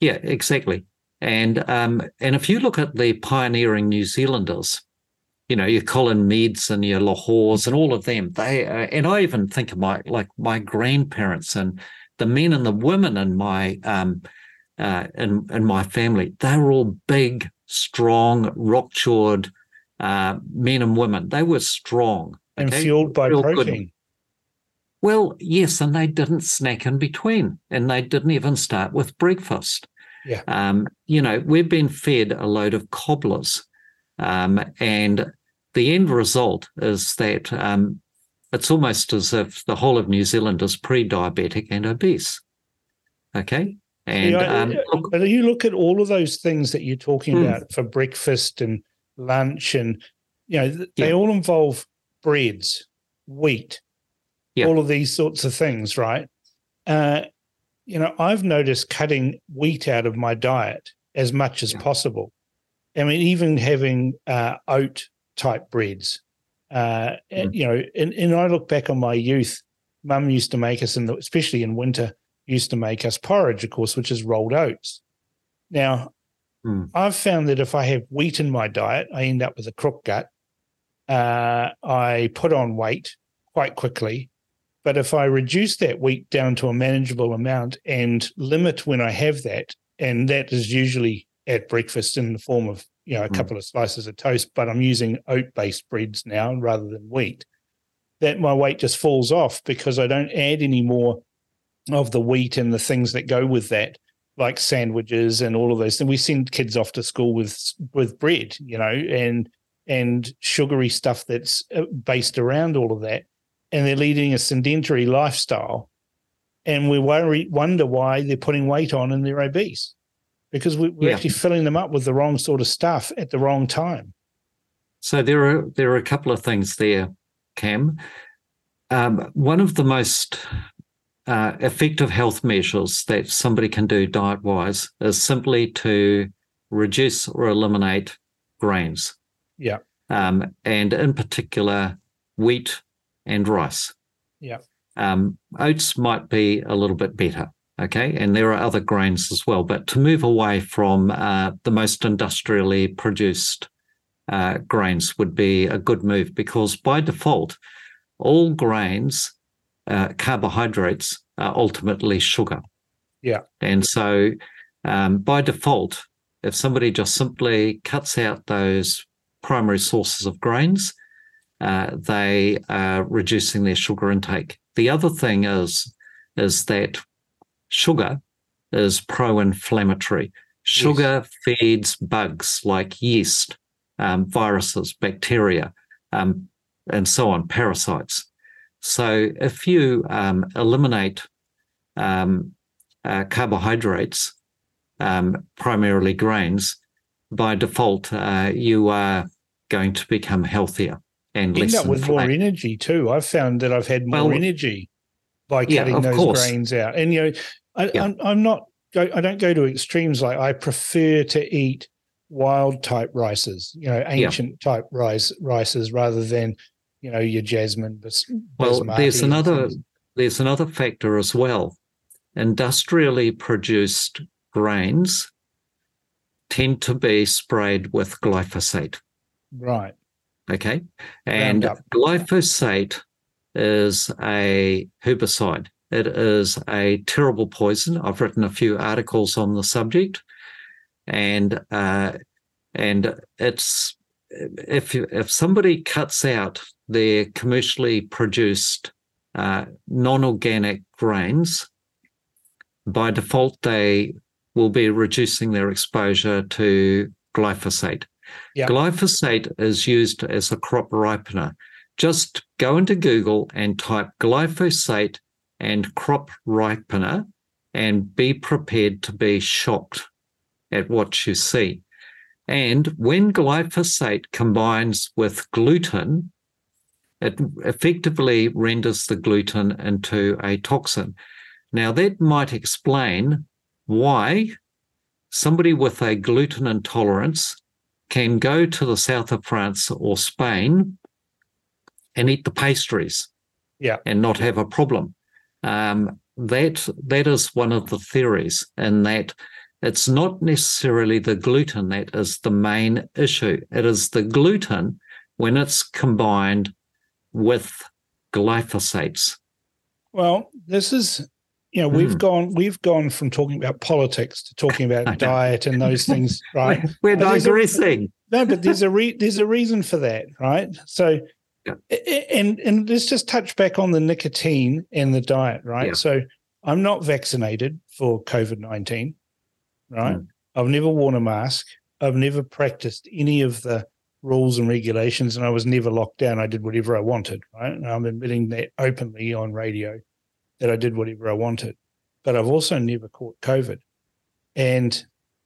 Yeah, exactly. And um, and if you look at the pioneering New Zealanders, you know your Colin Meads and your Lochores and all of them, they uh, and I even think of my like my grandparents and the men and the women in my um uh in in my family, they were all big, strong, rock jawed uh, men and women. They were strong And fueled by Real good. Well, yes, and they didn't snack in between, and they didn't even start with breakfast. Yeah. Um, you know, we've been fed a load of cobblers, um, and the end result is that um, it's almost as if the whole of New Zealand is pre-diabetic and obese. Okay, and Yeah, um, look, you look at all of those things that you're talking Hmm. about for breakfast and lunch, and you know they Yeah. all involve breads, wheat, Yeah. all of these sorts of things, right? Uh, you know, I've noticed cutting wheat out of my diet as much as Yeah. possible. I mean, even having uh, oat type breads. Uh, Mm. You know, and, and I look back on my youth. Mum used to make us, in the, especially in winter, used to make us porridge, of course, which is rolled oats. Now, Hmm. I've found that if I have wheat in my diet, I end up with a crook gut. Uh, I put on weight quite quickly. But if I reduce that wheat down to a manageable amount and limit when I have that, and that is usually at breakfast in the form of you know a Mm. couple of slices of toast, but I'm using oat-based breads now rather than wheat. That my weight just falls off because I don't add any more of the wheat and the things that go with that, like sandwiches and all of those. And we send kids off to school with with bread, you know, and and sugary stuff that's uh, based around all of that, and they're leading a sedentary lifestyle, and we worry wonder why they're putting weight on and they're obese, because we, we're Yeah. actually filling them up with the wrong sort of stuff at the wrong time. So there are there are a couple of things there, Cam. Um, one of the most uh, effective health measures that somebody can do diet wise is simply to reduce or eliminate grains, Yeah, um, and in particular wheat and rice. yeah, Um, oats might be a little bit better. Okay. And there are other grains as well. But to move away from uh, the most industrially produced uh, grains would be a good move because by default, all grains, uh, carbohydrates are ultimately sugar. Yeah. And so um, by default, if somebody just simply cuts out those primary sources of grains, uh, they are reducing their sugar intake. The other thing is is that sugar is pro-inflammatory. Sugar feeds bugs like yeast, um, viruses, bacteria, um, and so on, parasites. So if you um, eliminate um, uh, carbohydrates, um, primarily grains, by default, uh, you are going to become healthier and end up with more energy too. I've found that I've had more Well, energy by cutting of those course. grains out. And you know, I, Yeah. I'm, I'm not. Go, I don't go to extremes. Like I prefer to eat wild type rices. You know, ancient type rice rices rather than you know your jasmine. Bas, Well, there's another things. there's another factor as well. Industrially produced grains tend to be sprayed with glyphosate. right. Okay. And Roundup. glyphosate is a herbicide. It is a terrible poison. I've written a few articles on the subject, and uh, and it's if if somebody cuts out their commercially produced uh, non-organic grains, by default they will be reducing their exposure to glyphosate. Yeah. Glyphosate is used as a crop ripener. Just go into Google and type glyphosate and crop ripener and be prepared to be shocked at what you see. And when glyphosate combines with gluten, it effectively renders the gluten into a toxin. Now, that might explain why somebody with a gluten intolerance can go to the south of France or Spain and eat the pastries Yeah. and not have a problem. Um, that that is one of the theories, and that it's not necessarily the gluten that is the main issue. It is the gluten when it's combined with glyphosates. Well, this is you know we've Hmm. gone we've gone from talking about politics to talking about [laughs] diet and those [laughs] things, right? We're But there's a- No, but [laughs] there's a re- there's a reason for that, right? So, Yeah. and and let's just touch back on the nicotine and the diet, right? Yeah. So, I'm not vaccinated for COVID nineteen, right? Mm. I've never worn a mask. I've never practiced any of the rules and regulations, and I was never locked down. I did whatever I wanted, right? And I'm admitting that openly on radio that I did whatever I wanted, but I've also never caught COVID, and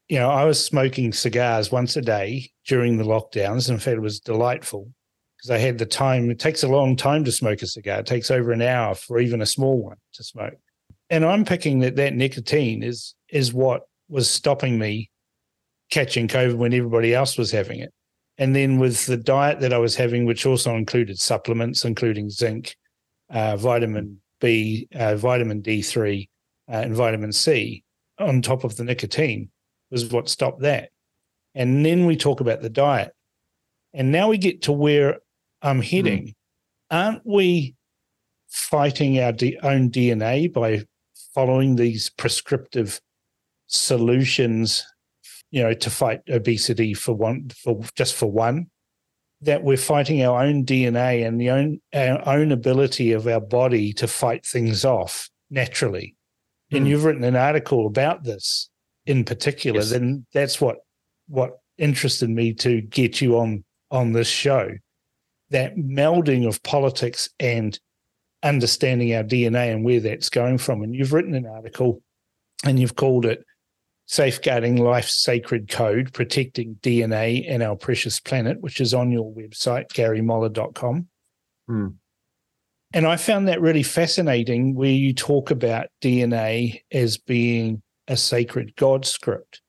you know, I was smoking cigars once a day during the lockdowns. In fact, it was delightful because I had the time. It takes a long time to smoke a cigar. It takes over an hour for even a small one to smoke. And I'm picking that that nicotine is is what was stopping me catching COVID when everybody else was having it. And then with the diet that I was having, which also included supplements, including zinc, uh, vitamin B, uh, vitamin D3, uh, and vitamin C, on top of the nicotine, was what stopped that. And then we talk about the diet. And now we get to where I'm heading. Mm. Aren't we fighting our D- own DNA by following these prescriptive solutions, you know, to fight obesity for one, for just for one? That we're fighting our own DNA and the own our own ability of our body to fight things off naturally. Mm. And you've written an article about this in particular, yes. then that's what what interested me to get you on on this show. That melding of politics and understanding our DNA and where that's going from. And you've written an article and you've called it Safeguarding Life's Sacred Code, Protecting DNA and Our Precious Planet, which is on your website, garymoller.com. Hmm. And I found that really fascinating where you talk about DNA as being a sacred God script.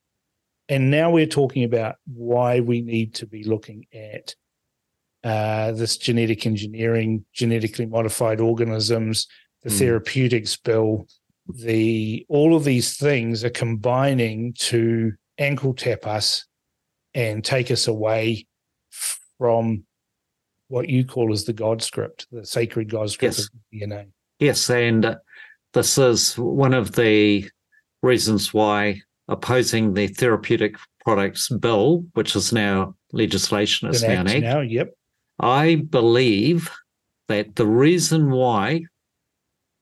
And now we're talking about why we need to be looking at uh, this genetic engineering, genetically modified organisms, the mm. therapeutics bill, the all of these things are combining to ankle tap us and take us away from what you call as the God script, the sacred God script yes. of DNA. Yes, and uh, this is one of the reasons why opposing the therapeutic products bill, which is now legislation, is now an Now, yep. I believe that the reason why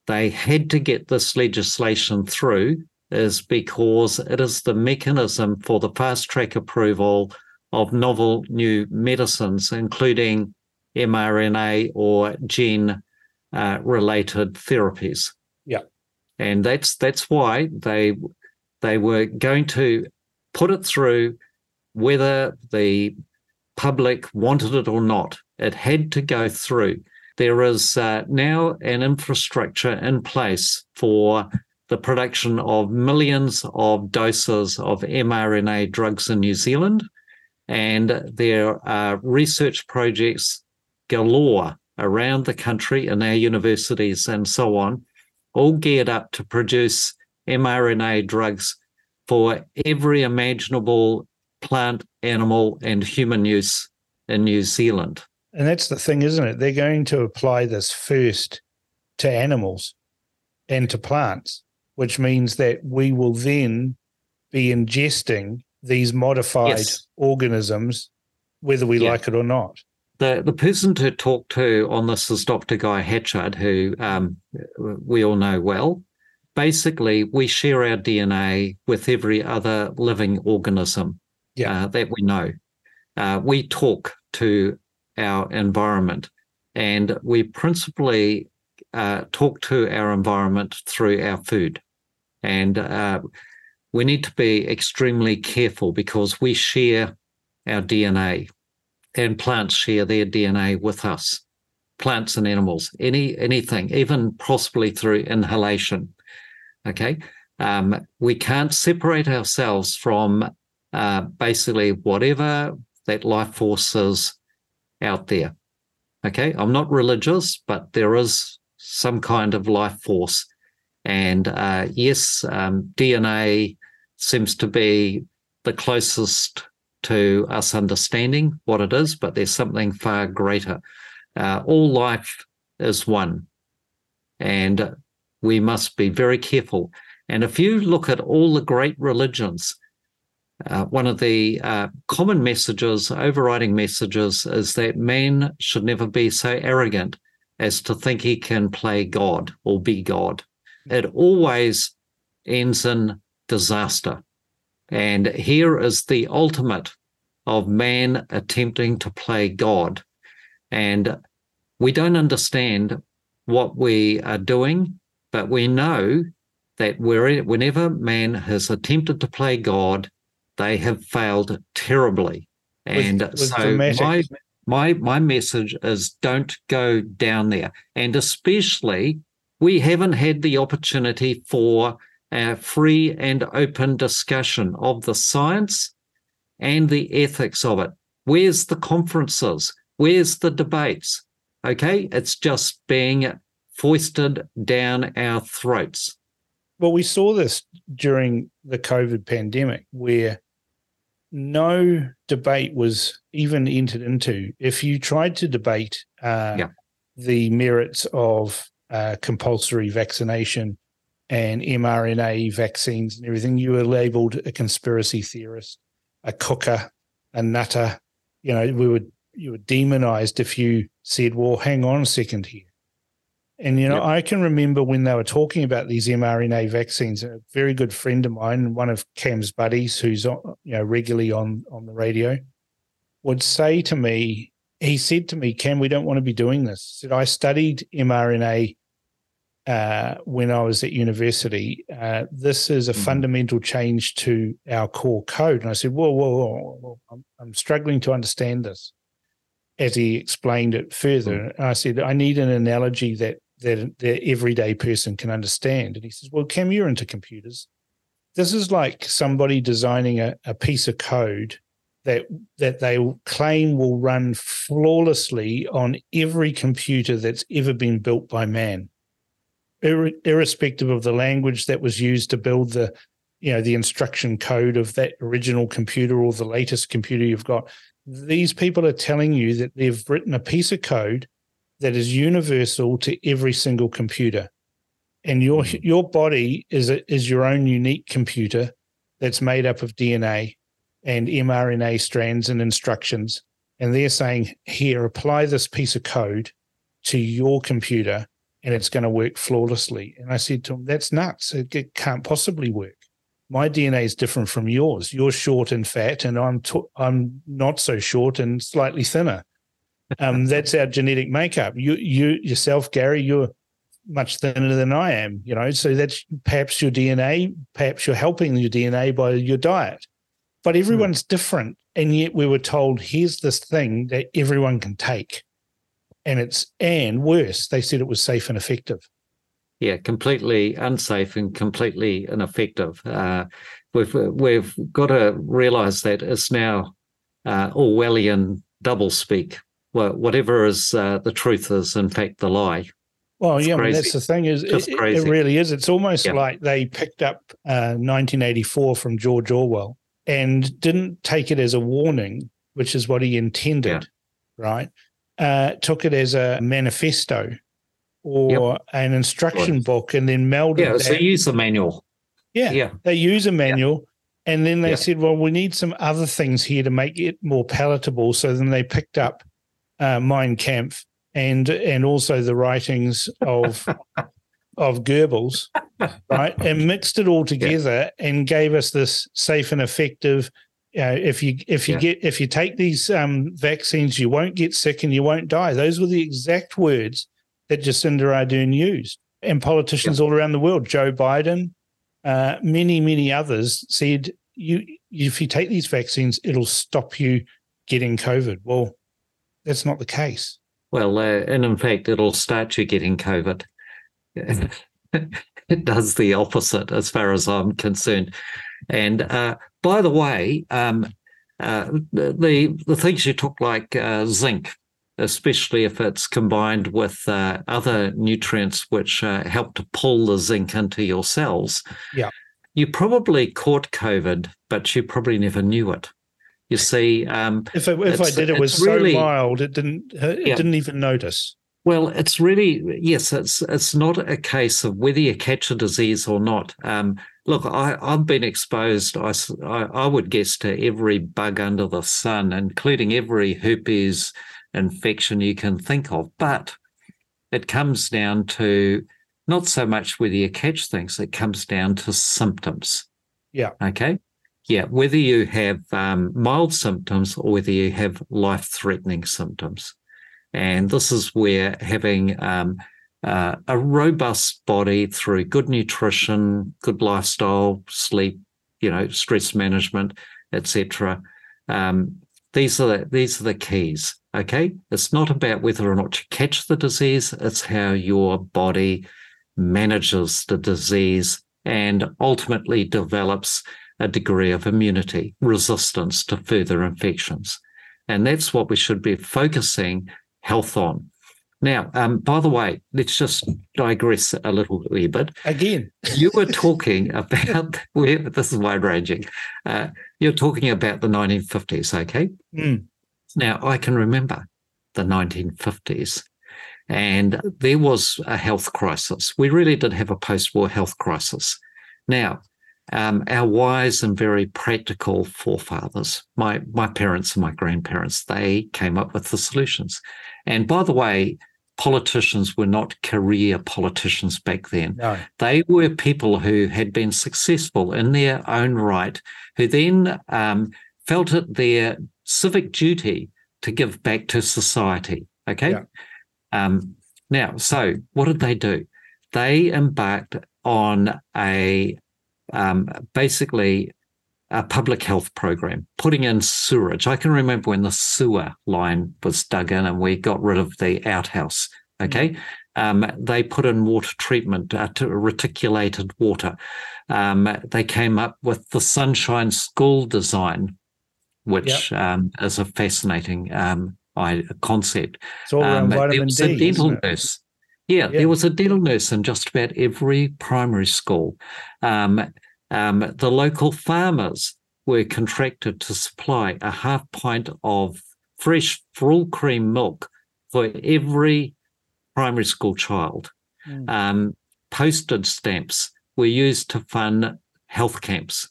they had to get this legislation through is because it is the mechanism for the fast track approval of novel new medicines, including mRNA or gene uh, related therapies. Yeah. And that's that's why they they were going to put it through whether the public wanted it or not. It had to go through. There is uh, now an infrastructure in place for the production of millions of doses of mRNA drugs in New Zealand. And there are research projects galore around the country in our universities and so on, all geared up to produce mRNA drugs for every imaginable plant, animal, and human use in New Zealand. And that's the thing, isn't it? They're going to apply this first to animals and to plants, which means that we will then be ingesting these modified yes. organisms, whether we yeah. like it or not. The, the person to talk to on this is Dr. Guy Hatchard, who um, we all know well. Basically, we share our DNA with every other living organism yeah. uh, that we know. Uh, we talk to our environment, and we principally uh, talk to our environment through our food. And uh, we need to be extremely careful because we share our DNA, and plants share their DNA with us. Plants and animals, any anything, even possibly through inhalation. Okay, um, we can't separate ourselves from uh, basically whatever that life force is out there. Okay, I'm not religious, but there is some kind of life force. And uh, yes, um, DNA seems to be the closest to us understanding what it is, but there's something far greater. Uh, all life is one, and we must be very careful. And if you look at all the great religions, uh, one of the uh, common messages, overriding messages, is that man should never be so arrogant as to think he can play God or be God. It always ends in disaster. And here is the ultimate of man attempting to play God. And we don't understand what we are doing, but we know that whenever man has attempted to play God, they have failed terribly. And with, with so my my my message is don't go down there. And especially we haven't had the opportunity for a free and open discussion of the science and the ethics of it. Where's the conferences? Where's the debates? Okay, it's just being foisted down our throats. Well, we saw this during the COVID pandemic where no debate was even entered into. If you tried to debate uh, yeah. the merits of uh, compulsory vaccination and mRNA vaccines and everything, you were labeled a conspiracy theorist, a cooker, a nutter. You know, we were you were demonized if you said, "Well, hang on a second here." And you know, yep. I can remember when they were talking about these mRNA vaccines. A very good friend of mine, one of Cam's buddies, who's you know regularly on on the radio, would say to me, he said to me, "Cam, we don't want to be doing this." He said I studied mRNA uh, when I was at university. Uh, this is a mm-hmm. fundamental change to our core code. And I said, whoa, whoa, whoa, whoa. I'm, I'm, struggling to understand this. As he explained it further, mm-hmm. I said, I need an analogy that, that the everyday person can understand. And he says, well, Cam, you're into computers. This is like somebody designing a, a piece of code that that they claim will run flawlessly on every computer that's ever been built by man ir- irrespective of the language that was used to build the you know the instruction code of that original computer or the latest computer you've got these people are telling you that they've written a piece of code that is universal to every single computer and your mm-hmm. your body is a, is your own unique computer that's made up of DNA and mRNA strands and instructions and they're saying here apply this piece of code to your computer and it's going to work flawlessly. And I said to him, that's nuts. It, it can't possibly work. My DNA is different from yours. You're short and fat, and I'm t- I'm not so short and slightly thinner. Um, that's our genetic makeup. You you yourself, Gary, you're much thinner than I am. You know, so that's perhaps your DNA. Perhaps you're helping your DNA by your diet. But hmm. everyone's mm. different, and yet we were told here's this thing that everyone can take and it's and worse, they said it was safe and effective. Yeah, completely unsafe and completely ineffective. Uh, we've we've got to realise that it's now uh, Orwellian doublespeak. Well, whatever is uh, the truth is, in fact, the lie. Well, it's yeah, I mean, that's the thing is, it, it, really is. It's almost yeah. like they picked up 1984 uh, from George Orwell and didn't take it as a warning, which is what he intended, yeah. right? uh, took it as a manifesto or yep. an instruction right. book and then melded yeah, so use a manual. Yeah, yeah. They use a manual. And then they yeah. said, well, we need some other things here to make it more palatable. So then they picked up uh, Mein Kampf and and also the writings of [laughs] of Goebbels, right, and mixed it all together yeah. and gave us this safe and effective you know, if you if you yeah. get if you take these um, vaccines, you won't get sick and you won't die. Those were the exact words that Jacinda Ardern used, and politicians yeah. all around the world, Joe Biden, uh, many many others said, "You if you take these vaccines, it'll stop you getting COVID." Well, that's not the case. Well, uh, and in fact, it'll start you getting COVID. [laughs] it does the opposite, as far as I'm concerned. And uh, by the way, um, uh, the the things you took like uh, zinc, especially if it's combined with uh, other nutrients which uh, help to pull the zinc into your cells. Yeah, you probably caught COVID, but you probably never knew it. You see, um, if I, if I did, it was really, so mild, it didn't it yeah. didn't even notice. Well, it's really yes. It's it's not a case of whether you catch a disease or not. Um, look, I, have been exposed. I, I, I would guess to every bug under the sun, including every herpes infection you can think of. But it comes down to not so much whether you catch things. It comes down to symptoms. Yeah. Okay. Yeah. Whether you have um, mild symptoms or whether you have life-threatening symptoms. And this is where having um, uh, a robust body through good nutrition, good lifestyle, sleep, you know, stress management, etc. Um, these are the, these are the keys. Okay, it's not about whether or not you catch the disease; it's how your body manages the disease and ultimately develops a degree of immunity, resistance to further infections. And that's what we should be focusing health on Now, um, by the way, let's just digress a little wee bit. Again, you were talking about [laughs] this is wide ranging. Uh, you're talking about the 1950s, okay? Mm. Now, I can remember the 1950s, and there was a health crisis. We really did have a post war health crisis. Now, um, our wise and very practical forefathers, my my parents and my grandparents, they came up with the solutions. And by the way, politicians were not career politicians back then. No. They were people who had been successful in their own right, who then um, felt it their civic duty to give back to society. Okay. Yeah. Um, now, so what did they do? They embarked on a um, basically a public health program, putting in sewerage. I can remember when the sewer line was dug in and we got rid of the outhouse. Okay. Um, they put in water treatment, uh, to reticulated water. Um, they came up with the sunshine school design, which um, is a fascinating um, I, concept. It's all around Um, there was D. a dental nurse. Yeah, Yeah. there was a dental nurse in just about every primary school. Um, um, the local farmers were contracted to supply a half pint of fresh full cream milk for every primary school child. Mm. Um, postage stamps were used to fund health camps.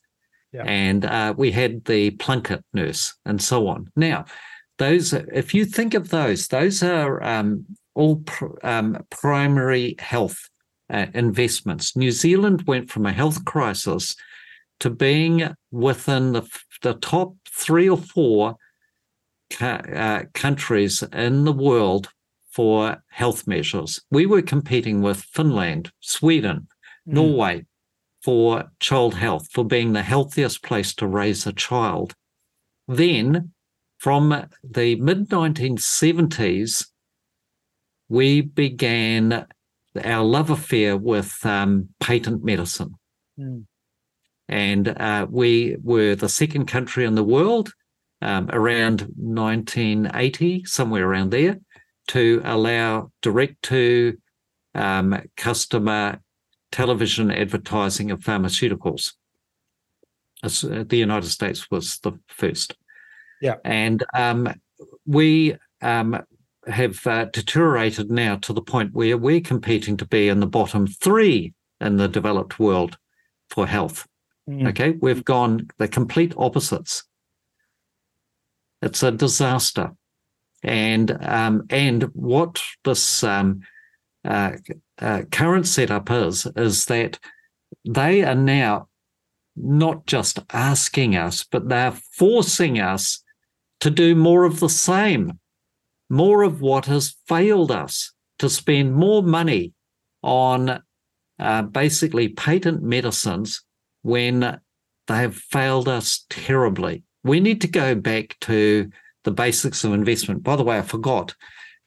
Yeah. And uh, we had the Plunkett nurse and so on. Now, those, if you think of those, those are um, all pr- um, primary health uh, investments. New Zealand went from a health crisis to being within the, the top three or four ca- uh, countries in the world for health measures. We were competing with Finland, Sweden, Mm. Norway for child health, for being the healthiest place to raise a child. Then, from the mid 1970s, we began our love affair with um, patent medicine. Mm. And uh, we were the second country in the world um, around 1980, somewhere around there, to allow direct to um, customer television advertising of pharmaceuticals. Uh, The United States was the first. Yeah. And um, we um, have uh, deteriorated now to the point where we're competing to be in the bottom three in the developed world for health. Mm. Okay, we've gone the complete opposites. It's a disaster, and um, and what this um, uh, uh, current setup is is that they are now not just asking us, but they're forcing us to do more of the same, more of what has failed us, to spend more money on uh, basically patent medicines when they have failed us terribly. We need to go back to the basics of investment. By the way, I forgot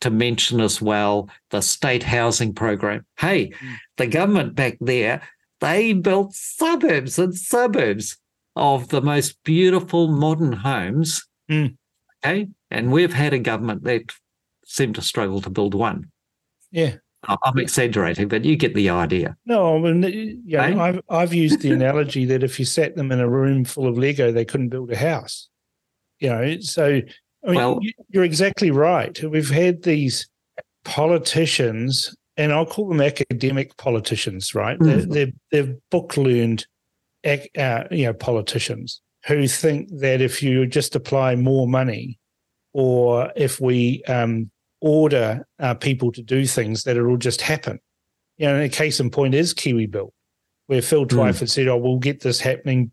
to mention as well the state housing program. Hey, the government back there, they built suburbs and suburbs of the most beautiful modern homes. Mm. Okay. And we've had a government that seemed to struggle to build one. Yeah. I'm exaggerating, but you get the idea. No, I mean, yeah, Eh? I've I've used the analogy that if you sat them in a room full of Lego, they couldn't build a house. You know, so I mean, Well- you- you're exactly right. We've had these politicians, and I'll call them academic politicians, right? They're, Mm. they're they're book learned, uh, you know, politicians who think that if you just apply more money, or if we um, order uh, people to do things, that it'll just happen. You know, a case in point is KiwiBuild, where Phil Mm. Twyford said, "Oh, we'll get this happening,"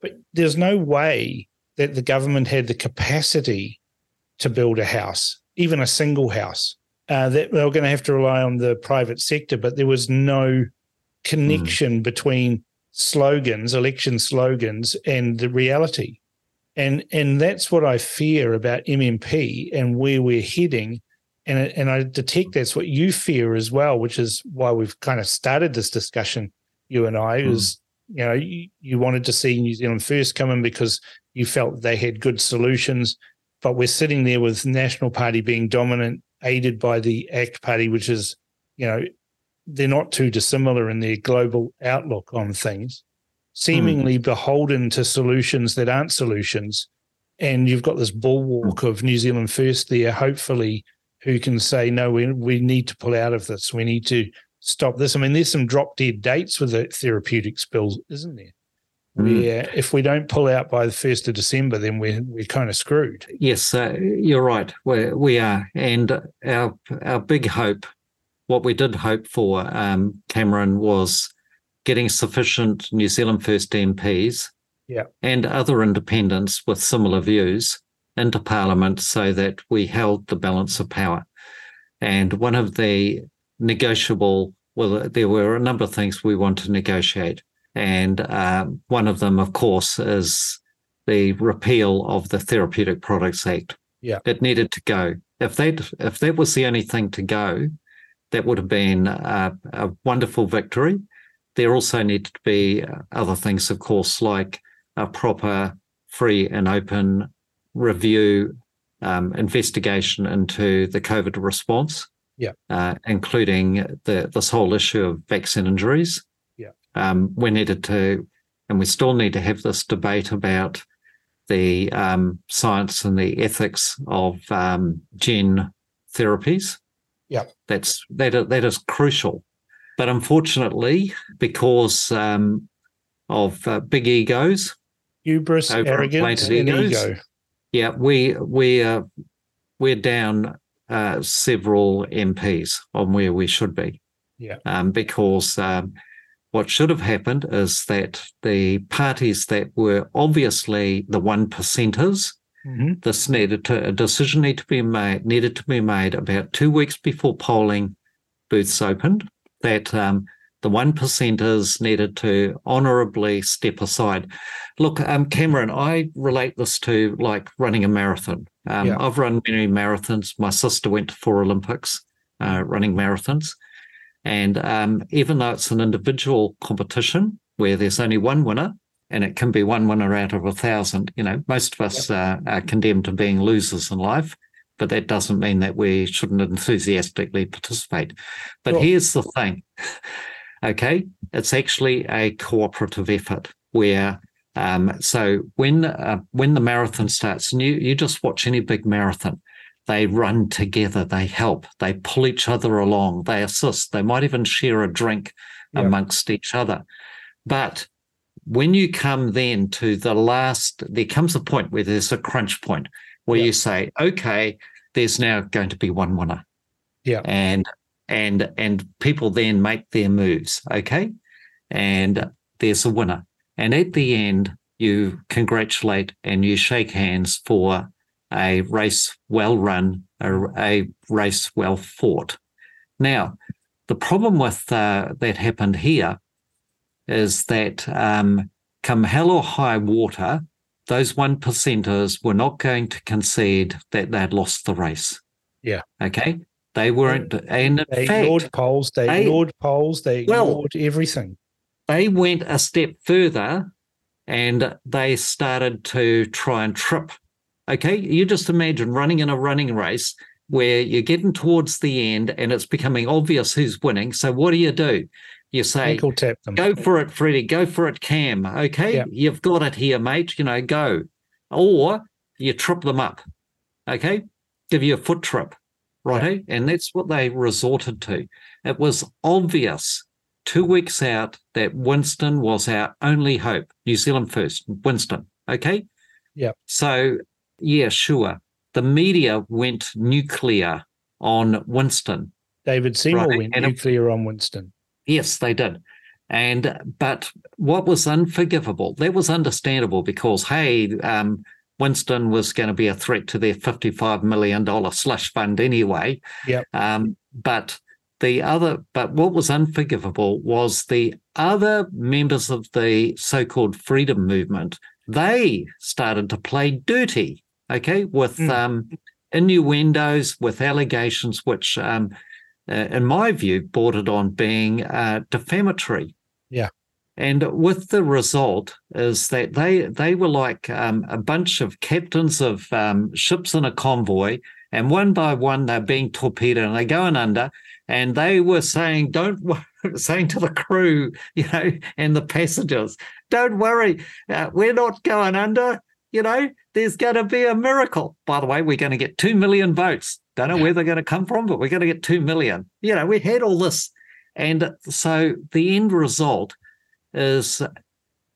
but there's no way that the government had the capacity to build a house, even a single house. Uh, that they were going to have to rely on the private sector, but there was no connection between slogans, election slogans, and the reality. And and that's what I fear about MMP and where we're heading. And and I detect that's what you fear as well, which is why we've kind of started this discussion. You and I Mm. is you know you, you wanted to see New Zealand first come in because you felt they had good solutions, but we're sitting there with National Party being dominant, aided by the ACT Party, which is, you know, they're not too dissimilar in their global outlook on things, seemingly mm. beholden to solutions that aren't solutions. And you've got this bulwark of New Zealand First there, hopefully, who can say, no, we, we need to pull out of this. We need to stop this. I mean, there's some drop dead dates with the therapeutics bill, isn't there? Mm. Where if we don't pull out by the first of December, then we're we're kind of screwed. Yes, uh, you're right. We we are, and our our big hope, what we did hope for, um, Cameron, was getting sufficient New Zealand First MPs, yeah. and other independents with similar views into Parliament, so that we held the balance of power. And one of the negotiable well, there were a number of things we want to negotiate. And uh, one of them, of course, is the repeal of the Therapeutic Products Act. Yeah. It needed to go. If that if that was the only thing to go, that would have been a, a wonderful victory. There also need to be other things, of course, like a proper, free and open review, um, investigation into the COVID response yeah, uh, including the this whole issue of vaccine injuries. Yeah, um, we needed to, and we still need to have this debate about the um, science and the ethics of um, gene therapies. Yeah, that's that that is crucial. But unfortunately, because um, of uh, big egos, hubris, arrogance, egos, ego. Yeah, we we uh, we're down uh, several MPs on where we should be. Yeah. Um, because um, what should have happened is that the parties that were obviously the one percenters, mm-hmm. this needed to a decision needed to be made needed to be made about two weeks before polling booths opened. That um, the one percenters needed to honourably step aside. Look, um, Cameron, I relate this to like running a marathon. Um, yeah. I've run many marathons. My sister went to four Olympics uh, running marathons. And um, even though it's an individual competition where there's only one winner, and it can be one winner out of a thousand, you know, most of us uh, are condemned to being losers in life, but that doesn't mean that we shouldn't enthusiastically participate. But sure. here's the thing okay, it's actually a cooperative effort where um, so when uh, when the marathon starts, and you you just watch any big marathon, they run together, they help, they pull each other along, they assist, they might even share a drink yeah. amongst each other. But when you come then to the last, there comes a point where there's a crunch point where yeah. you say, okay, there's now going to be one winner. Yeah. And and and people then make their moves. Okay. And there's a winner. And at the end, you congratulate and you shake hands for a race well run, a, a race well fought. Now, the problem with uh, that happened here is that um, come hell or high water, those one percenters were not going to concede that they'd lost the race. Yeah. Okay. They weren't, and in they ignored polls. They, they ignored polls. They ignored well, everything. They went a step further, and they started to try and trip. Okay, you just imagine running in a running race where you're getting towards the end, and it's becoming obvious who's winning. So what do you do? You say, tap them. "Go for it, Freddie. Go for it, Cam. Okay, yep. you've got it here, mate. You know, go." Or you trip them up. Okay, give you a foot trip right? And that's what they resorted to. It was obvious two weeks out that Winston was our only hope. New Zealand first, Winston. Okay. Yeah. So, yeah, sure. The media went nuclear on Winston. David Seymour right? went and nuclear on Winston. Yes, they did. And but what was unforgivable? That was understandable because hey, um, Winston was going to be a threat to their $55 million slush fund anyway. Yeah. Um, but the other, but what was unforgivable was the other members of the so called freedom movement. They started to play dirty, okay, with mm. um, innuendos, with allegations which, um, in my view, bordered on being uh, defamatory. Yeah. And with the result is that they they were like um, a bunch of captains of um, ships in a convoy, and one by one they're being torpedoed and they're going under. And they were saying, "Don't," [laughs] saying to the crew, you know, and the passengers, "Don't worry, uh, we're not going under. You know, there's going to be a miracle. By the way, we're going to get two million votes. Don't know where they're going to come from, but we're going to get two million. You know, we had all this, and so the end result." is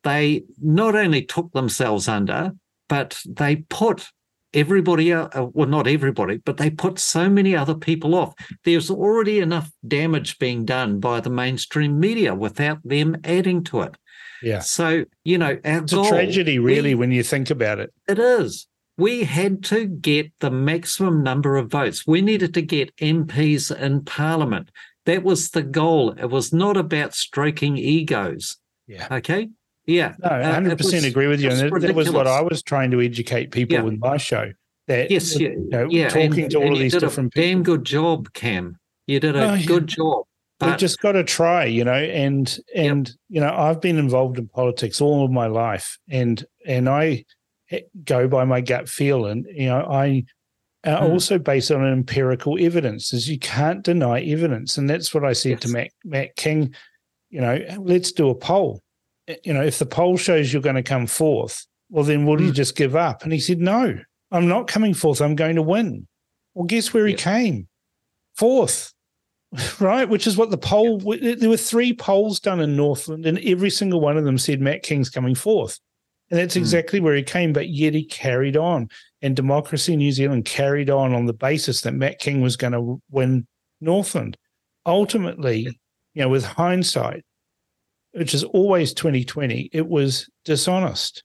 they not only took themselves under, but they put everybody uh, well, not everybody, but they put so many other people off. There's already enough damage being done by the mainstream media without them adding to it. Yeah. So, you know, it's goal, a tragedy, really, we, when you think about it. It is. We had to get the maximum number of votes. We needed to get MPs in Parliament. That was the goal. It was not about stroking egos. Yeah. Okay. Yeah. No, uh, hundred uh, percent agree with you. And that, that, was what I was trying to educate people yeah. with my show. That yes, yeah, you know, yeah. talking and, to all of these different people. Damn good job, Cam. You did a oh, good job. But... We've just got to try, you know, and and yep. you know, I've been involved in politics all of my life, and and I go by my gut feel, and you know, I uh, hmm. also based on empirical evidence, is you can't deny evidence, and that's what I said yes. to Matt Matt King you know, let's do a poll. You know, if the poll shows you're going to come fourth, well, then will mm. you hmm. just give up? And he said, no, I'm not coming fourth. I'm going to win. Well, guess where he came? Fourth, [laughs] right? Which is what the poll, there were three polls done in Northland, and every single one of them said Matt King's coming fourth. And that's mm. exactly where he came, but yet he carried on. And Democracy New Zealand carried on on the basis that Matt King was going to win Northland. Ultimately, you know, with hindsight, which is always 2020, it was dishonest.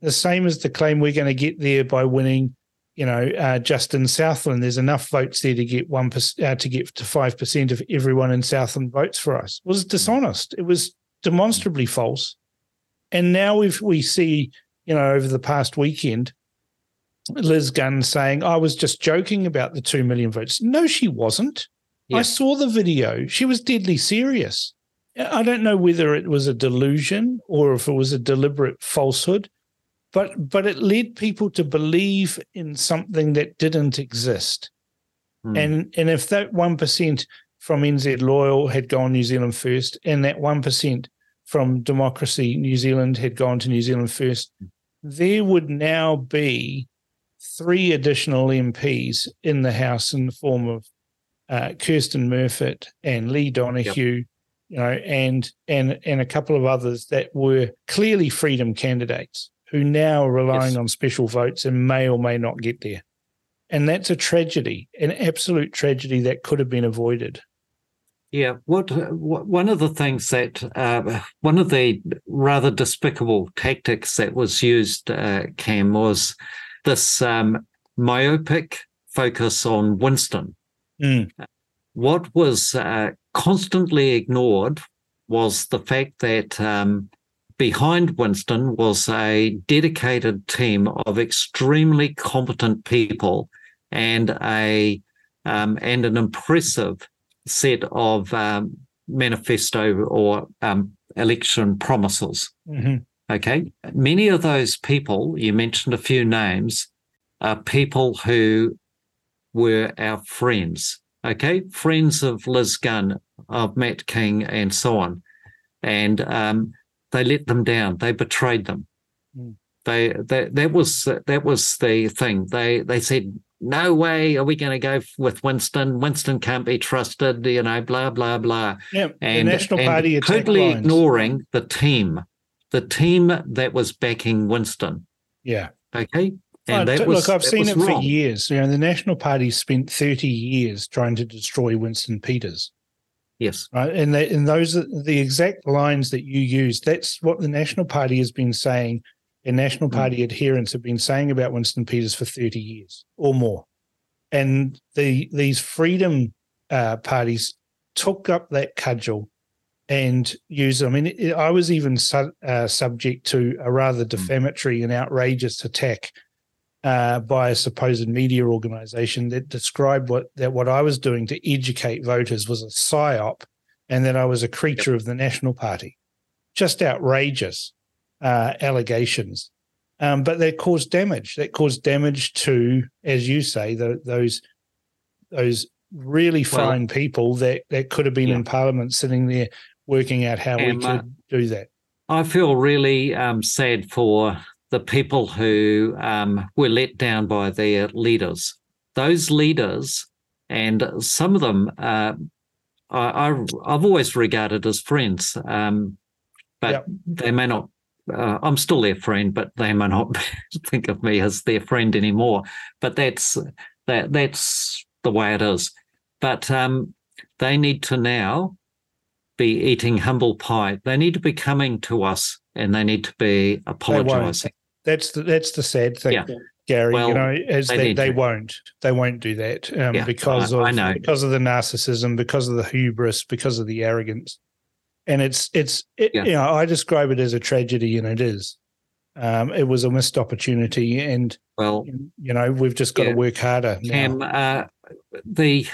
The same as the claim we're going to get there by winning, you know, uh, Justin Southland. There's enough votes there to get one uh, to get to five percent of everyone in Southland votes for us. It was dishonest. It was demonstrably false. And now we we see, you know, over the past weekend, Liz Gunn saying, I was just joking about the 2 million votes. No, she wasn't. Yeah. I saw the video. She was deadly serious. I don't know whether it was a delusion or if it was a deliberate falsehood, but but it led people to believe in something that didn't exist. Hmm. And and if that one percent from NZ Loyal had gone New Zealand first, and that one percent from Democracy New Zealand had gone to New Zealand first, there would now be three additional MPs in the House in the form of uh, Kirsten Murfitt and Lee Donoghue, yep. you know, and and and a couple of others that were clearly freedom candidates who now are relying yes. on special votes and may or may not get there. And that's a tragedy, an absolute tragedy that could have been avoided. Yeah, what, what one of the things that uh, one of the rather despicable tactics that was used, uh, Cam, was this um, myopic focus on Winston Mm. What was uh, constantly ignored was the fact that um, behind Winston was a dedicated team of extremely competent people and a um, and an impressive set of um, manifesto or um, election promises. Mm-hmm. Okay, many of those people you mentioned a few names are people who were our friends. Okay, friends of Liz Gunn, of Matt King, and so on, and um, they let them down. They betrayed them. Mm. They that that was that was the thing. They they said no way are we going to go with Winston. Winston can't be trusted. You know, blah blah blah. Yeah, and, the National and Party totally ignoring the team, the team that was backing Winston. Yeah. Okay. And that was, look, I've seen it wrong. for years. You know, the National Party spent 30 years trying to destroy Winston Peters. Yes. Right. And, they, and those are the exact lines that you use. That's what the National Party has been saying, and National mm. Party mm. adherents have been saying about Winston Peters for 30 years or more. And the these freedom uh, parties took up that cudgel and used. I mean, it, I was even su- uh, subject to a rather mm. defamatory and outrageous attack uh, by a supposed media organization that described what that what I was doing to educate voters was a psyop, and that I was a creature yep. of the National Party. just outrageous uh, allegations. Um, but that caused damage. That caused damage to, as you say, the, those those really fine well, people that that could have been yeah. in Parliament sitting there working out how and, we could uh, do that. I feel really um, sad for the people who um, were let down by their leaders. Those leaders, and some of them, uh, I, have always regarded as friends, um, but yep. they may not. Uh, I'm still their friend, but they may not [laughs] think of me as their friend anymore. But that's that. That's the way it is. But um, they need to now be eating humble pie. They need to be coming to us and they need to be apologizing. That's the that's the sad thing. Yeah. Gary, well, you know, as they, they, they won't, they won't do that um, yeah, because I, of I because of the narcissism, because of the hubris, because of the arrogance, and it's it's it, yeah. you know I describe it as a tragedy, and it is. Um, it was a missed opportunity, and well, you know, we've just got yeah, to work harder. Cam, uh, the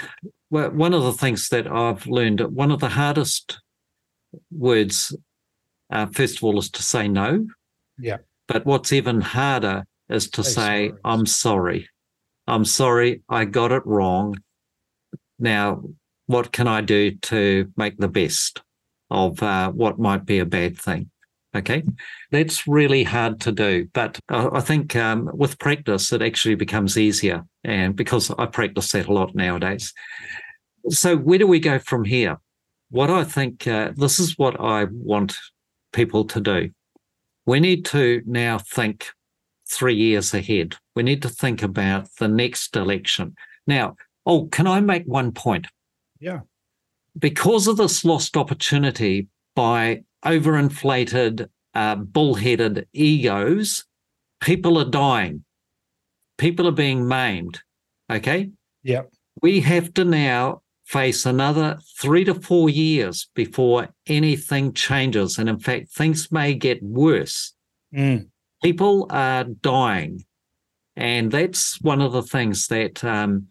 one of the things that I've learned, one of the hardest words, uh, first of all, is to say no. Yeah. But what's even harder is to say, say I'm sorry. I'm sorry, I got it wrong. Now, what can I do to make the best of uh, what might be a bad thing? Okay, that's really hard to do, but I think um, with practice, it actually becomes easier. And because I practice that a lot nowadays. So, where do we go from here? What I think uh, this is what I want people to do we need to now think three years ahead. We need to think about the next election. Now, oh, can I make one point? Yeah. Because of this lost opportunity by overinflated, uh, bullheaded egos, people are dying. People are being maimed. Okay. Yep. We have to now face another three to four years before anything changes. And in fact, things may get worse. Mm. People are dying. And that's one of the things that um,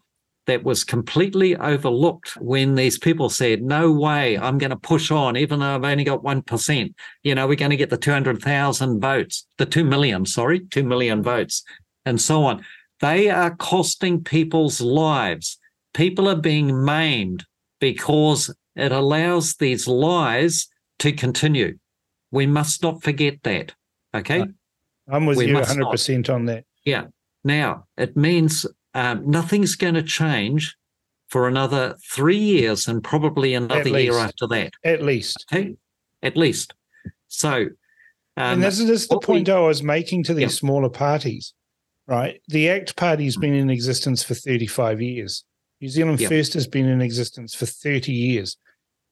that was completely overlooked when these people said, "No way, I'm going to push on, even though I've only got one percent. You know, we're going to get the two hundred thousand votes, the two million, sorry, two million votes, and so on." They are costing people's lives people are being maimed because it allows these lies to continue. We must not forget that. Okay. I'm with we you 100% not. on that. Yeah. Now, it means um, nothing's going to change for another three years and probably another year after that. At least. Okay. At least. So, um, and this, this is the point we, I was making to these yeah. smaller parties, right? The ACT Party's been in existence for 35 years. New Zealand yep. First has been in existence for 30 years.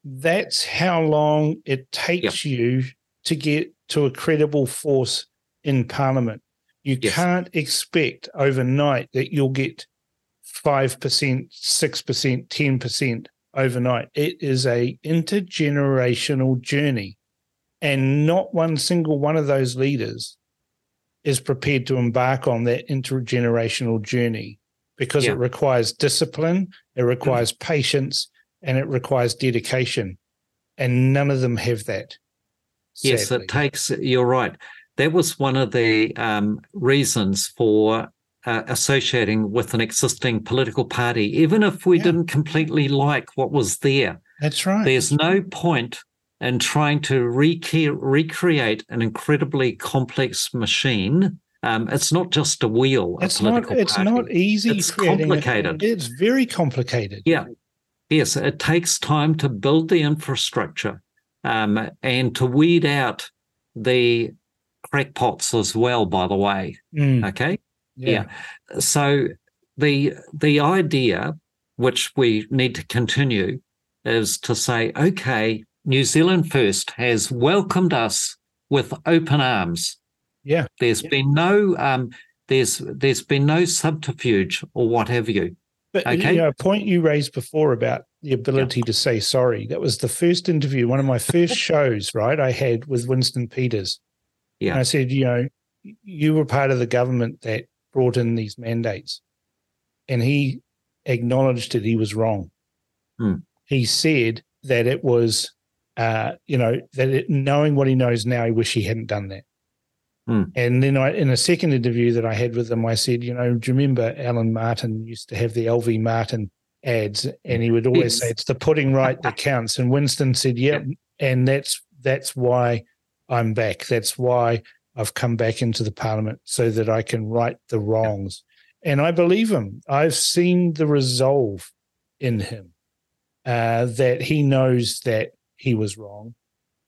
That's how long it takes yep. you to get to a credible force in Parliament. You yes. can't expect overnight that you'll get 5%, 6%, 10% overnight. It is a intergenerational journey. And not one single one of those leaders is prepared to embark on that intergenerational journey because yeah. it requires discipline, it requires mm-hmm. patience, and it requires dedication. And none of them have that. Sadly. Yes, it takes, you're right. That was one of the um, reasons for uh, associating with an existing political party, even if we yeah. didn't completely like what was there. That's right. There's no point in trying to rec- recreate an incredibly complex machine um, it's not just a wheel. It's not. It's party. not easy. It's complicated. It. It's very complicated. Yeah. Yes, it takes time to build the infrastructure um, and to weed out the crackpots as well. By the way, mm. okay. Yeah. yeah. So the the idea, which we need to continue, is to say, okay, New Zealand First has welcomed us with open arms yeah. There's yeah. been no um, there's there's been no subterfuge or what have you. But okay? you know, a point you raised before about the ability yeah. to say sorry. That was the first interview, one of my first [laughs] shows, right? I had with Winston Peters. Yeah. And I said, you know, you were part of the government that brought in these mandates. And he acknowledged that he was wrong. Hmm. He said that it was uh, you know, that it, knowing what he knows now, he wish he hadn't done that. Hmm. And then I, in a second interview that I had with him, I said, you know, do you remember Alan Martin used to have the LV Martin ads, and he would always Yes. say it's the putting right that counts. And Winston said, "Yep," and that's that's why I'm back. That's why I've come back into the parliament so that I can right the wrongs. And I believe him. I've seen the resolve in him uh, that he knows that he was wrong.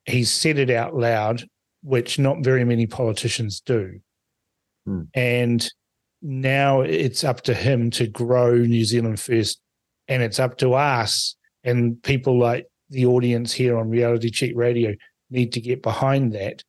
He's said it out loud, which not very many politicians do. Hmm. And now it's up to him to grow New Zealand first. And it's up to us and people like the audience here on Reality Check Radio need to get behind that,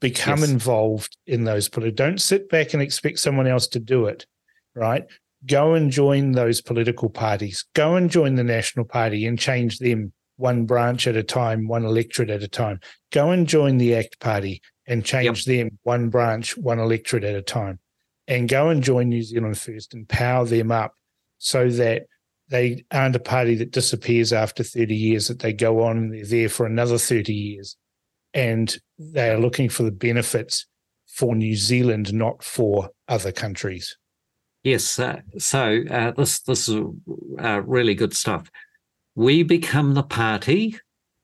become Yes. involved in those political. Don't sit back and expect someone else to do it, right? Go and join those political parties. Go and join the National Party and change them one branch at a time, one electorate at a time. Go and join the ACT Party and change them one branch, one electorate at a time. And go and join New Zealand First and power them up so that they aren't a party that disappears after 30 years, that they go on and they're there for another 30 years. And they are looking for the benefits for New Zealand, not for other countries. Yes. Uh, so uh, this this is uh, really good stuff. We become the party,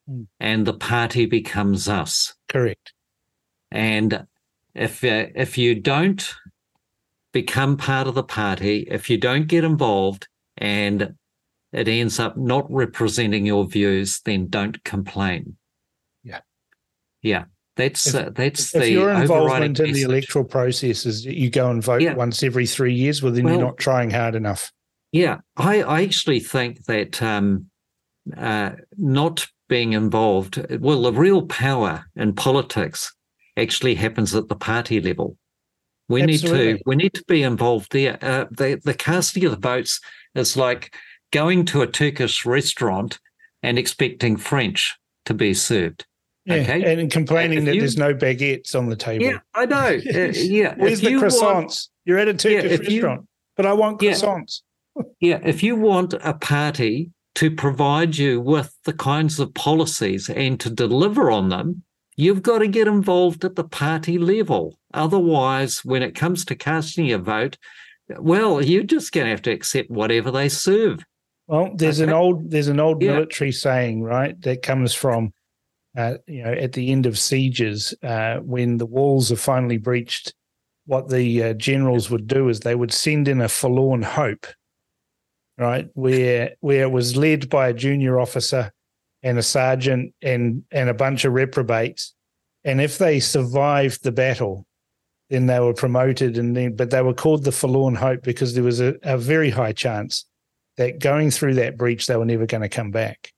Hmm. and the party becomes us. Correct. And if uh, if you don't become part of the party, if you don't get involved, and it ends up not representing your views, then don't complain. Yeah. That's If- uh, that's if the your involvement in the electoral process is that you go and vote Yeah. once every three years, well, then Well- you're not trying hard enough. Yeah, I, I actually think that um, uh, not being involved, well, the real power in politics actually happens at the party level. We need to Absolutely. we need to be involved there. Uh, the the casting of the votes is like going to a Turkish restaurant and expecting French to be served. Yeah. Okay. And complaining that you- there's no baguettes on the table. Yeah, I know. Uh, [laughs] yeah, Where's if the you croissants? want- You're at a Turkish you- restaurant, but I want croissants. [laughs] Yeah, if you want a party to provide you with the kinds of policies and to deliver on them, you've got to get involved at the party level. Otherwise, when it comes to casting your vote, well, you're just going to have to accept whatever they serve. Well, there's an old there's an old Yeah. military saying, right, that comes from uh, you know at the end of sieges uh, when the walls are finally breached. What the uh, generals would do is they would send in a forlorn hope, right, where where it was led by a junior officer and a sergeant and and a bunch of reprobates, and if they survived the battle, then they were promoted, and then but they were called the forlorn hope because there was a, a very high chance that going through that breach, they were never going to come back.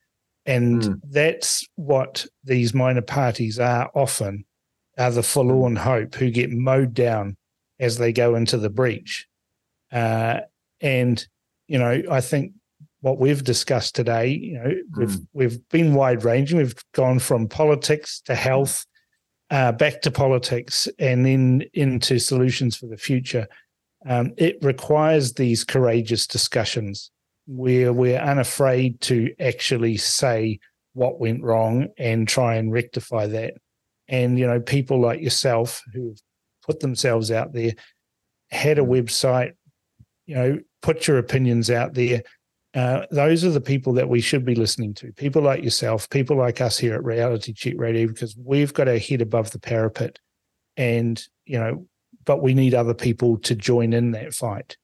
And Mm. that's what these minor parties are often are the forlorn hope who get mowed down as they go into the breach. Uh, and, you know, I think what we've discussed today, you know, we've we've been wide ranging. We've gone from politics to health, uh, back to politics, and then into solutions for the future. Um, it requires these courageous discussions where we're unafraid to actually say what went wrong and try and rectify that. And, you know, people like yourself who've put themselves out there, had a website, you know, put your opinions out there. Uh, those are the people that we should be listening to. People like yourself, people like us here at Reality Check Radio, because we've got our head above the parapet. And, you know, but we need other people to join in that fight.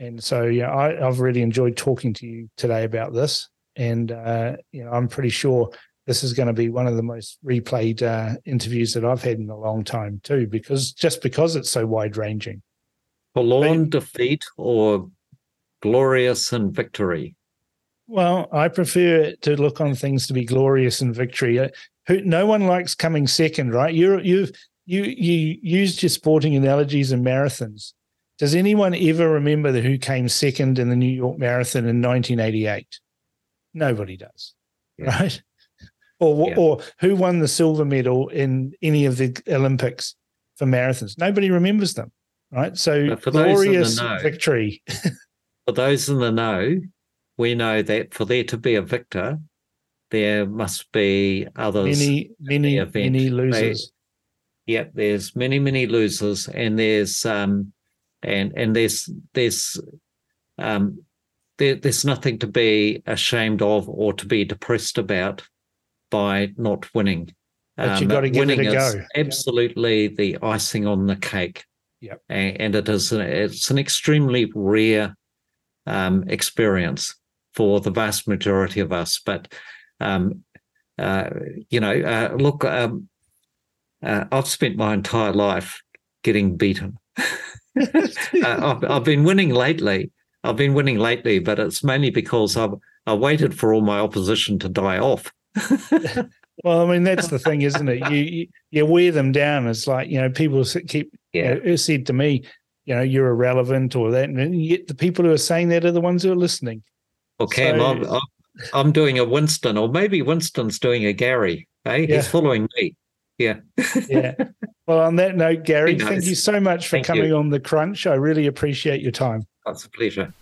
And so, yeah, I, I've really enjoyed talking to you today about this. And, uh, you know, I'm pretty sure this is going to be one of the most replayed uh, interviews that I've had in a long time, too, because just because it's so wide ranging. Forlorn defeat or glorious in victory. Well, I prefer to look on things to be glorious and victory. Uh, Who, no one likes coming second, right? You you you you used your sporting analogies and marathons. Does anyone ever remember the, who came second in the New York Marathon in 1988? Nobody does, Yeah. right? Or Yeah. or who won the silver medal in any of the Olympics for marathons? Nobody remembers them, right? So But for those in the glorious know- victory. For those in the know, we know that for there to be a victor, there must be others. Many, many, many losers. They, yep, there's many, many losers, and there's um, and and there's there's um, there, there's nothing to be ashamed of or to be depressed about by not winning. But um, you got to give it a go. Absolutely, the icing on the cake. Yep. And, and it is it's an extremely rare um, experience for the vast majority of us. But um, uh, you know, uh, look, um, uh, I've spent my entire life getting beaten. [laughs] [laughs] Uh, I've, I've, been winning lately. I've been winning lately, but it's mainly because I've I waited for all my opposition to die off. [laughs] well, I mean that's the thing, isn't it? You you wear them down. It's like you know people keep yeah. You know, said to me, you know, you're irrelevant or that, and yet the people who are saying that are the ones who are listening. Okay, so, I'm, I'm, I'm doing a Winston, or maybe Winston's doing a Gary. Hey, yeah. he's following me. Yeah. yeah. Well, on that note, Gary, thank you so much for thank coming you. on the crunch. I really appreciate your time. That's a pleasure.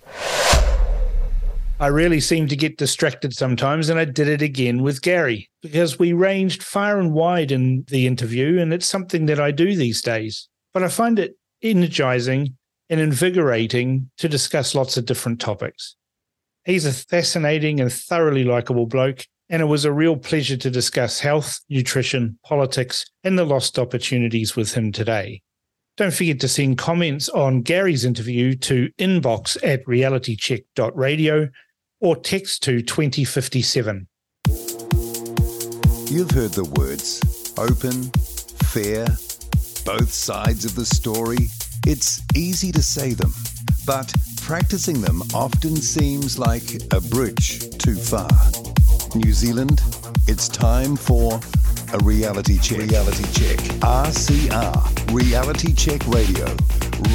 I really seem to get distracted sometimes, and I did it again with Gary because we ranged far and wide in the interview, and it's something that I do these days. But I find it energizing and invigorating to discuss lots of different topics. He's a fascinating and thoroughly likable bloke, and it was a real pleasure to discuss health, nutrition, politics, and the lost opportunities with him today. Don't forget to send comments on Gary's interview to inbox at realitycheck.radio or text to 2057. You've heard the words open, fair, both sides of the story. It's easy to say them, but practicing them often seems like a bridge too far. New Zealand, it's time for a reality check. Reality check. RCR, Reality Check Radio.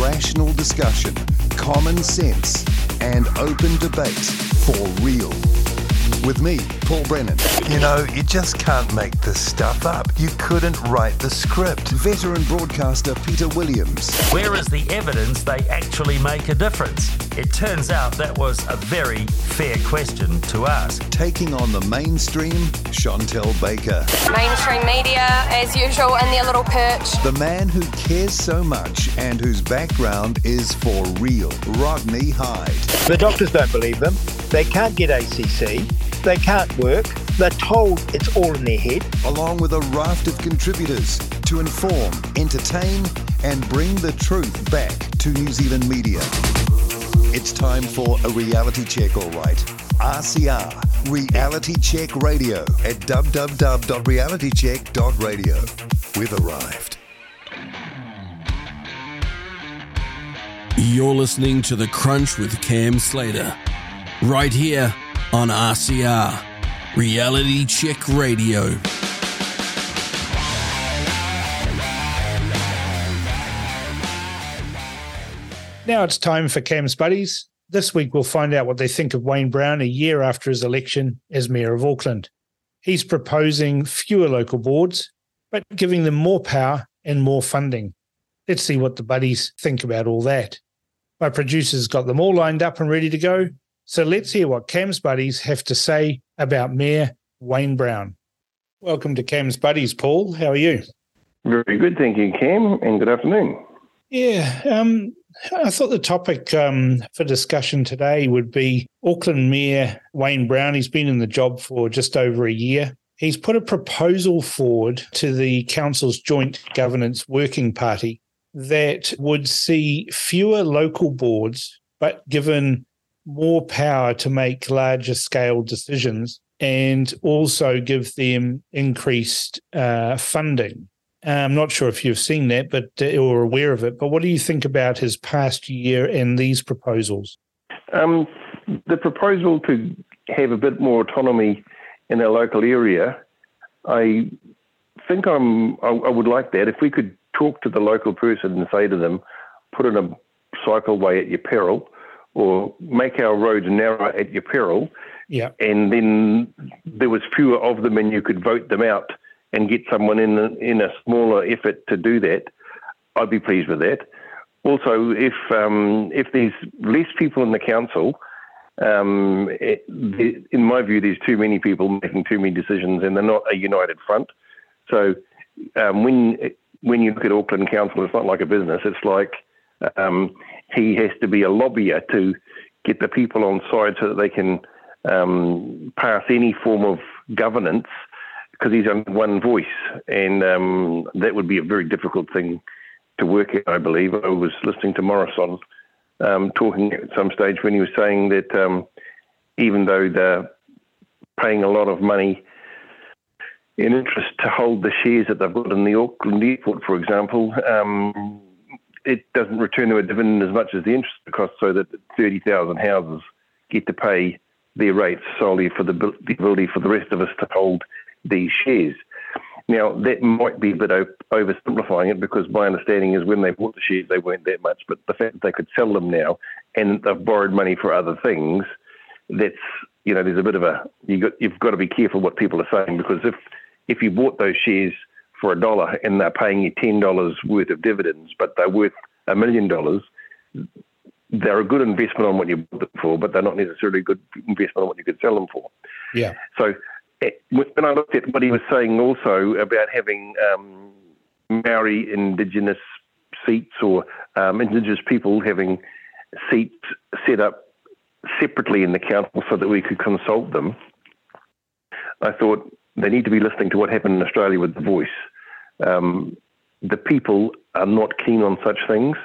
Rational discussion, common sense, and open debate for real with me, Paul Brennan. You know, you just can't make this stuff up. You couldn't write the script. Veteran broadcaster Peter Williams. Where is the evidence they actually make a difference? It turns out that was a very fair question to ask. Taking on the mainstream, Chantelle Baker. Mainstream media, as usual, in their little perch. The man who cares so much and whose background is for real, Rodney Hide. The doctors don't believe them. They can't get ACC. They can't work. They're told it's all in their head. Along with a raft of contributors to inform, entertain, and bring the truth back to New Zealand media. It's time for a reality check, all right. RCR, Reality Check Radio at www.realitycheck.radio. We've arrived. You're listening to The Crunch with Cam Slater, right here on RCR, Reality Check Radio. Now it's time for Cam's Buddies. This week we'll find out what they think of Wayne Brown a year after his election as Mayor of Auckland. He's proposing fewer local boards, but giving them more power and more funding. Let's see what the buddies think about all that. My producer's got them all lined up and ready to go. So let's hear what Cam's buddies have to say about Mayor Wayne Brown. Welcome to Cam's buddies, Paul. How are you? Very good, thank you, Cam, and good afternoon. Yeah, um, I thought the topic um, for discussion today would be Auckland Mayor Wayne Brown. He's been in the job for just over a year. He's put a proposal forward to the council's joint governance working party that would see fewer local boards, but given more power to make larger scale decisions and also give them increased uh, funding. I'm not sure if you've seen that, but uh, or aware of it. But what do you think about his past year and these proposals? Um, the proposal to have a bit more autonomy in our local area, I think I'm. I, I would like that if we could talk to the local person and say to them, "Put in a cycleway at your peril." Or make our roads narrow at your peril. Yeah. And then there was fewer of them, and you could vote them out and get someone in a, in a smaller effort to do that. I'd be pleased with that. Also, if um, if there's less people in the council, Um, it, in my view, there's too many people making too many decisions, and they're not a united front. So um, when when you look at Auckland Council, it's not like a business. It's like um, he has to be a lobbyer to get the people on side so that they can um, pass any form of governance because he's on one voice, and um, that would be a very difficult thing to work out. I believe I was listening to Morrison um, talking at some stage when he was saying that um, even though they're paying a lot of money in interest to hold the shares that they've got in the Auckland airport, for example, um, it doesn't return them a dividend as much as the interest cost, so that 30,000 houses get to pay their rates solely for the, the ability for the rest of us to hold these shares. Now, that might be a bit oversimplifying it because my understanding is when they bought the shares, they weren't that much. But the fact that they could sell them now and they've borrowed money for other things, that's, you know, there's a bit of a, you got, you've got to be careful what people are saying because if, if you bought those shares for a dollar and they're paying you $10 worth of dividends, but they're worth a million dollars, they're a good investment on what you bought them for, but they're not necessarily a good investment on what you could sell them for. Yeah. So when I looked at what he was saying also about having um, Maori Indigenous seats or um, Indigenous people having seats set up separately in the council so that we could consult them, I thought they need to be listening to what happened in Australia with The Voice. Um, the people are not keen on such things,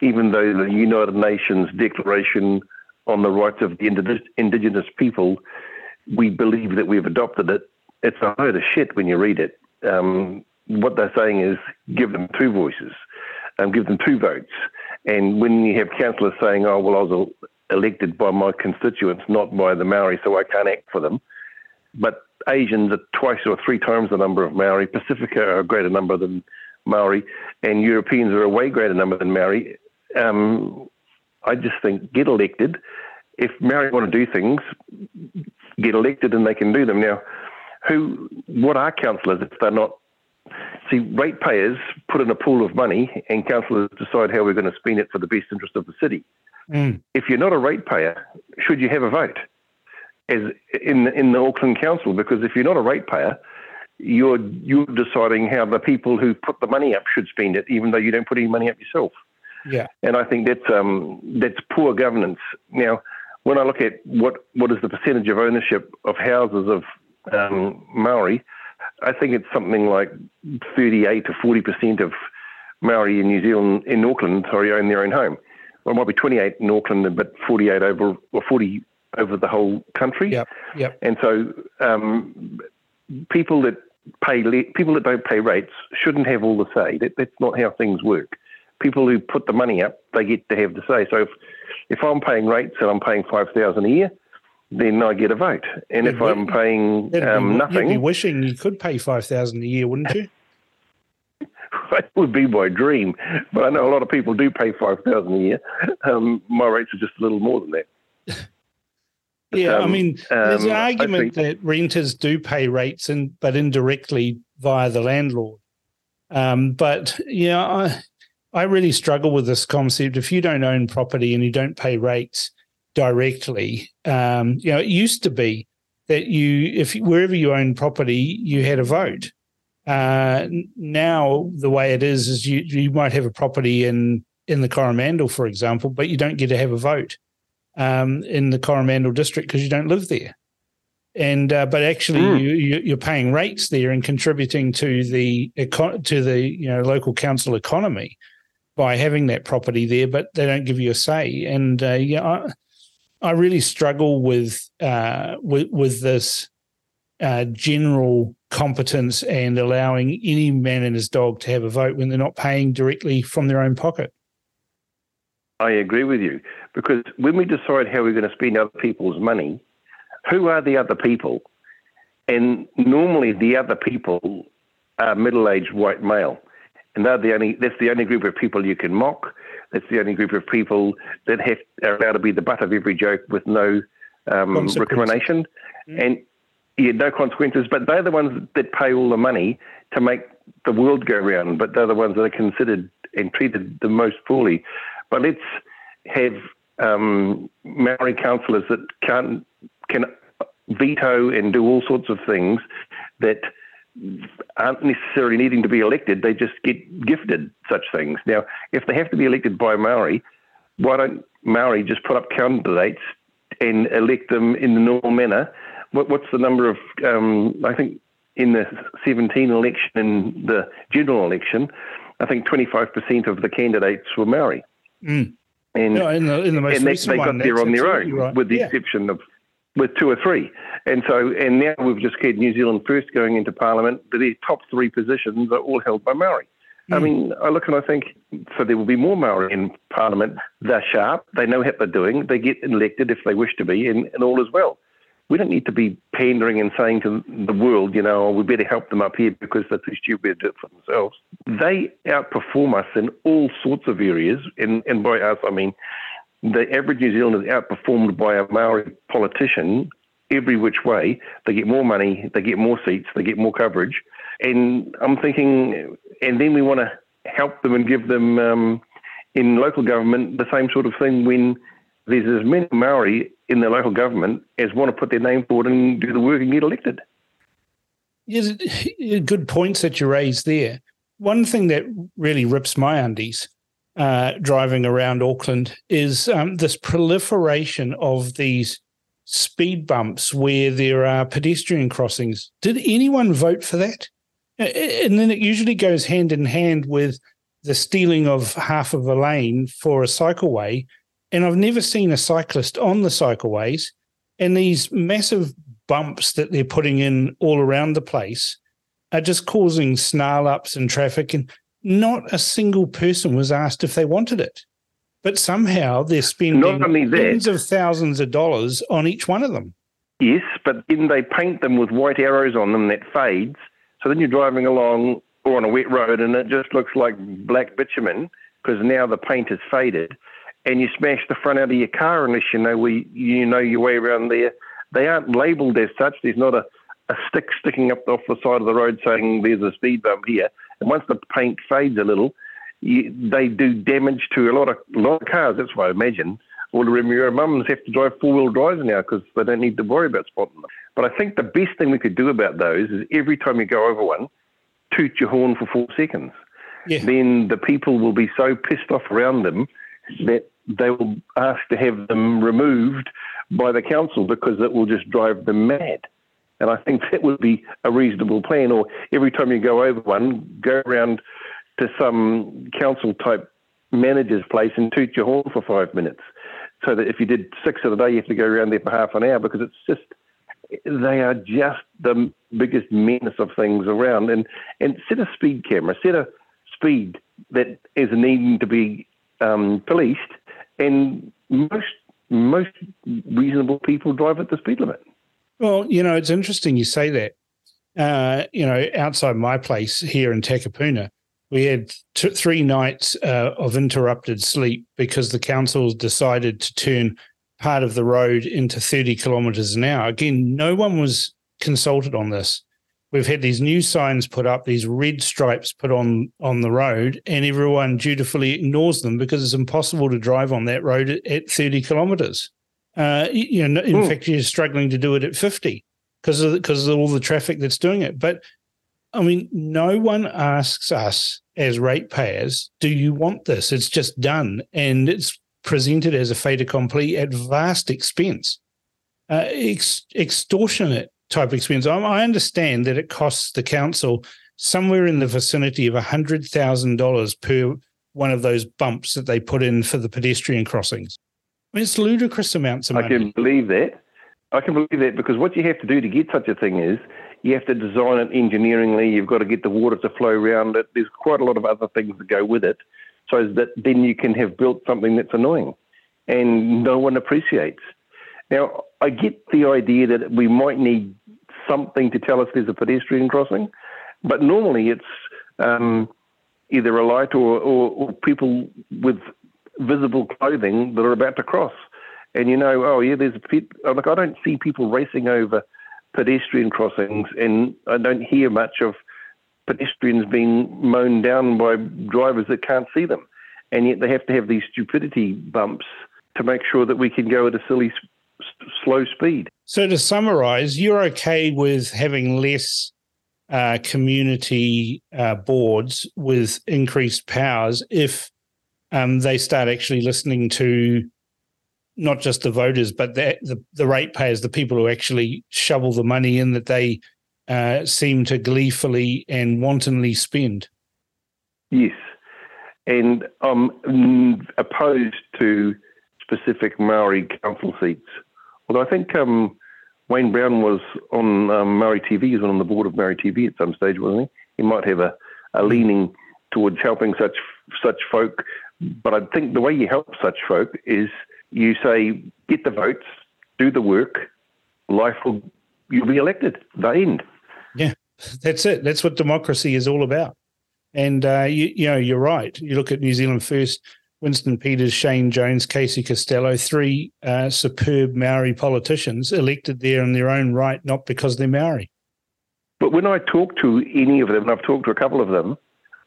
even though the United Nations Declaration on the Rights of the Indigenous People we believe that we've adopted it. It's a load of shit when you read it. Um, what they're saying is give them two voices, um, give them two votes. And when you have councillors saying, oh, well, I was elected by my constituents, not by the Maori, so I can't act for them. But Asians are twice or three times the number of Maori. Pacifica are a greater number than Maori, and Europeans are a way greater number than Maori. Um, I just think get elected. If Maori want to do things, get elected and they can do them. Now, who, what are councillors if they're not? See, ratepayers put in a pool of money and councillors decide how we're going to spend it for the best interest of the city. Mm. If you're not a ratepayer, should you have a vote as in in the Auckland Council? Because if you're not a ratepayer, you're you're deciding how the people who put the money up should spend it, even though you don't put any money up yourself. Yeah, and I think that's um, that's poor governance. Now, when I look at what, what is the percentage of ownership of houses of um, Maori, I think it's something like 38 to 40 percent of Maori in New Zealand, in Auckland, sorry, own their own home. Well, it might be 28 in Auckland, but 48 over or 40 over the whole country. Yep. Yep. And so um, people that pay people that don't pay rates shouldn't have all the say. That, that's not how things work. People who put the money up, they get to have the say. So if if I'm paying rates and I'm paying five thousand a year, then I get a vote. And if I'm paying um, be, nothing, you'd be wishing you could pay five thousand a year, wouldn't you? [laughs] that would be my dream, but I know a lot of people do pay five thousand a year. Um, my rates are just a little more than that. [laughs] yeah, um, I mean, there's an um, argument think- that renters do pay rates, and but indirectly via the landlord. Um, but yeah, I, I really struggle with this concept. If you don't own property and you don't pay rates directly, um, you know, it used to be that you, if wherever you own property, you had a vote. Uh, now the way it is is you you might have a property in in the Coromandel, for example, but you don't get to have a vote um, in the Coromandel district because you don't live there. And uh, but actually, Hmm. you, you you're paying rates there and contributing to the eco- to the you know local council economy by having that property there, but they don't give you a say. And uh, yeah, I, I really struggle with uh, with with this uh, general competence and allowing any man and his dog to have a vote when they're not paying directly from their own pocket. I agree with you because when we decide how we're going to spend other people's money, who are the other people? And normally the other people are middle-aged white male, and they're the only. That's the only group of people you can mock. That's the only group of people that have are allowed to be the butt of every joke with no um, recrimination, and yeah, no consequences. But they're the ones that pay all the money to make the world go round. But they're the ones that are considered and treated the most poorly. But let's have um, Maori councillors that can can veto and do all sorts of things that aren't necessarily needing to be elected. They just get gifted such things. Now, if they have to be elected by Maori, why don't Maori just put up candidates and elect them in the normal manner? What, what's the number of? Um, I think in the 17 election and the general election, I think 25% of the candidates were Maori. Mm. And, No, in the- in the most and they, they got there on their own, right. with the Yeah. exception of with two or three. And so, and now we've just had New Zealand First going into Parliament. but Their top three positions are all held by Maori. Hmm. I mean, I look and I think, so there will be more Maori in Parliament. They're sharp. They know what they're doing. They get elected if they wish to be, and, and all is well. We don't need to be pandering and saying to the world, you know, we better help them up here because they're too stupid to do it for themselves. They outperform us in all sorts of areas, and, and by us, I mean the average New Zealander is outperformed by a Maori politician every which way. They get more money, they get more seats, they get more coverage. And I'm thinking, and then we want to help them and give them um, in local government the same sort of thing when there's as many Maori in the local government as want to put their name forward and do the work and get elected. Yes, [laughs] good points that you raised there. One thing that really rips my undies uh, driving around Auckland is um, this proliferation of these speed bumps where there are pedestrian crossings. Did anyone vote for that? And then it usually goes hand in hand with the stealing of half of a lane for a cycleway. And I've never seen a cyclist on the cycleways. And these massive bumps that they're putting in all around the place are just causing snarl ups and traffic. And not a single person was asked if they wanted it. But somehow they're spending Not only that- tens of thousands of dollars on each one of them. Yes, but then they paint them with white arrows on them that fades. So then you're driving along or on a wet road and it just looks like black bitumen because now the paint has faded and you smash the front out of your car unless you know we you know your way around there. They aren't labelled as such. There's not a, a stick sticking up off the side of the road saying there's a speed bump here. And once the paint fades a little, you, they do damage to a lot of a lot of cars. That's what I imagine. All the Remuera mums have to drive four wheel drives now because they don't need to worry about spotting them. But I think the best thing we could do about those is every time you go over one, toot your horn for four seconds. Yeah. Then the people will be so pissed off around them that they will ask to have them removed by the council because it will just drive them mad. And I think that would be a reasonable plan. Or every time you go over one, go around to some council type manager's place and toot your horn for five minutes. So that if you did six of the day, you have to go around there for half an hour because it's just they are just the biggest menace of things around. And and set a speed camera, set a speed that is needing to be um, policed, and most most reasonable people drive at the speed limit. Well, you know, it's interesting you say that. Uh, you know, outside my place here in Takapuna, we had three nights uh, of interrupted sleep because the council decided to turn part of the road into 30 kilometres an hour. Again, no one was consulted on this. We've had these new signs put up, these red stripes put on on the road, and everyone dutifully ignores them because it's impossible to drive on that road at, at 30 kilometres. Uh, you know, in Hmm. fact, you're struggling to do it at 50 because of because of all the traffic that's doing it. But I mean, no one asks us as ratepayers, "Do you want this?" It's just done, and it's presented as a fait accompli at vast expense, uh, ex- extortionate type expense. I, I understand that it costs the council somewhere in the vicinity of hundred thousand dollars per one of those bumps that they put in for the pedestrian crossings. I mean, it's ludicrous amounts of money. I can believe that. I can believe that because what you have to do to get such a thing is you have to design it engineeringly. You've got to get the water to flow around it. There's quite a lot of other things that go with it, so that then you can have built something that's annoying and no one appreciates. Now, I get the idea that we might need something to tell us there's a pedestrian crossing, but normally it's um, either a light or, or, or people with visible clothing that are about to cross. And you know, oh yeah, there's a pit. oh, Look, I don't see people racing over pedestrian crossings, and I don't hear much of pedestrians being mown down by drivers that can't see them. And yet they have to have these stupidity bumps to make sure that we can go at a silly slow speed. So to summarize, you're okay with having less uh, community uh, boards with increased powers if um, they start actually listening to not just the voters, but the, the, the ratepayers, the people who actually shovel the money in that they uh, seem to gleefully and wantonly spend. Yes. And I'm opposed to specific Maori council seats. Although I think um, Wayne Brown was on um, Maori TV, he was on the board of Maori TV at some stage, wasn't he? He might have a, a leaning towards helping such such folk. But I think the way you help such folk is you say, get the votes, do the work, life will, you'll be elected. The end. Yeah, that's it. That's what democracy is all about. And uh, you, you know, you're right. You look at New Zealand First, Winston Peters, Shane Jones, Casey Costello, three uh, superb Maori politicians elected there in their own right, not because they're Maori. But when I talk to any of them, and I've talked to a couple of them,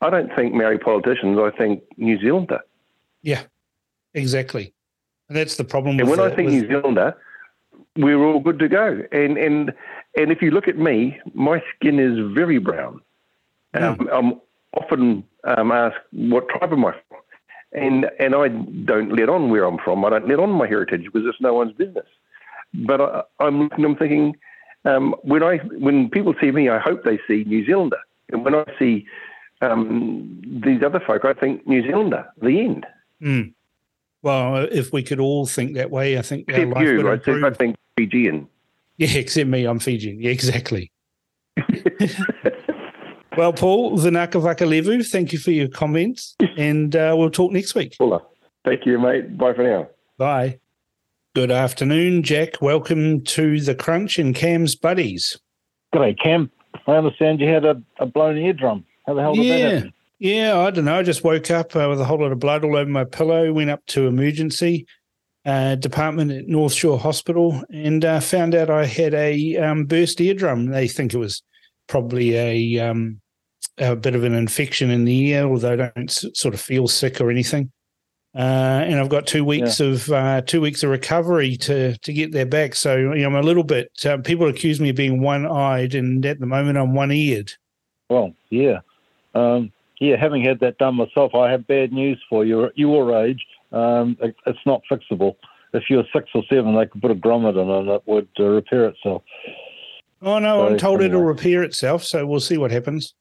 I don't think Maori politicians. I think New Zealander. Yeah, exactly. And that's the problem. And when the, I think with- New Zealander, we're all good to go. And and and if you look at me, my skin is very brown. Um, I'm often um, asked what tribe am I from, and and I don't let on where I'm from. I don't let on my heritage because it's no one's business. But I, I'm looking, I'm thinking um, when I when people see me, I hope they see New Zealander, and when I see um, these other folk, I think New Zealander. The end. Mm. Well, if we could all think that way, I think our Except life you, improve. I think Fijian. Yeah, except me, I'm Fijian. Yeah, exactly. [laughs] well, Paul, Vinaka Vakalevu, thank you for your comments, and uh, we'll talk next week. Thank you, mate. Bye for now. Bye. Good afternoon, Jack. Welcome to the Crunch and Cam's Buddies. G'day, Cam. I understand you had a, a blown eardrum. How the hell did that Yeah, happen? yeah. I don't know. I just woke up uh, with a whole lot of blood all over my pillow. Went up to emergency uh, department at North Shore Hospital and uh, found out I had a um, burst eardrum. They think it was probably a um, a bit of an infection in the ear, although I don't s- sort of feel sick or anything. Uh, and I've got two weeks of uh, two weeks of recovery to to get there back. So you know, I'm a little bit. Uh, people accuse me of being one eyed, and at the moment I'm one eared. Well, yeah. Um, yeah, having had that done myself, I have bad news for you. At your age, um, it, it's not fixable. If you're six or seven, they could put a grommet in and it would uh, repair itself. Oh no, I'm So, told it'll repair itself, so we'll see what happens.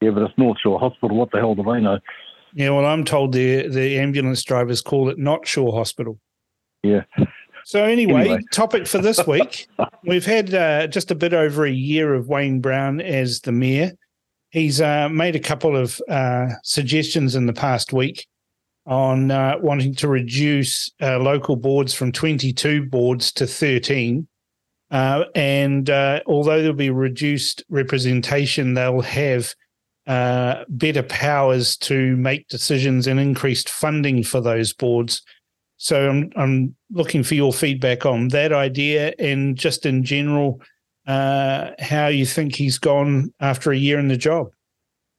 Yeah, but it's North Shore Hospital. What the hell do they know? Yeah, well, I'm told the the ambulance drivers call it not Shore Hospital. Yeah. So anyway, Anyway. topic for this week, [laughs] we've had uh, just a bit over a year of Wayne Brown as the mayor. He's uh, made a couple of uh, suggestions in the past week on uh, wanting to reduce uh, local boards from 22 boards to 13. Uh, and uh, although there'll be reduced representation, they'll have uh, better powers to make decisions and increased funding for those boards. So I'm I'm looking for your feedback on that idea and just in general uh, how you think he's gone after a year in the job.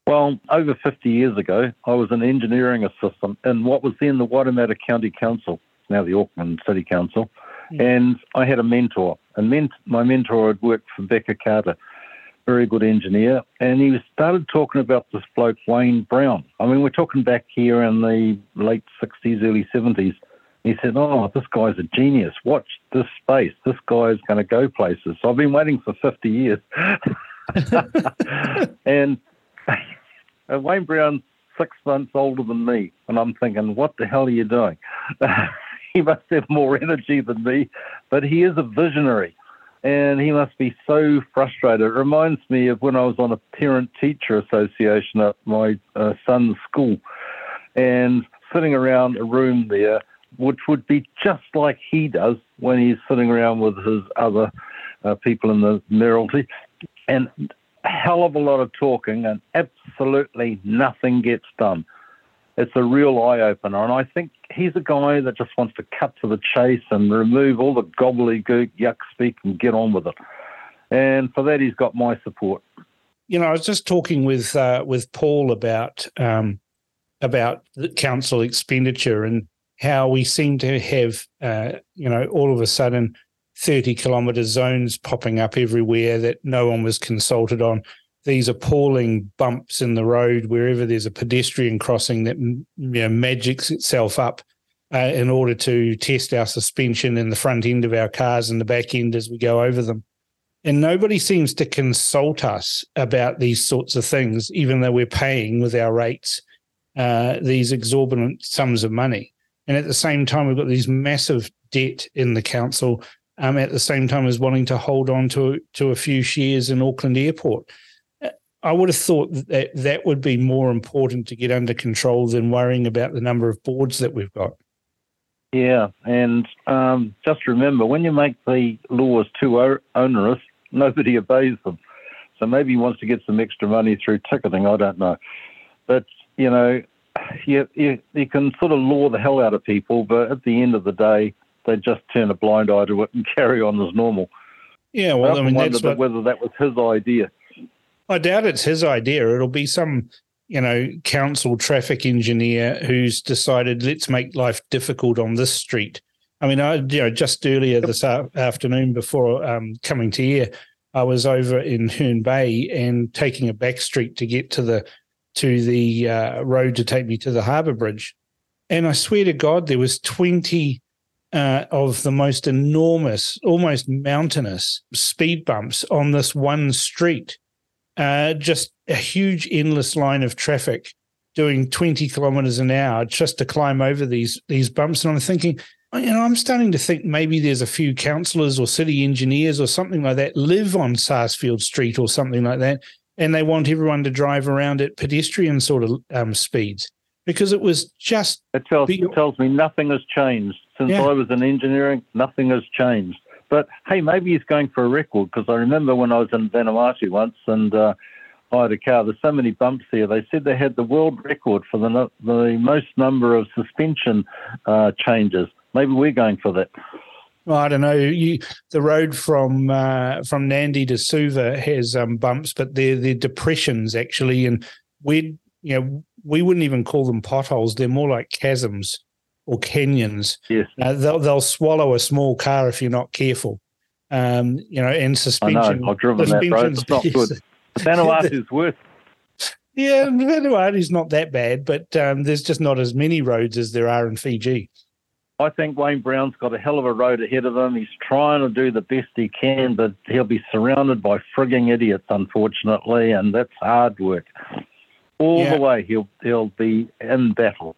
Well, over 50 years ago, I was an engineering assistant in what was then the Waitemata County Council, now the Auckland City Council, Mm. and I had a mentor. And ment- my mentor had worked for Beca Carter, very good engineer, and he started talking about this bloke, Wayne Brown. I mean, we're talking back here in the late 60s, early 70s. He said, Oh, this guy's a genius. Watch this space. This guy's going to go places. So I've been waiting for 50 years. [laughs] [laughs] and Wayne Brown's six months older than me, and I'm thinking, what the hell are you doing? [laughs] he must have more energy than me, but he is a visionary, and he must be so frustrated. It reminds me of when I was on a parent-teacher association at my uh, son's school, and sitting around a room there, which would be just like he does when he's sitting around with his other uh, people in the mayoralty, and a hell of a lot of talking and absolutely nothing gets done. It's a real eye opener. And I think he's a guy that just wants to cut to the chase and remove all the gobbledygook, yuck speak, and get on with it. And for that, he's got my support. You know, I was just talking with uh, with Paul about um, about the council expenditure and how we seem to have, uh, you know, all of a sudden 30 kilometre zones popping up everywhere that no one was consulted on. These appalling bumps in the road wherever there's a pedestrian crossing that you know, magics itself up uh, in order to test our suspension in the front end of our cars and the back end as we go over them. And nobody seems to consult us about these sorts of things, even though we're paying with our rates uh, these exorbitant sums of money. And at the same time, we've got these massive debt in the council. Um, at the same time as wanting to hold on to to a few shares in Auckland Airport. I would have thought that that would be more important to get under control than worrying about the number of boards that we've got. Yeah, and um, just remember when you make the laws too onerous, [laughs] nobody obeys them. So maybe he wants to get some extra money through ticketing. I don't know, but you know, you, you, you can sort of law the hell out of people, but at the end of the day, they just turn a blind eye to it and [laughs] carry on as normal. Yeah, well, I, I mean, that's what, whether that was his idea. I doubt it's his idea. It'll be some, you know, council traffic engineer who's decided let's make life difficult on this street. I mean, I you know just earlier this afternoon before um, coming to here, I was over in Herne Bay and taking a back street to get to the to the uh, road to take me to the harbour bridge. And I swear to God, there was 20 uh, of the most enormous, almost mountainous speed bumps on this one street. Uh, just a huge, endless line of traffic doing 20 kilometers an hour just to climb over these these bumps. And I'm thinking, you know, I'm starting to think maybe there's a few councillors or city engineers or something like that live on Sarsfield Street or something like that and they want everyone to drive around at pedestrian sort of um, speeds because it was just. It tells, it tells me nothing has changed since yeah. I was in engineering. Nothing has changed. But hey, maybe he's going for a record because I remember when I was in Vanuatu once and uh, I had a car. There's so many bumps here. They said they had the world record for the the most number of suspension uh, changes. Maybe we're going for that. Well, I don't know. You, the road from uh, from Nadi to Suva has um, bumps, but they're they're depressions actually, and we you know we wouldn't even call them potholes. They're more like chasms or canyons. Yes, uh, they'll they'll swallow a small car if you're not careful. Um, you know, and suspension. I know. I've driven that road. It's not good. Vanuatu's [laughs] worse. Yeah, Vanuatu's not that bad, but um, there's just not as many roads as there are in Fiji. I think Wayne Brown's got a hell of a road ahead of him. He's trying to do the best he can, but he'll be surrounded by frigging idiots, unfortunately, and that's hard work. All yeah. the way, he'll he'll be in battle.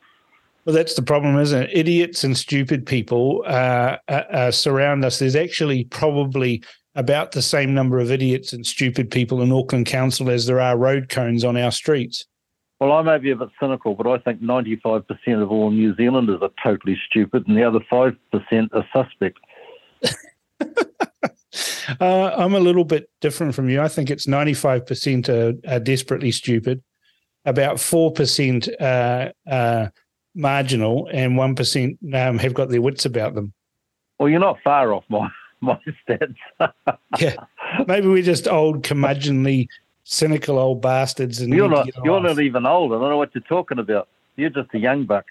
Well, that's the problem, isn't it? Idiots and stupid people uh, uh, uh, surround us. There's actually probably about the same number of idiots and stupid people in Auckland Council as there are road cones on our streets. Well, I may be a bit cynical, but I think 95% of all New Zealanders are totally stupid, and the other 5% are suspect. [laughs] uh, I'm a little bit different from you. I think it's 95% are, are desperately stupid, about 4% uh, uh, marginal, and 1% um, have got their wits about them. Well, you're not far off my, [laughs] my stats. [laughs] yeah. Maybe we're just old, curmudgeonly cynical old bastards. And you're not you're not even old. I don't know what you're talking about. You're just a young buck.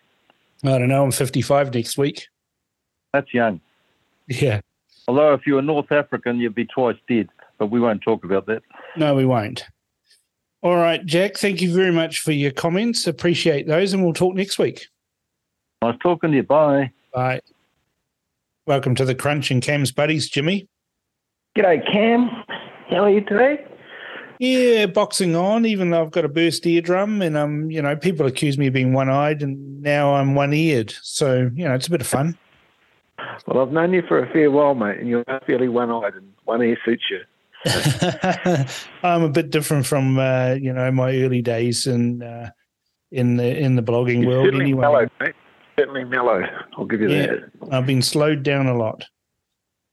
I don't know. I'm 55 next week. That's young. Yeah. Although if you were North African, you'd be twice dead. But we won't talk about that. No, we won't. All right, Jack. Thank you very much for your comments. Appreciate those, and we'll talk next week. Nice talking to you. Bye. Bye. Welcome to the Crunch and Cam's buddies, Jimmy. G'day, Cam. How are you today? Yeah, boxing on, even though I've got a burst eardrum and um, you know, people accuse me of being one eyed and now I'm one eared. So, you know, it's a bit of fun. Well, I've known you for a fair while, mate, and you're fairly one eyed and one ear suits you. [laughs] I'm a bit different from uh, you know, my early days in uh, in the in the blogging you're world anyway. Mellow, mate. Certainly mellow. I'll give you yeah, that. I've been slowed down a lot.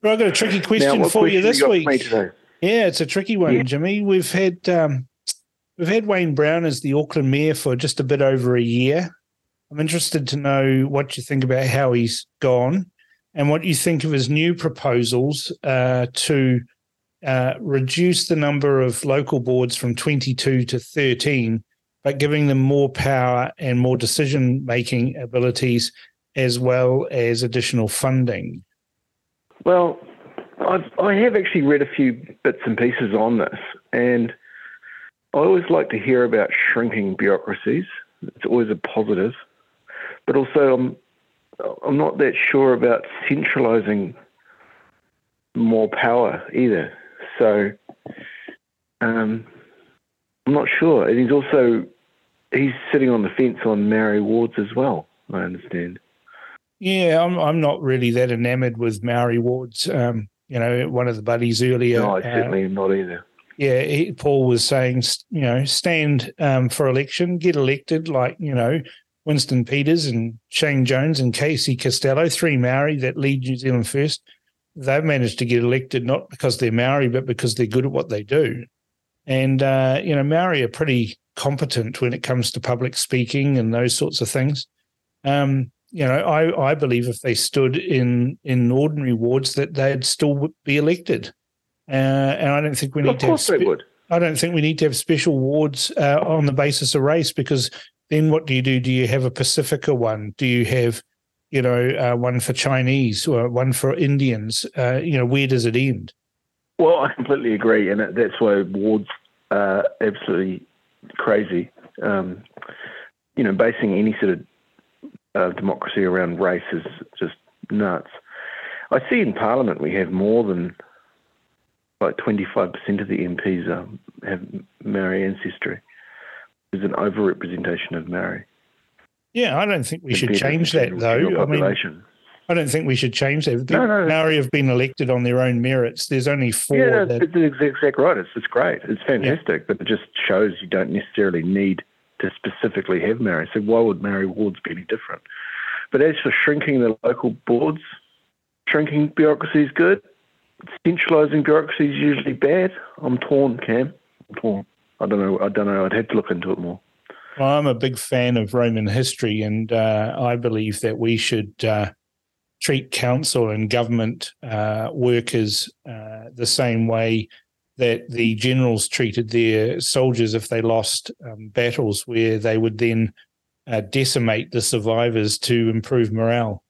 But I've got a tricky question now, for question you this you week. Yeah, it's a tricky one, yeah. Jimmy. We've had um, we've had Wayne Brown as the Auckland mayor for just a bit over a year. I'm interested to know what you think about how he's gone and what you think of his new proposals uh, to uh, reduce the number of local boards from 22 to 13, but giving them more power and more decision making abilities as well as additional funding? Well, I've, I have actually read a few bits and pieces on this, and I always like to hear about shrinking bureaucracies. It's always a positive, but also I'm I'm not that sure about centralising more power either. So um, I'm not sure. And he's also he's sitting on the fence on Maori wards as well. I understand. Yeah, I'm I'm not really that enamored with Maori wards. Um, you know, one of the buddies earlier. No, I certainly uh, not either. Yeah, he, Paul was saying, you know, stand um, for election, get elected, like you know, Winston Peters and Shane Jones and Casey Costello, three Maori that lead New Zealand first. They've managed to get elected not because they're Maori, but because they're good at what they do. And uh, you know, Maori are pretty competent when it comes to public speaking and those sorts of things. Um, you know, I, I believe if they stood in in ordinary wards that they'd still be elected. Uh, and I don't think we need of to. Of course, have they would. I don't think we need to have special wards uh, on the basis of race because then what do you do? Do you have a Pacifica one? Do you have, you know, uh, one for Chinese or one for Indians? Uh, you know, where does it end? Well, I completely agree, and that's why wards are absolutely crazy. Um, you know, basing any sort of uh, democracy around race is just nuts. I see in Parliament we have more than like 25% of the MPs um, have Maori ancestry. There's an overrepresentation of Maori. Yeah, I don't think we should change that though. I mean, I don't think we should change that. No, no, Maori have been elected on their own merits. There's only four. Yeah, that... it's exactly right. It's, it's great. It's fantastic, yeah. but it just shows you don't necessarily need to specifically have Maori. So why would Maori wards be any different? But as for shrinking the local boards, shrinking bureaucracy is good. Centralising bureaucracy is usually bad. I'm torn, Cam. I'm torn. I don't know. I don't know. I'd have to look into it more. Well, I'm a big fan of Roman history, and uh, I believe that we should uh, treat council and government uh, workers uh, the same way that the generals treated their soldiers if they lost um, battles, where they would then uh, decimate the survivors to improve morale.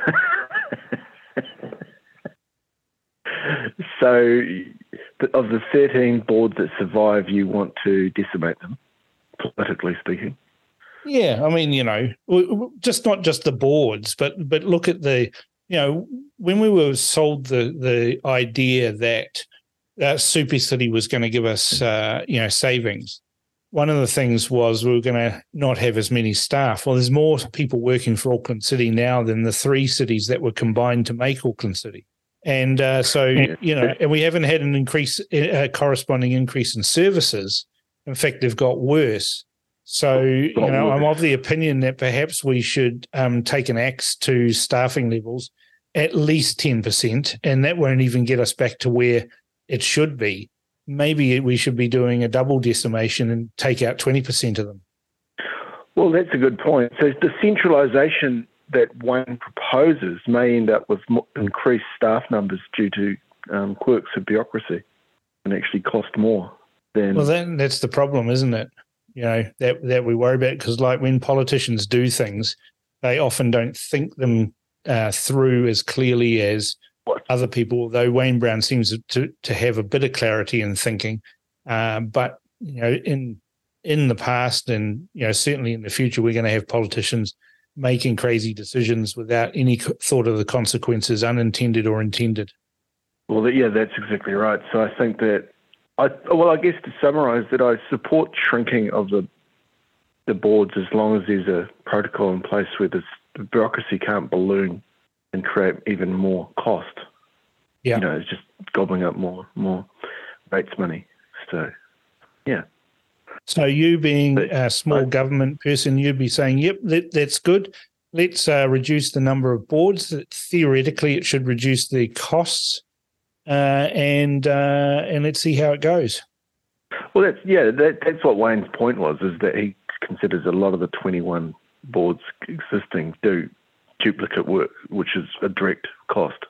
[laughs] so, of the 13 boards that survive, you want to decimate them, politically speaking? Yeah, I mean, you know, just not just the boards, but but look at the, you know, when we were sold the the idea that uh, Super City was going to give us, uh, you know, savings. One of the things was we were going to not have as many staff. Well, there's more people working for Auckland City now than the three cities that were combined to make Auckland City. And uh, so, you know, and we haven't had an increase, a corresponding increase in services. In fact, they've got worse. So, you know, I'm of the opinion that perhaps we should um, take an axe to staffing levels at least 10%. And that won't even get us back to where it should be. Maybe we should be doing a double decimation and take out 20% of them. Well, that's a good point. So the centralisation that Wayne proposes may end up with increased staff numbers due to um, quirks of bureaucracy and actually cost more than. Well, then that's the problem, isn't it? You know that that we worry about because, like, when politicians do things, they often don't think them uh, through as clearly as other people, though Wayne Brown seems to to have a bit of clarity in thinking, uh, but you know, in in the past and you know certainly in the future, we're going to have politicians making crazy decisions without any thought of the consequences, unintended or intended. Well, yeah, that's exactly right. So I think that I well, I guess to summarise that I support shrinking of the the boards as long as there's a protocol in place where the bureaucracy can't balloon and create even more cost. Yeah. You know, it's just gobbling up more more rates money. So, yeah. So you being a small government person, you'd be saying, "Yep, that, that's good. Let's uh, reduce the number of boards. Theoretically, it should reduce the costs, and uh, and let's see how it goes." Well, that's yeah, that, that's what Wayne's point was, is that he considers a lot of the twenty-one boards existing do duplicate work, which is a direct cost.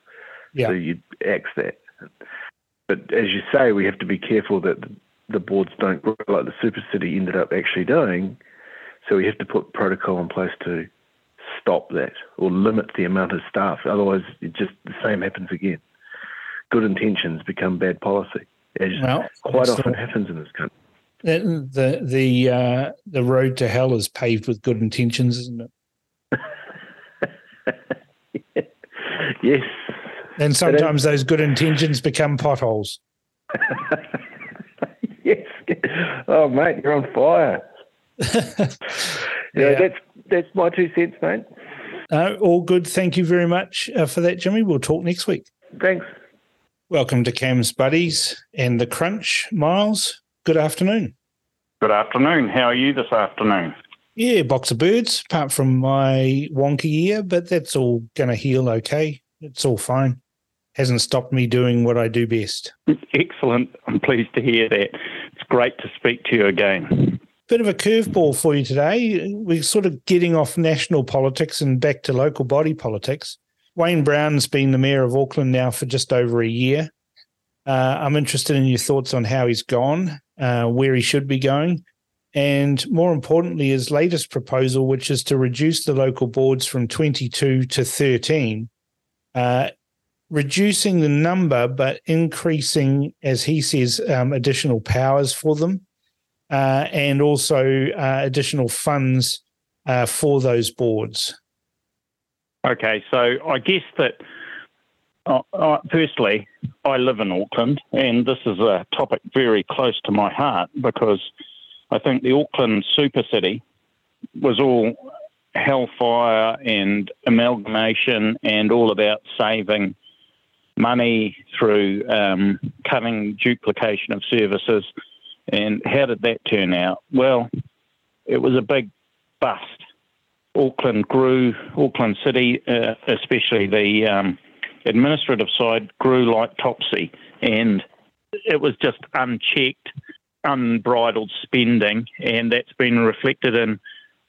Yeah. So you axe that. But as you say, we have to be careful that the boards don't grow like the super city ended up actually doing. So we have to put protocol in place to stop that or limit the amount of staff. Otherwise, it just the same happens again. Good intentions become bad policy, as Well, quite often the- happens in this country. The the the, uh, the road to hell is paved with good intentions, isn't it? [laughs] Yes. And sometimes those good intentions become potholes. [laughs] yes. Oh, mate, you're on fire. [laughs] yeah, that's that's my two cents, mate. Uh, all good. Thank you very much uh, for that, Jimmy. We'll talk next week. Thanks. Welcome to Cam's Buddies and the Crunch, Miles. Good afternoon. Good afternoon. How are you this afternoon? Yeah, box of birds, apart from my wonky ear, but that's all going to heal okay. It's all fine. Hasn't stopped me doing what I do best. [laughs] Excellent. I'm pleased to hear that. It's great to speak to you again. Bit of a curveball for you today. We're sort of getting off national politics and back to local body politics. Wayne Brown's been the mayor of Auckland now for just over a year. Uh, I'm interested in your thoughts on how he's gone, uh, where he should be going, and more importantly, his latest proposal, which is to reduce the local boards from 22 to 13, uh, reducing the number but increasing, as he says, um, additional powers for them, uh, and also uh, additional funds uh, for those boards. Okay, so I guess that, uh, uh, firstly, I live in Auckland, and this is a topic very close to my heart because I think the Auckland super city was all hellfire and amalgamation and all about saving money through um, cutting duplication of services. And how did that turn out? Well, it was a big bust. Auckland grew, Auckland City, uh, especially the um, administrative side, grew like topsy. And it was just unchecked, unbridled spending. And that's been reflected in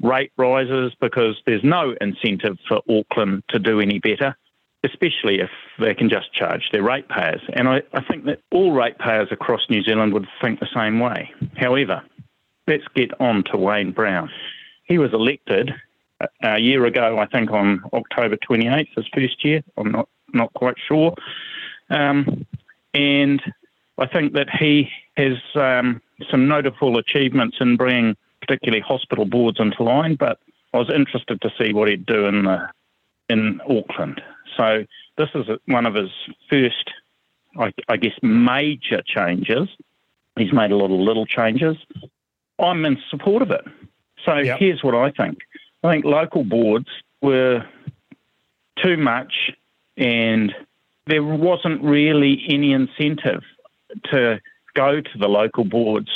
rate rises because there's no incentive for Auckland to do any better, especially if they can just charge their ratepayers. And I, I think that all ratepayers across New Zealand would think the same way. However, let's get on to Wayne Brown. He was elected a- year ago, I think on October 28th, his first year. I'm not, not quite sure. Um, and I think that he has um, some notable achievements in bringing particularly hospital boards into line, but I was interested to see what he'd do in the in Auckland. So this is one of his first, I, I guess, major changes. He's made a lot of little changes. I'm in support of it. So here's what I think. I think local boards were too much, and there wasn't really any incentive to go to the local boards.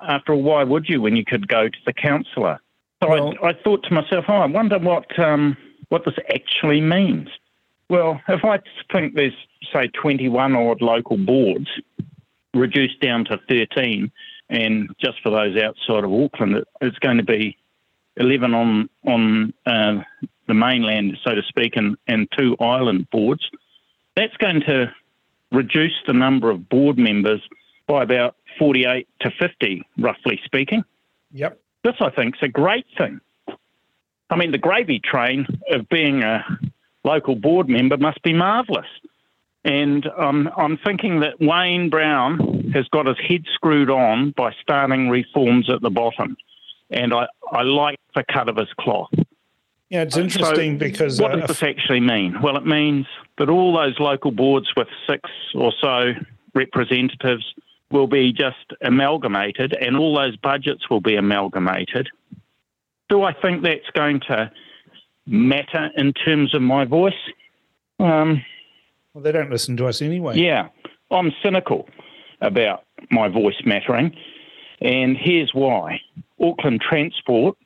After all, why would you when you could go to the councillor? So I, I thought to myself, oh, I wonder what um, what this actually means. Well, if I think there's say 21 odd local boards reduced down to 13, and just for those outside of Auckland, it, it's going to be 11 on on uh, the mainland, so to speak, and, and two island boards. That's going to reduce the number of board members by about 48 to 50, roughly speaking. Yep. This, I think, is a great thing. I mean, the gravy train of being a local board member must be marvellous. And um, I'm thinking that Wayne Brown has got his head screwed on by starting reforms at the bottom. And I, I like the cut of his cloth. Yeah, it's interesting So because what uh, does this actually mean? Well, it means that all those local boards with six or so representatives will be just amalgamated, and all those budgets will be amalgamated. Do I think that's going to matter in terms of my voice? Um, well, they don't listen to us anyway. yeah, I'm cynical about my voice mattering, and here's why. Auckland Transport,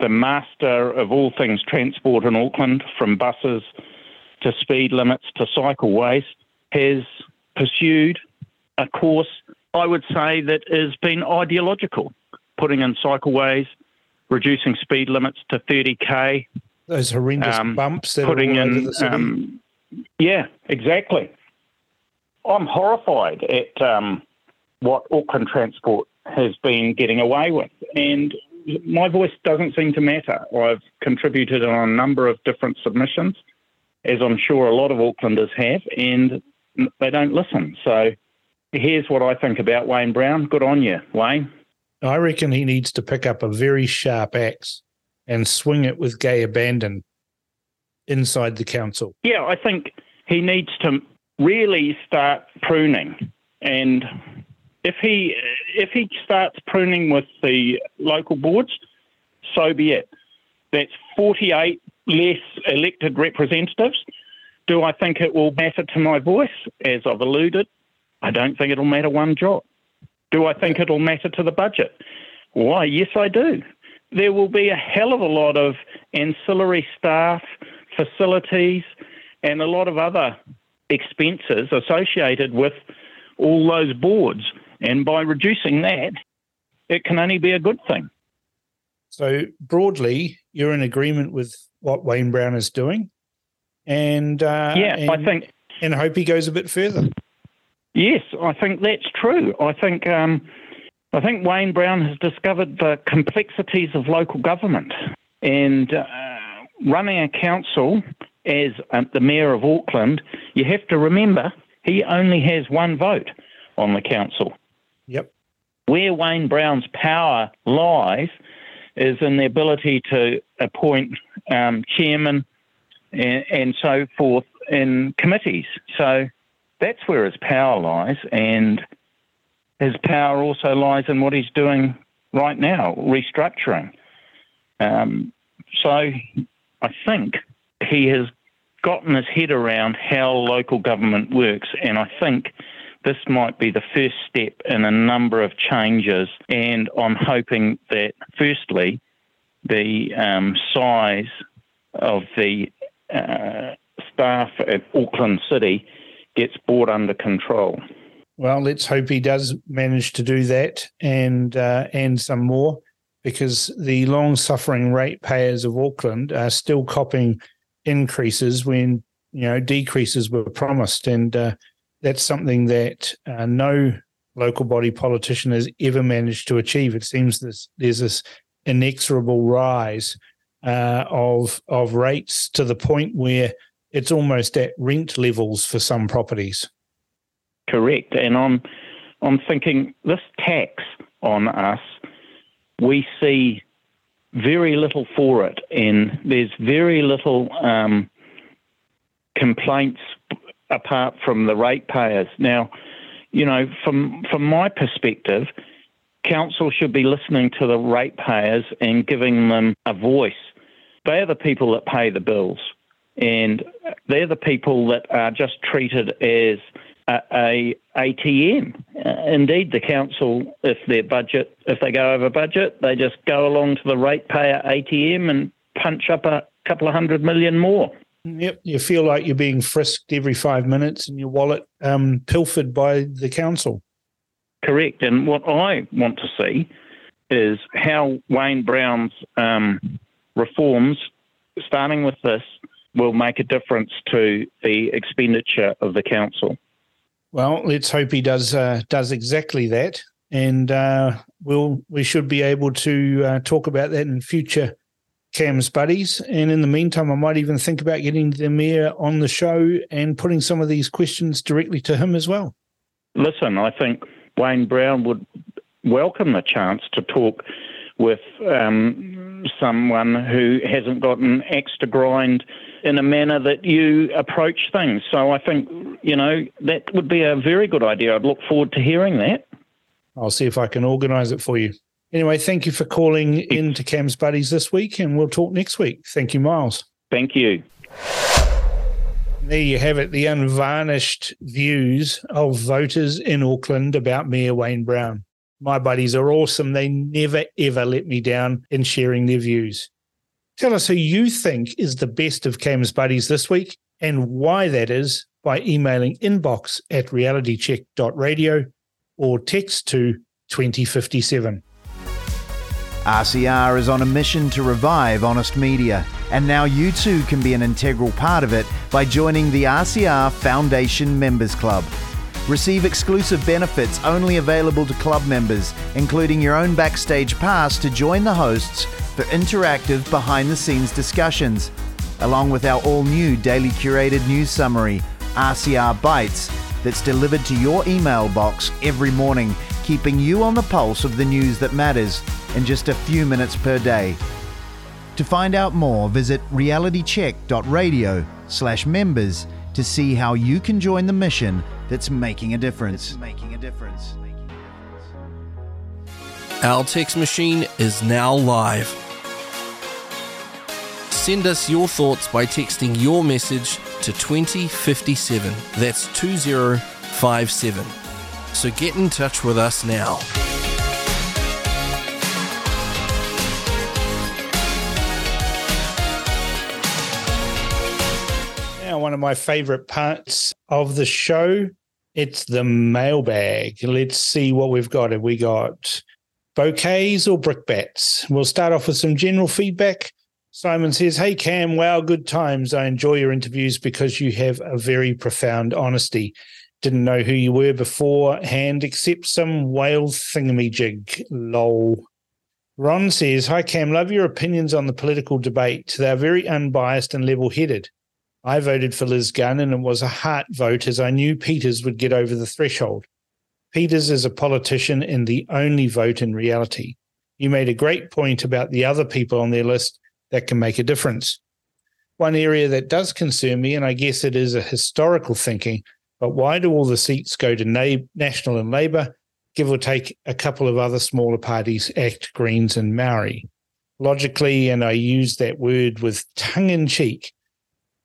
the master of all things transport in Auckland, from buses to speed limits to cycleways, has pursued a course I would say that has been ideological, putting in cycleways, reducing speed limits to 30k, Those horrendous um, bumps that putting are all over in, the city. um, yeah, exactly. I'm horrified at um, what Auckland Transport has been getting away with. And my voice doesn't seem to matter. I've contributed on a number of different submissions, as I'm sure a lot of Aucklanders have, and they don't listen. So here's what I think about Wayne Brown. Good on you, Wayne. I reckon he needs to pick up a very sharp axe and swing it with gay abandon inside the council. Yeah, I think he needs to really start pruning. And if he if he starts pruning with the local boards, so be it. That's 48 less elected representatives. Do I think it will matter to my voice? As I've alluded, I don't think it'll matter one jot. Do I think it'll matter to the budget? Why, yes, I do. There will be a hell of a lot of ancillary staff, facilities, and a lot of other expenses associated with all those boards. And by reducing that, it can only be a good thing. So, broadly, you're in agreement with what Wayne Brown is doing. And uh, yeah, and, I think. And hope he goes a bit further. Yes, I think that's true. I think. Um, I think Wayne Brown has discovered the complexities of local government and uh, running a council as uh, the mayor of Auckland. You have to remember he only has one vote on the council. Yep. Where Wayne Brown's power lies is in the ability to appoint um, chairman and, and so forth in committees. So that's where his power lies, and his power also lies in what he's doing right now, restructuring. Um, so I think he has gotten his head around how local government works, and I think this might be the first step in a number of changes. And I'm hoping that, firstly, the um, size of the uh, staff at Auckland City gets brought under control. Well, let's hope he does manage to do that and uh, and some more, because the long-suffering ratepayers of Auckland are still copping increases when you know decreases were promised, and uh, that's something that uh, no local body politician has ever managed to achieve. It seems this, there's this inexorable rise uh, of of rates to the point where it's almost at rent levels for some properties. Correct, and I'm I'm thinking this tax on us, we see very little for it, and there's very little um, complaints apart from the ratepayers. Now, you know, from from my perspective, council should be listening to the ratepayers and giving them a voice. They are the people that pay the bills, and they're the people that are just treated as a, a ATM. Uh, indeed, the council, if their budget, if they go over budget, they just go along to the ratepayer ATM and punch up a couple of hundred million more. Yep, you feel like you're being frisked every five minutes and your wallet um, pilfered by the council. Correct. And what I want to see is how Wayne Brown's um, reforms, starting with this, will make a difference to the expenditure of the council. Well, let's hope he does uh, does exactly that, and uh, we'll we should be able to uh, talk about that in future Cam's buddies. And in the meantime, I might even think about getting the mayor on the show and putting some of these questions directly to him as well. Listen, I think Wayne Brown would welcome the chance to talk with um, someone who hasn't got an axe to grind in a manner that you approach things. So I think, you know, that would be a very good idea. I'd look forward to hearing that. I'll see if I can organise it for you. Anyway, thank you for calling in to Cam's Buddies this week, and we'll talk next week. Thank you, Miles. Thank you. There you have it, the unvarnished views of voters in Auckland about Mayor Wayne Brown. My buddies are awesome. They never, ever let me down in sharing their views. Tell us who you think is the best of Cam's Buddies this week and why that is by emailing inbox at realitycheck.radio or text to 2057. RCR is on a mission to revive honest media, and now you too can be an integral part of it by joining the RCR Foundation Members Club. Receive exclusive benefits only available to club members, including your own backstage pass to join the hosts for interactive behind the scenes discussions, along with our all new daily curated news summary, RCR Bites, that's delivered to your email box every morning, keeping you on the pulse of the news that matters in just a few minutes per day. To find out more, visit realitycheck.radio slash members to see how you can join the mission that's making a difference. Making a difference. Our text machine is now live. Send us your thoughts by texting your message to 2057. That's 2057. So get in touch with us now. Now, one of my favorite parts of the show, it's the mailbag. Let's see what we've got. Have we got bouquets or brickbats? We'll start off with some general feedback. Simon says, Hey Cam, wow, good times. I enjoy your interviews because you have a very profound honesty. Didn't know who you were beforehand, except some whale thingamajig. Lol. Ron says, Hi Cam, love your opinions on the political debate. They are very unbiased and level headed. I voted for Liz Gunn and it was a heart vote as I knew Peters would get over the threshold. Peters is a politician and the only vote in reality. You made a great point about the other people on their list that can make a difference. One area that does concern me, and I guess it is a historical thinking, but why do all the seats go to Na- National and Labour, give or take a couple of other smaller parties, ACT, Greens, and Maori? Logically, and I use that word with tongue in cheek,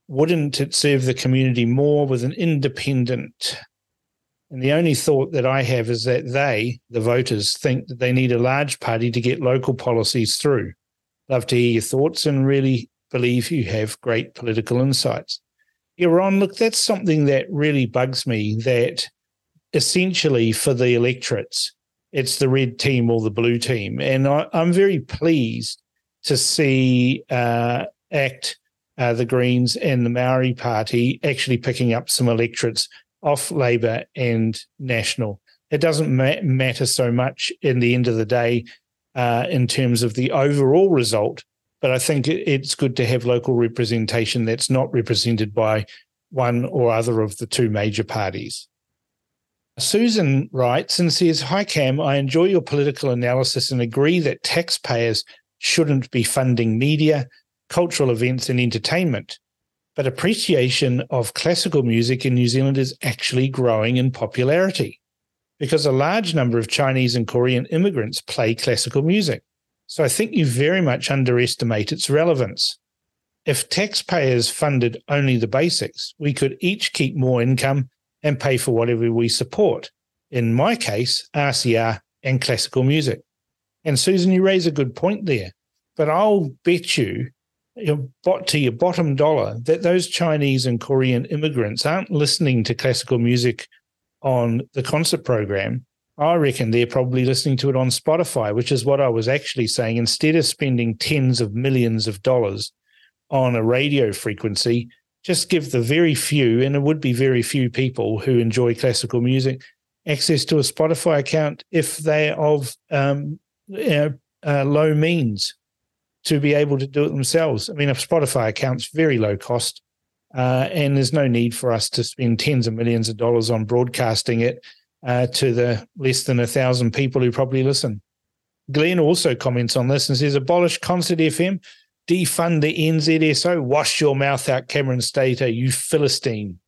wouldn't it serve the community more with an independent? And the only thought that I have is that they, the voters, think that they need a large party to get local policies through. Love to hear your thoughts and really believe you have great political insights. Yeah, Ron, look, that's something that really bugs me that essentially for the electorates, it's the red team or the blue team. And I, am very pleased to see uh, ACT uh, the Greens and the Maori Party actually picking up some electorates off Labor and National. It doesn't ma- matter so much in the end of the day uh, in terms of the overall result, but I think it's good to have local representation that's not represented by one or other of the two major parties. Susan writes and says, Hi, Cam. I enjoy your political analysis and agree that taxpayers shouldn't be funding media, cultural events, and entertainment. But appreciation of classical music in New Zealand is actually growing in popularity because a large number of Chinese and Korean immigrants play classical music. So I think you very much underestimate its relevance. If taxpayers funded only the basics, we could each keep more income and pay for whatever we support. In my case, RCR and classical music. And Susan, you raise a good point there. But I'll bet you, you know, to your bottom dollar that those Chinese and Korean immigrants aren't listening to classical music on the concert program. I reckon they're probably listening to it on Spotify, which is what I was actually saying. Instead of spending tens of millions of dollars on a radio frequency, just give the very few, and it would be very few people who enjoy classical music, access to a Spotify account if they're of um, you know, uh, low means to be able to do it themselves. I mean, a Spotify account's very low cost, uh, and there's no need for us to spend tens of millions of dollars on broadcasting it uh, to the less than a thousand people who probably listen. Glenn also comments on this and says, abolish Concert FM, defund the NZSO, wash your mouth out, Cameron Slater, you Philistine.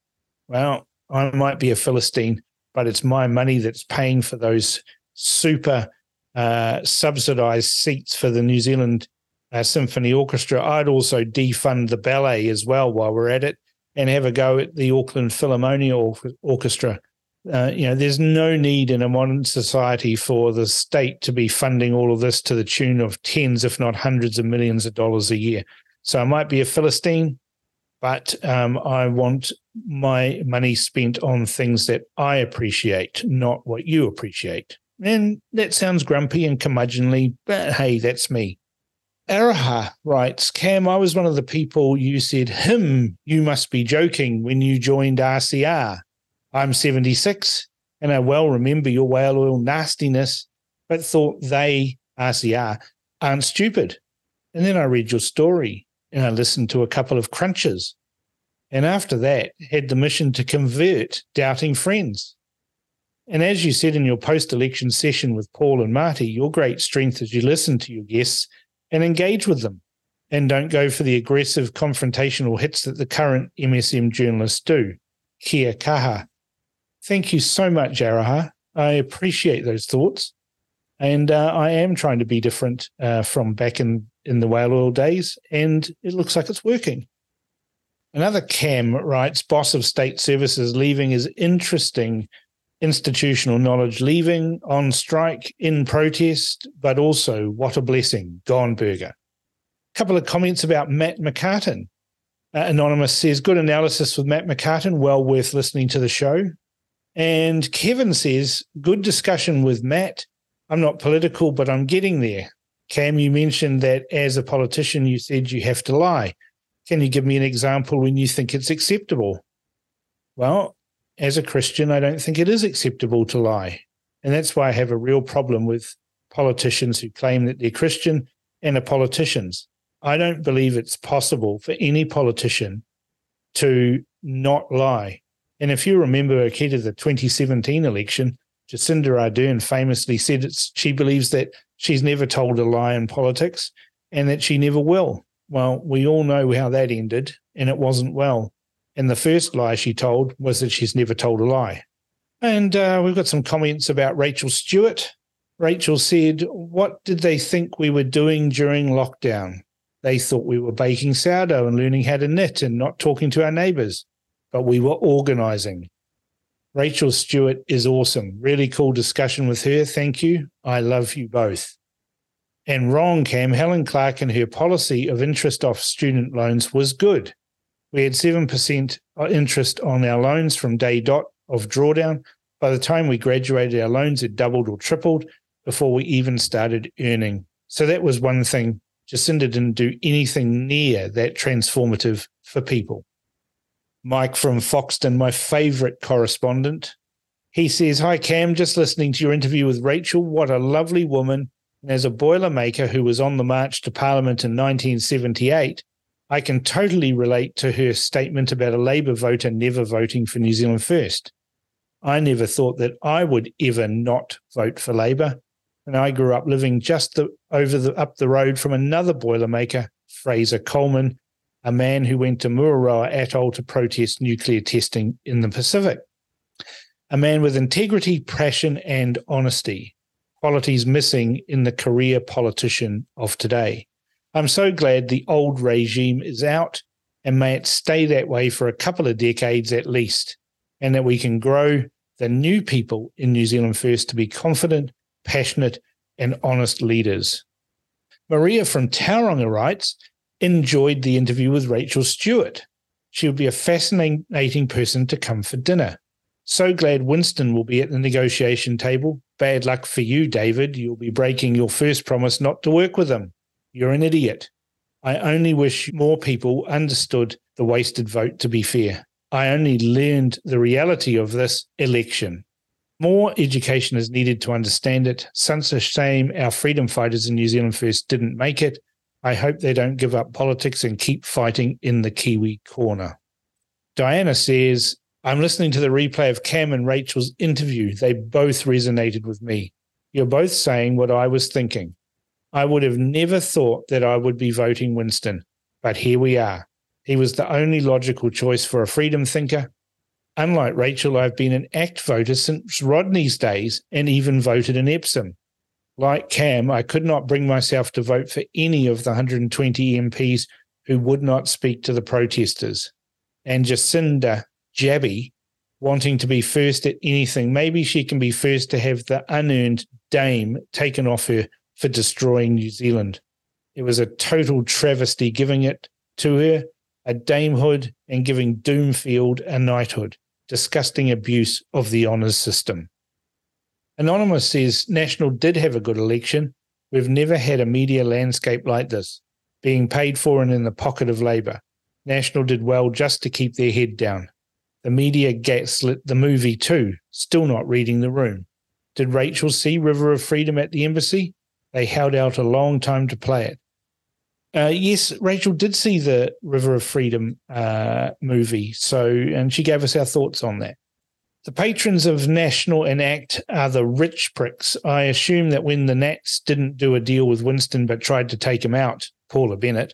Well, I might be a Philistine, but it's my money that's paying for those super uh, subsidized seats for the New Zealand uh, Symphony Orchestra. I'd also defund the ballet as well while we're at it and have a go at the Auckland Philharmonia Orchestra. Uh, you know, there's no need in a modern society for the state to be funding all of this to the tune of tens, if not hundreds of millions of dollars a year. So I might be a Philistine, but um, I want my money spent on things that I appreciate, not what you appreciate. And that sounds grumpy and curmudgeonly, but hey, that's me. Araha writes, Cam, I was one of the people you said, him, you must be joking when you joined RCR. I'm 76 and I well remember your whale oil nastiness, but thought they, RCR, aren't stupid. And then I read your story and I listened to a couple of crunches. And after that, had the mission to convert doubting friends. And as you said in your post election session with Paul and Marty, your great strength is you listen to your guests and engage with them and don't go for the aggressive confrontational hits that the current MSM journalists do. Kia kaha. Thank you so much, Araha. I appreciate those thoughts. And uh, I am trying to be different uh, from back in, in the whale oil days, and it looks like it's working. Another Cam writes, boss of state services leaving is interesting institutional knowledge leaving on strike in protest, but also what a blessing, Gone Burger. A couple of comments about Matt McCarten. Uh, Anonymous says, good analysis with Matt McCarten, well worth listening to the show. And Kevin says, good discussion with Matt. I'm not political, but I'm getting there. Cam, you mentioned that as a politician, you said you have to lie. Can you give me an example when you think it's acceptable? Well, as a Christian, I don't think it is acceptable to lie. And that's why I have a real problem with politicians who claim that they're Christian and are politicians. I don't believe it's possible for any politician to not lie. And if you remember, Akita, the 2017 election, Jacinda Ardern famously said she believes that she's never told a lie in politics and that she never will. Well, we all know how that ended, and it wasn't well. And the first lie she told was that she's never told a lie. And uh, we've got some comments about Rachel Stewart. Rachel said, What did they think we were doing during lockdown? They thought we were baking sourdough and learning how to knit and not talking to our neighbors, but we were organizing. Rachel Stewart is awesome. Really cool discussion with her. Thank you. I love you both. And wrong, Cam. Helen Clark and her policy of interest off student loans was good. We had 7% uh, interest on our loans from day dot of drawdown. By the time we graduated, our loans had doubled or tripled before we even started earning. So that was one thing. Jacinda didn't do anything near that transformative for people. Mike from Foxton, my favorite correspondent, he says, Hi, Cam, just listening to your interview with Rachel. What a lovely woman. And as a Boilermaker who was on the march to Parliament in 1978, I can totally relate to her statement about a Labour voter never voting for New Zealand First. I never thought that I would ever not vote for Labour. And I grew up living just the, over the up the road from another Boilermaker, Fraser Colman, a man who went to Mururoa Atoll to protest nuclear testing in the Pacific. A man with integrity, passion, and honesty, qualities missing in the career politician of today. I'm so glad the old regime is out and may it stay that way for a couple of decades at least, and that we can grow the new people in New Zealand First to be confident, passionate, and honest leaders. Maria from Tauranga writes, enjoyed the interview with Rachel Stewart. She would be a fascinating person to come for dinner. So glad Winston will be at the negotiation table. Bad luck for you, David. You'll be breaking your first promise not to work with him. You're an idiot. I only wish more people understood the wasted vote to be fair. I only learned the reality of this election. More education is needed to understand it. Such a shame our freedom fighters in New Zealand First didn't make it. I hope they don't give up politics and keep fighting in the Kiwi corner. Diana says, I'm listening to the replay of Cam and Rachel's interview. They both resonated with me. You're both saying what I was thinking. I would have never thought that I would be voting Winston, but here we are. He was the only logical choice for a freedom thinker. Unlike Rachel, I've been an ACT voter since Rodney's days and even voted in Epsom. Like Cam, I could not bring myself to vote for any of the 120 MPs who would not speak to the protesters. And Jacinda Jabby wanting to be first at anything, maybe she can be first to have the unearned dame taken off her for destroying New Zealand. It was a total travesty giving it to her a damehood and giving Doomfield a knighthood. Disgusting abuse of the honours system. Anonymous says National did have a good election. We've never had a media landscape like this, being paid for and in the pocket of Labour. National did well just to keep their head down. The media gaslit the movie too, still not reading the room. Did Rachel see River of Freedom at the embassy? They held out a long time to play it. Uh, yes, Rachel did see the River of Freedom uh, movie, so and she gave us our thoughts on that. The patrons of National and ACT are the rich pricks. I assume that when the Nats didn't do a deal with Winston but tried to take him out, Paula Bennett,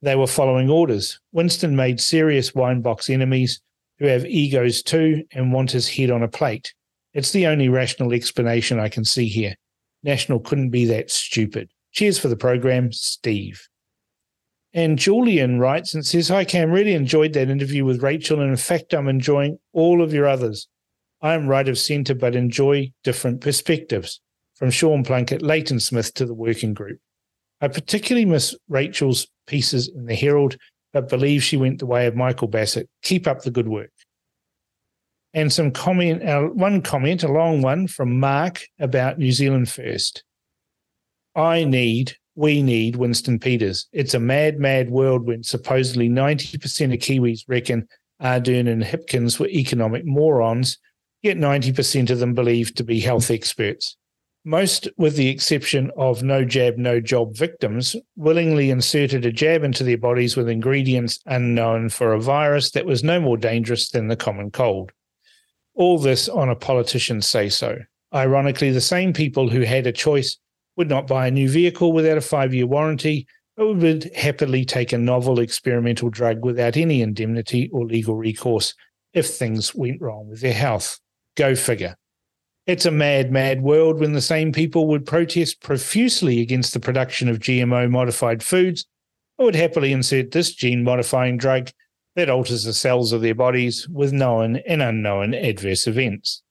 they were following orders. Winston made serious wine box enemies who have egos too and want his head on a plate. It's the only rational explanation I can see here. National couldn't be that stupid. Cheers for the program, Steve. And Julian writes and says, Hi, Cam, really enjoyed that interview with Rachel. And in fact, I'm enjoying all of your others. I am right of centre, but enjoy different perspectives, from Sean Plunket, Leighton Smith to the working group. I particularly miss Rachel's pieces in the Herald, but believe she went the way of Michael Bassett. Keep up the good work. And some comment, uh, one comment, a long one from Mark about New Zealand First. I need, we need Winston Peters. It's a mad, mad world when supposedly 90% of Kiwis reckon Ardern and Hipkins were economic morons yet 90% of them believed to be health experts. Most, with the exception of no jab, no job victims, willingly inserted a jab into their bodies with ingredients unknown for a virus that was no more dangerous than the common cold. All this on a politician's say so. Ironically, the same people who had a choice would not buy a new vehicle without a five year warranty, but would happily take a novel experimental drug without any indemnity or legal recourse if things went wrong with their health. Go figure. It's a mad, mad world when the same people would protest profusely against the production of GMO modified foods or would happily insert this gene modifying drug that alters the cells of their bodies with known and unknown adverse events.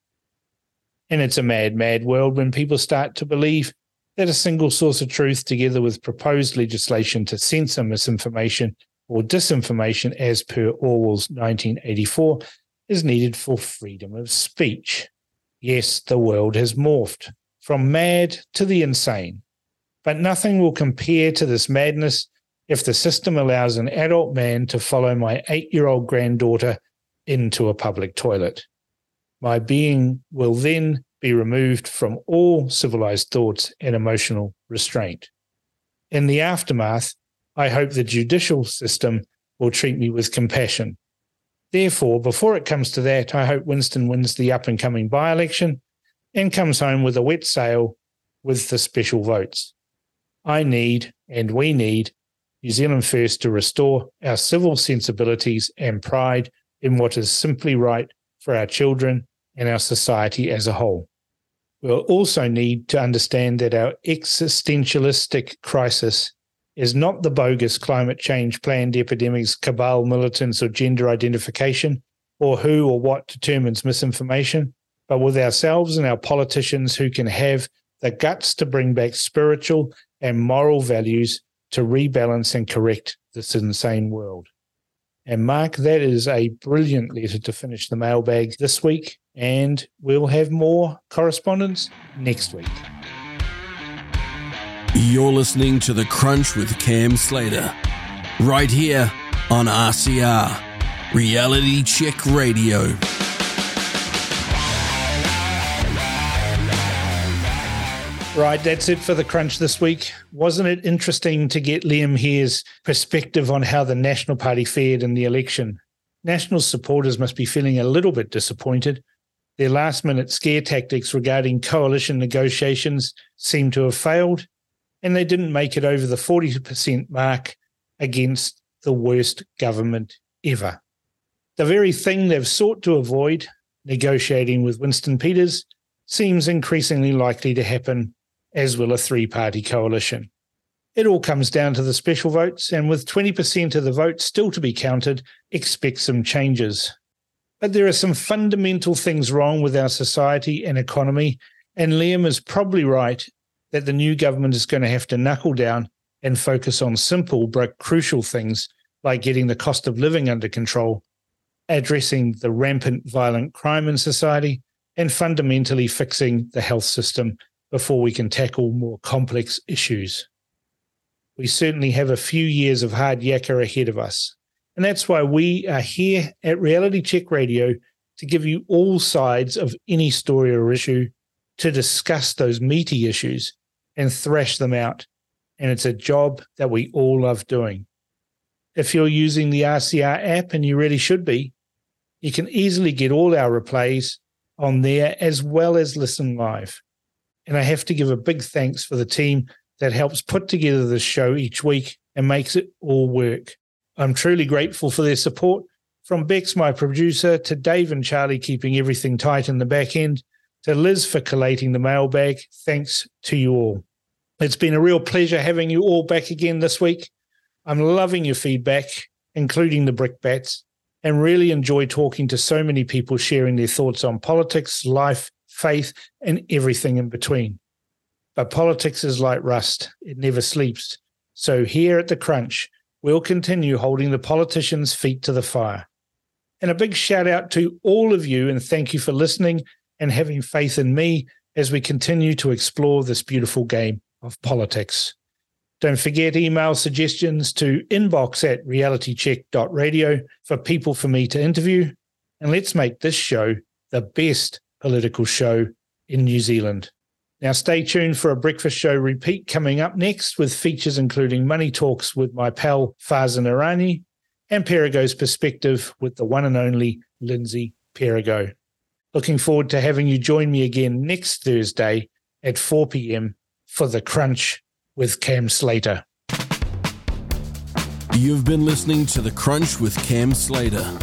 And it's a mad, mad world when people start to believe that a single source of truth, together with proposed legislation to censor misinformation or disinformation as per Orwell's 1984, is needed for freedom of speech. Yes, the world has morphed from mad to the insane, but nothing will compare to this madness if the system allows an adult man to follow my eight year old granddaughter into a public toilet. My being will then be removed from all civilized thoughts and emotional restraint. In the aftermath, I hope the judicial system will treat me with compassion Therefore, before it comes to that, I hope Winston wins the up and coming by election and comes home with a wet sail with the special votes. I need, and we need, New Zealand First to restore our civil sensibilities and pride in what is simply right for our children and our society as a whole. We'll also need to understand that our existentialistic crisis is not the bogus climate change planned epidemics, cabal militants, or gender identification, or who or what determines misinformation, but with ourselves and our politicians who can have the guts to bring back spiritual and moral values to rebalance and correct this insane world. And Mark, that is a brilliant letter to finish the mailbag this week, and we'll have more correspondence next week. You're listening to The Crunch with Cam Slater, right here on RCR, Reality Check Radio. Right, that's it for the crunch this week. Wasn't it interesting to get Liam Hehir's perspective on how the National Party fared in the election? National supporters must be feeling a little bit disappointed. Their last minute scare tactics regarding coalition negotiations seem to have failed, and they didn't make it over the 40% mark against the worst government ever. The very thing they've sought to avoid, negotiating with Winston Peters, seems increasingly likely to happen, as will a three party coalition. It all comes down to the special votes, and with 20% of the vote still to be counted, expect some changes. But there are some fundamental things wrong with our society and economy, and Liam is probably right that the new government is going to have to knuckle down and focus on simple but crucial things like getting the cost of living under control, addressing the rampant violent crime in society, and fundamentally fixing the health system before we can tackle more complex issues. We certainly have a few years of hard yakka ahead of us, And that's why we are here at Reality Check Radio to give you all sides of any story or issue, to discuss those meaty issues and thrash them out. And it's a job that we all love doing. If you're using the RCR app, and you really should be, you can easily get all our replays on there as well as listen live. And I have to give a big thanks for the team that helps put together this show each week and makes it all work. I'm truly grateful for their support from Bex, my producer, to Dave and Charlie keeping everything tight in the back end, to Liz for collating the mailbag. Thanks to you all. It's been a real pleasure having you all back again this week. I'm loving your feedback, including the brickbats, and really enjoy talking to so many people sharing their thoughts on politics, life, faith, and everything in between. But politics is like rust, it never sleeps. So here at The Crunch, we'll continue holding the politicians' feet to the fire. And a big shout out to all of you, and thank you for listening and having faith in me as we continue to explore this beautiful game of politics. Don't forget email suggestions to inbox at realitycheck.radio for people for me to interview. And let's make this show the best political show in New Zealand. Now, stay tuned for a breakfast show repeat coming up next with features including money talks with my pal Farzan Irani and Perigo's perspective with the one and only Lindsay Perigo. Looking forward to having you join me again next Thursday at 4 p.m. for The Crunch with Cam Slater. You've been listening to The Crunch with Cam Slater.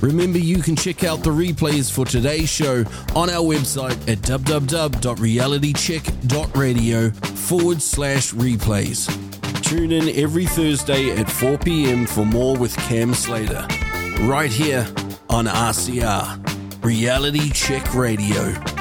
Remember, you can check out the replays for today's show on our website at www.realitycheck.radio forward slash replays. Tune in every Thursday at 4 p.m. for more with Cam Slater, right here on RCR, Reality Check Radio.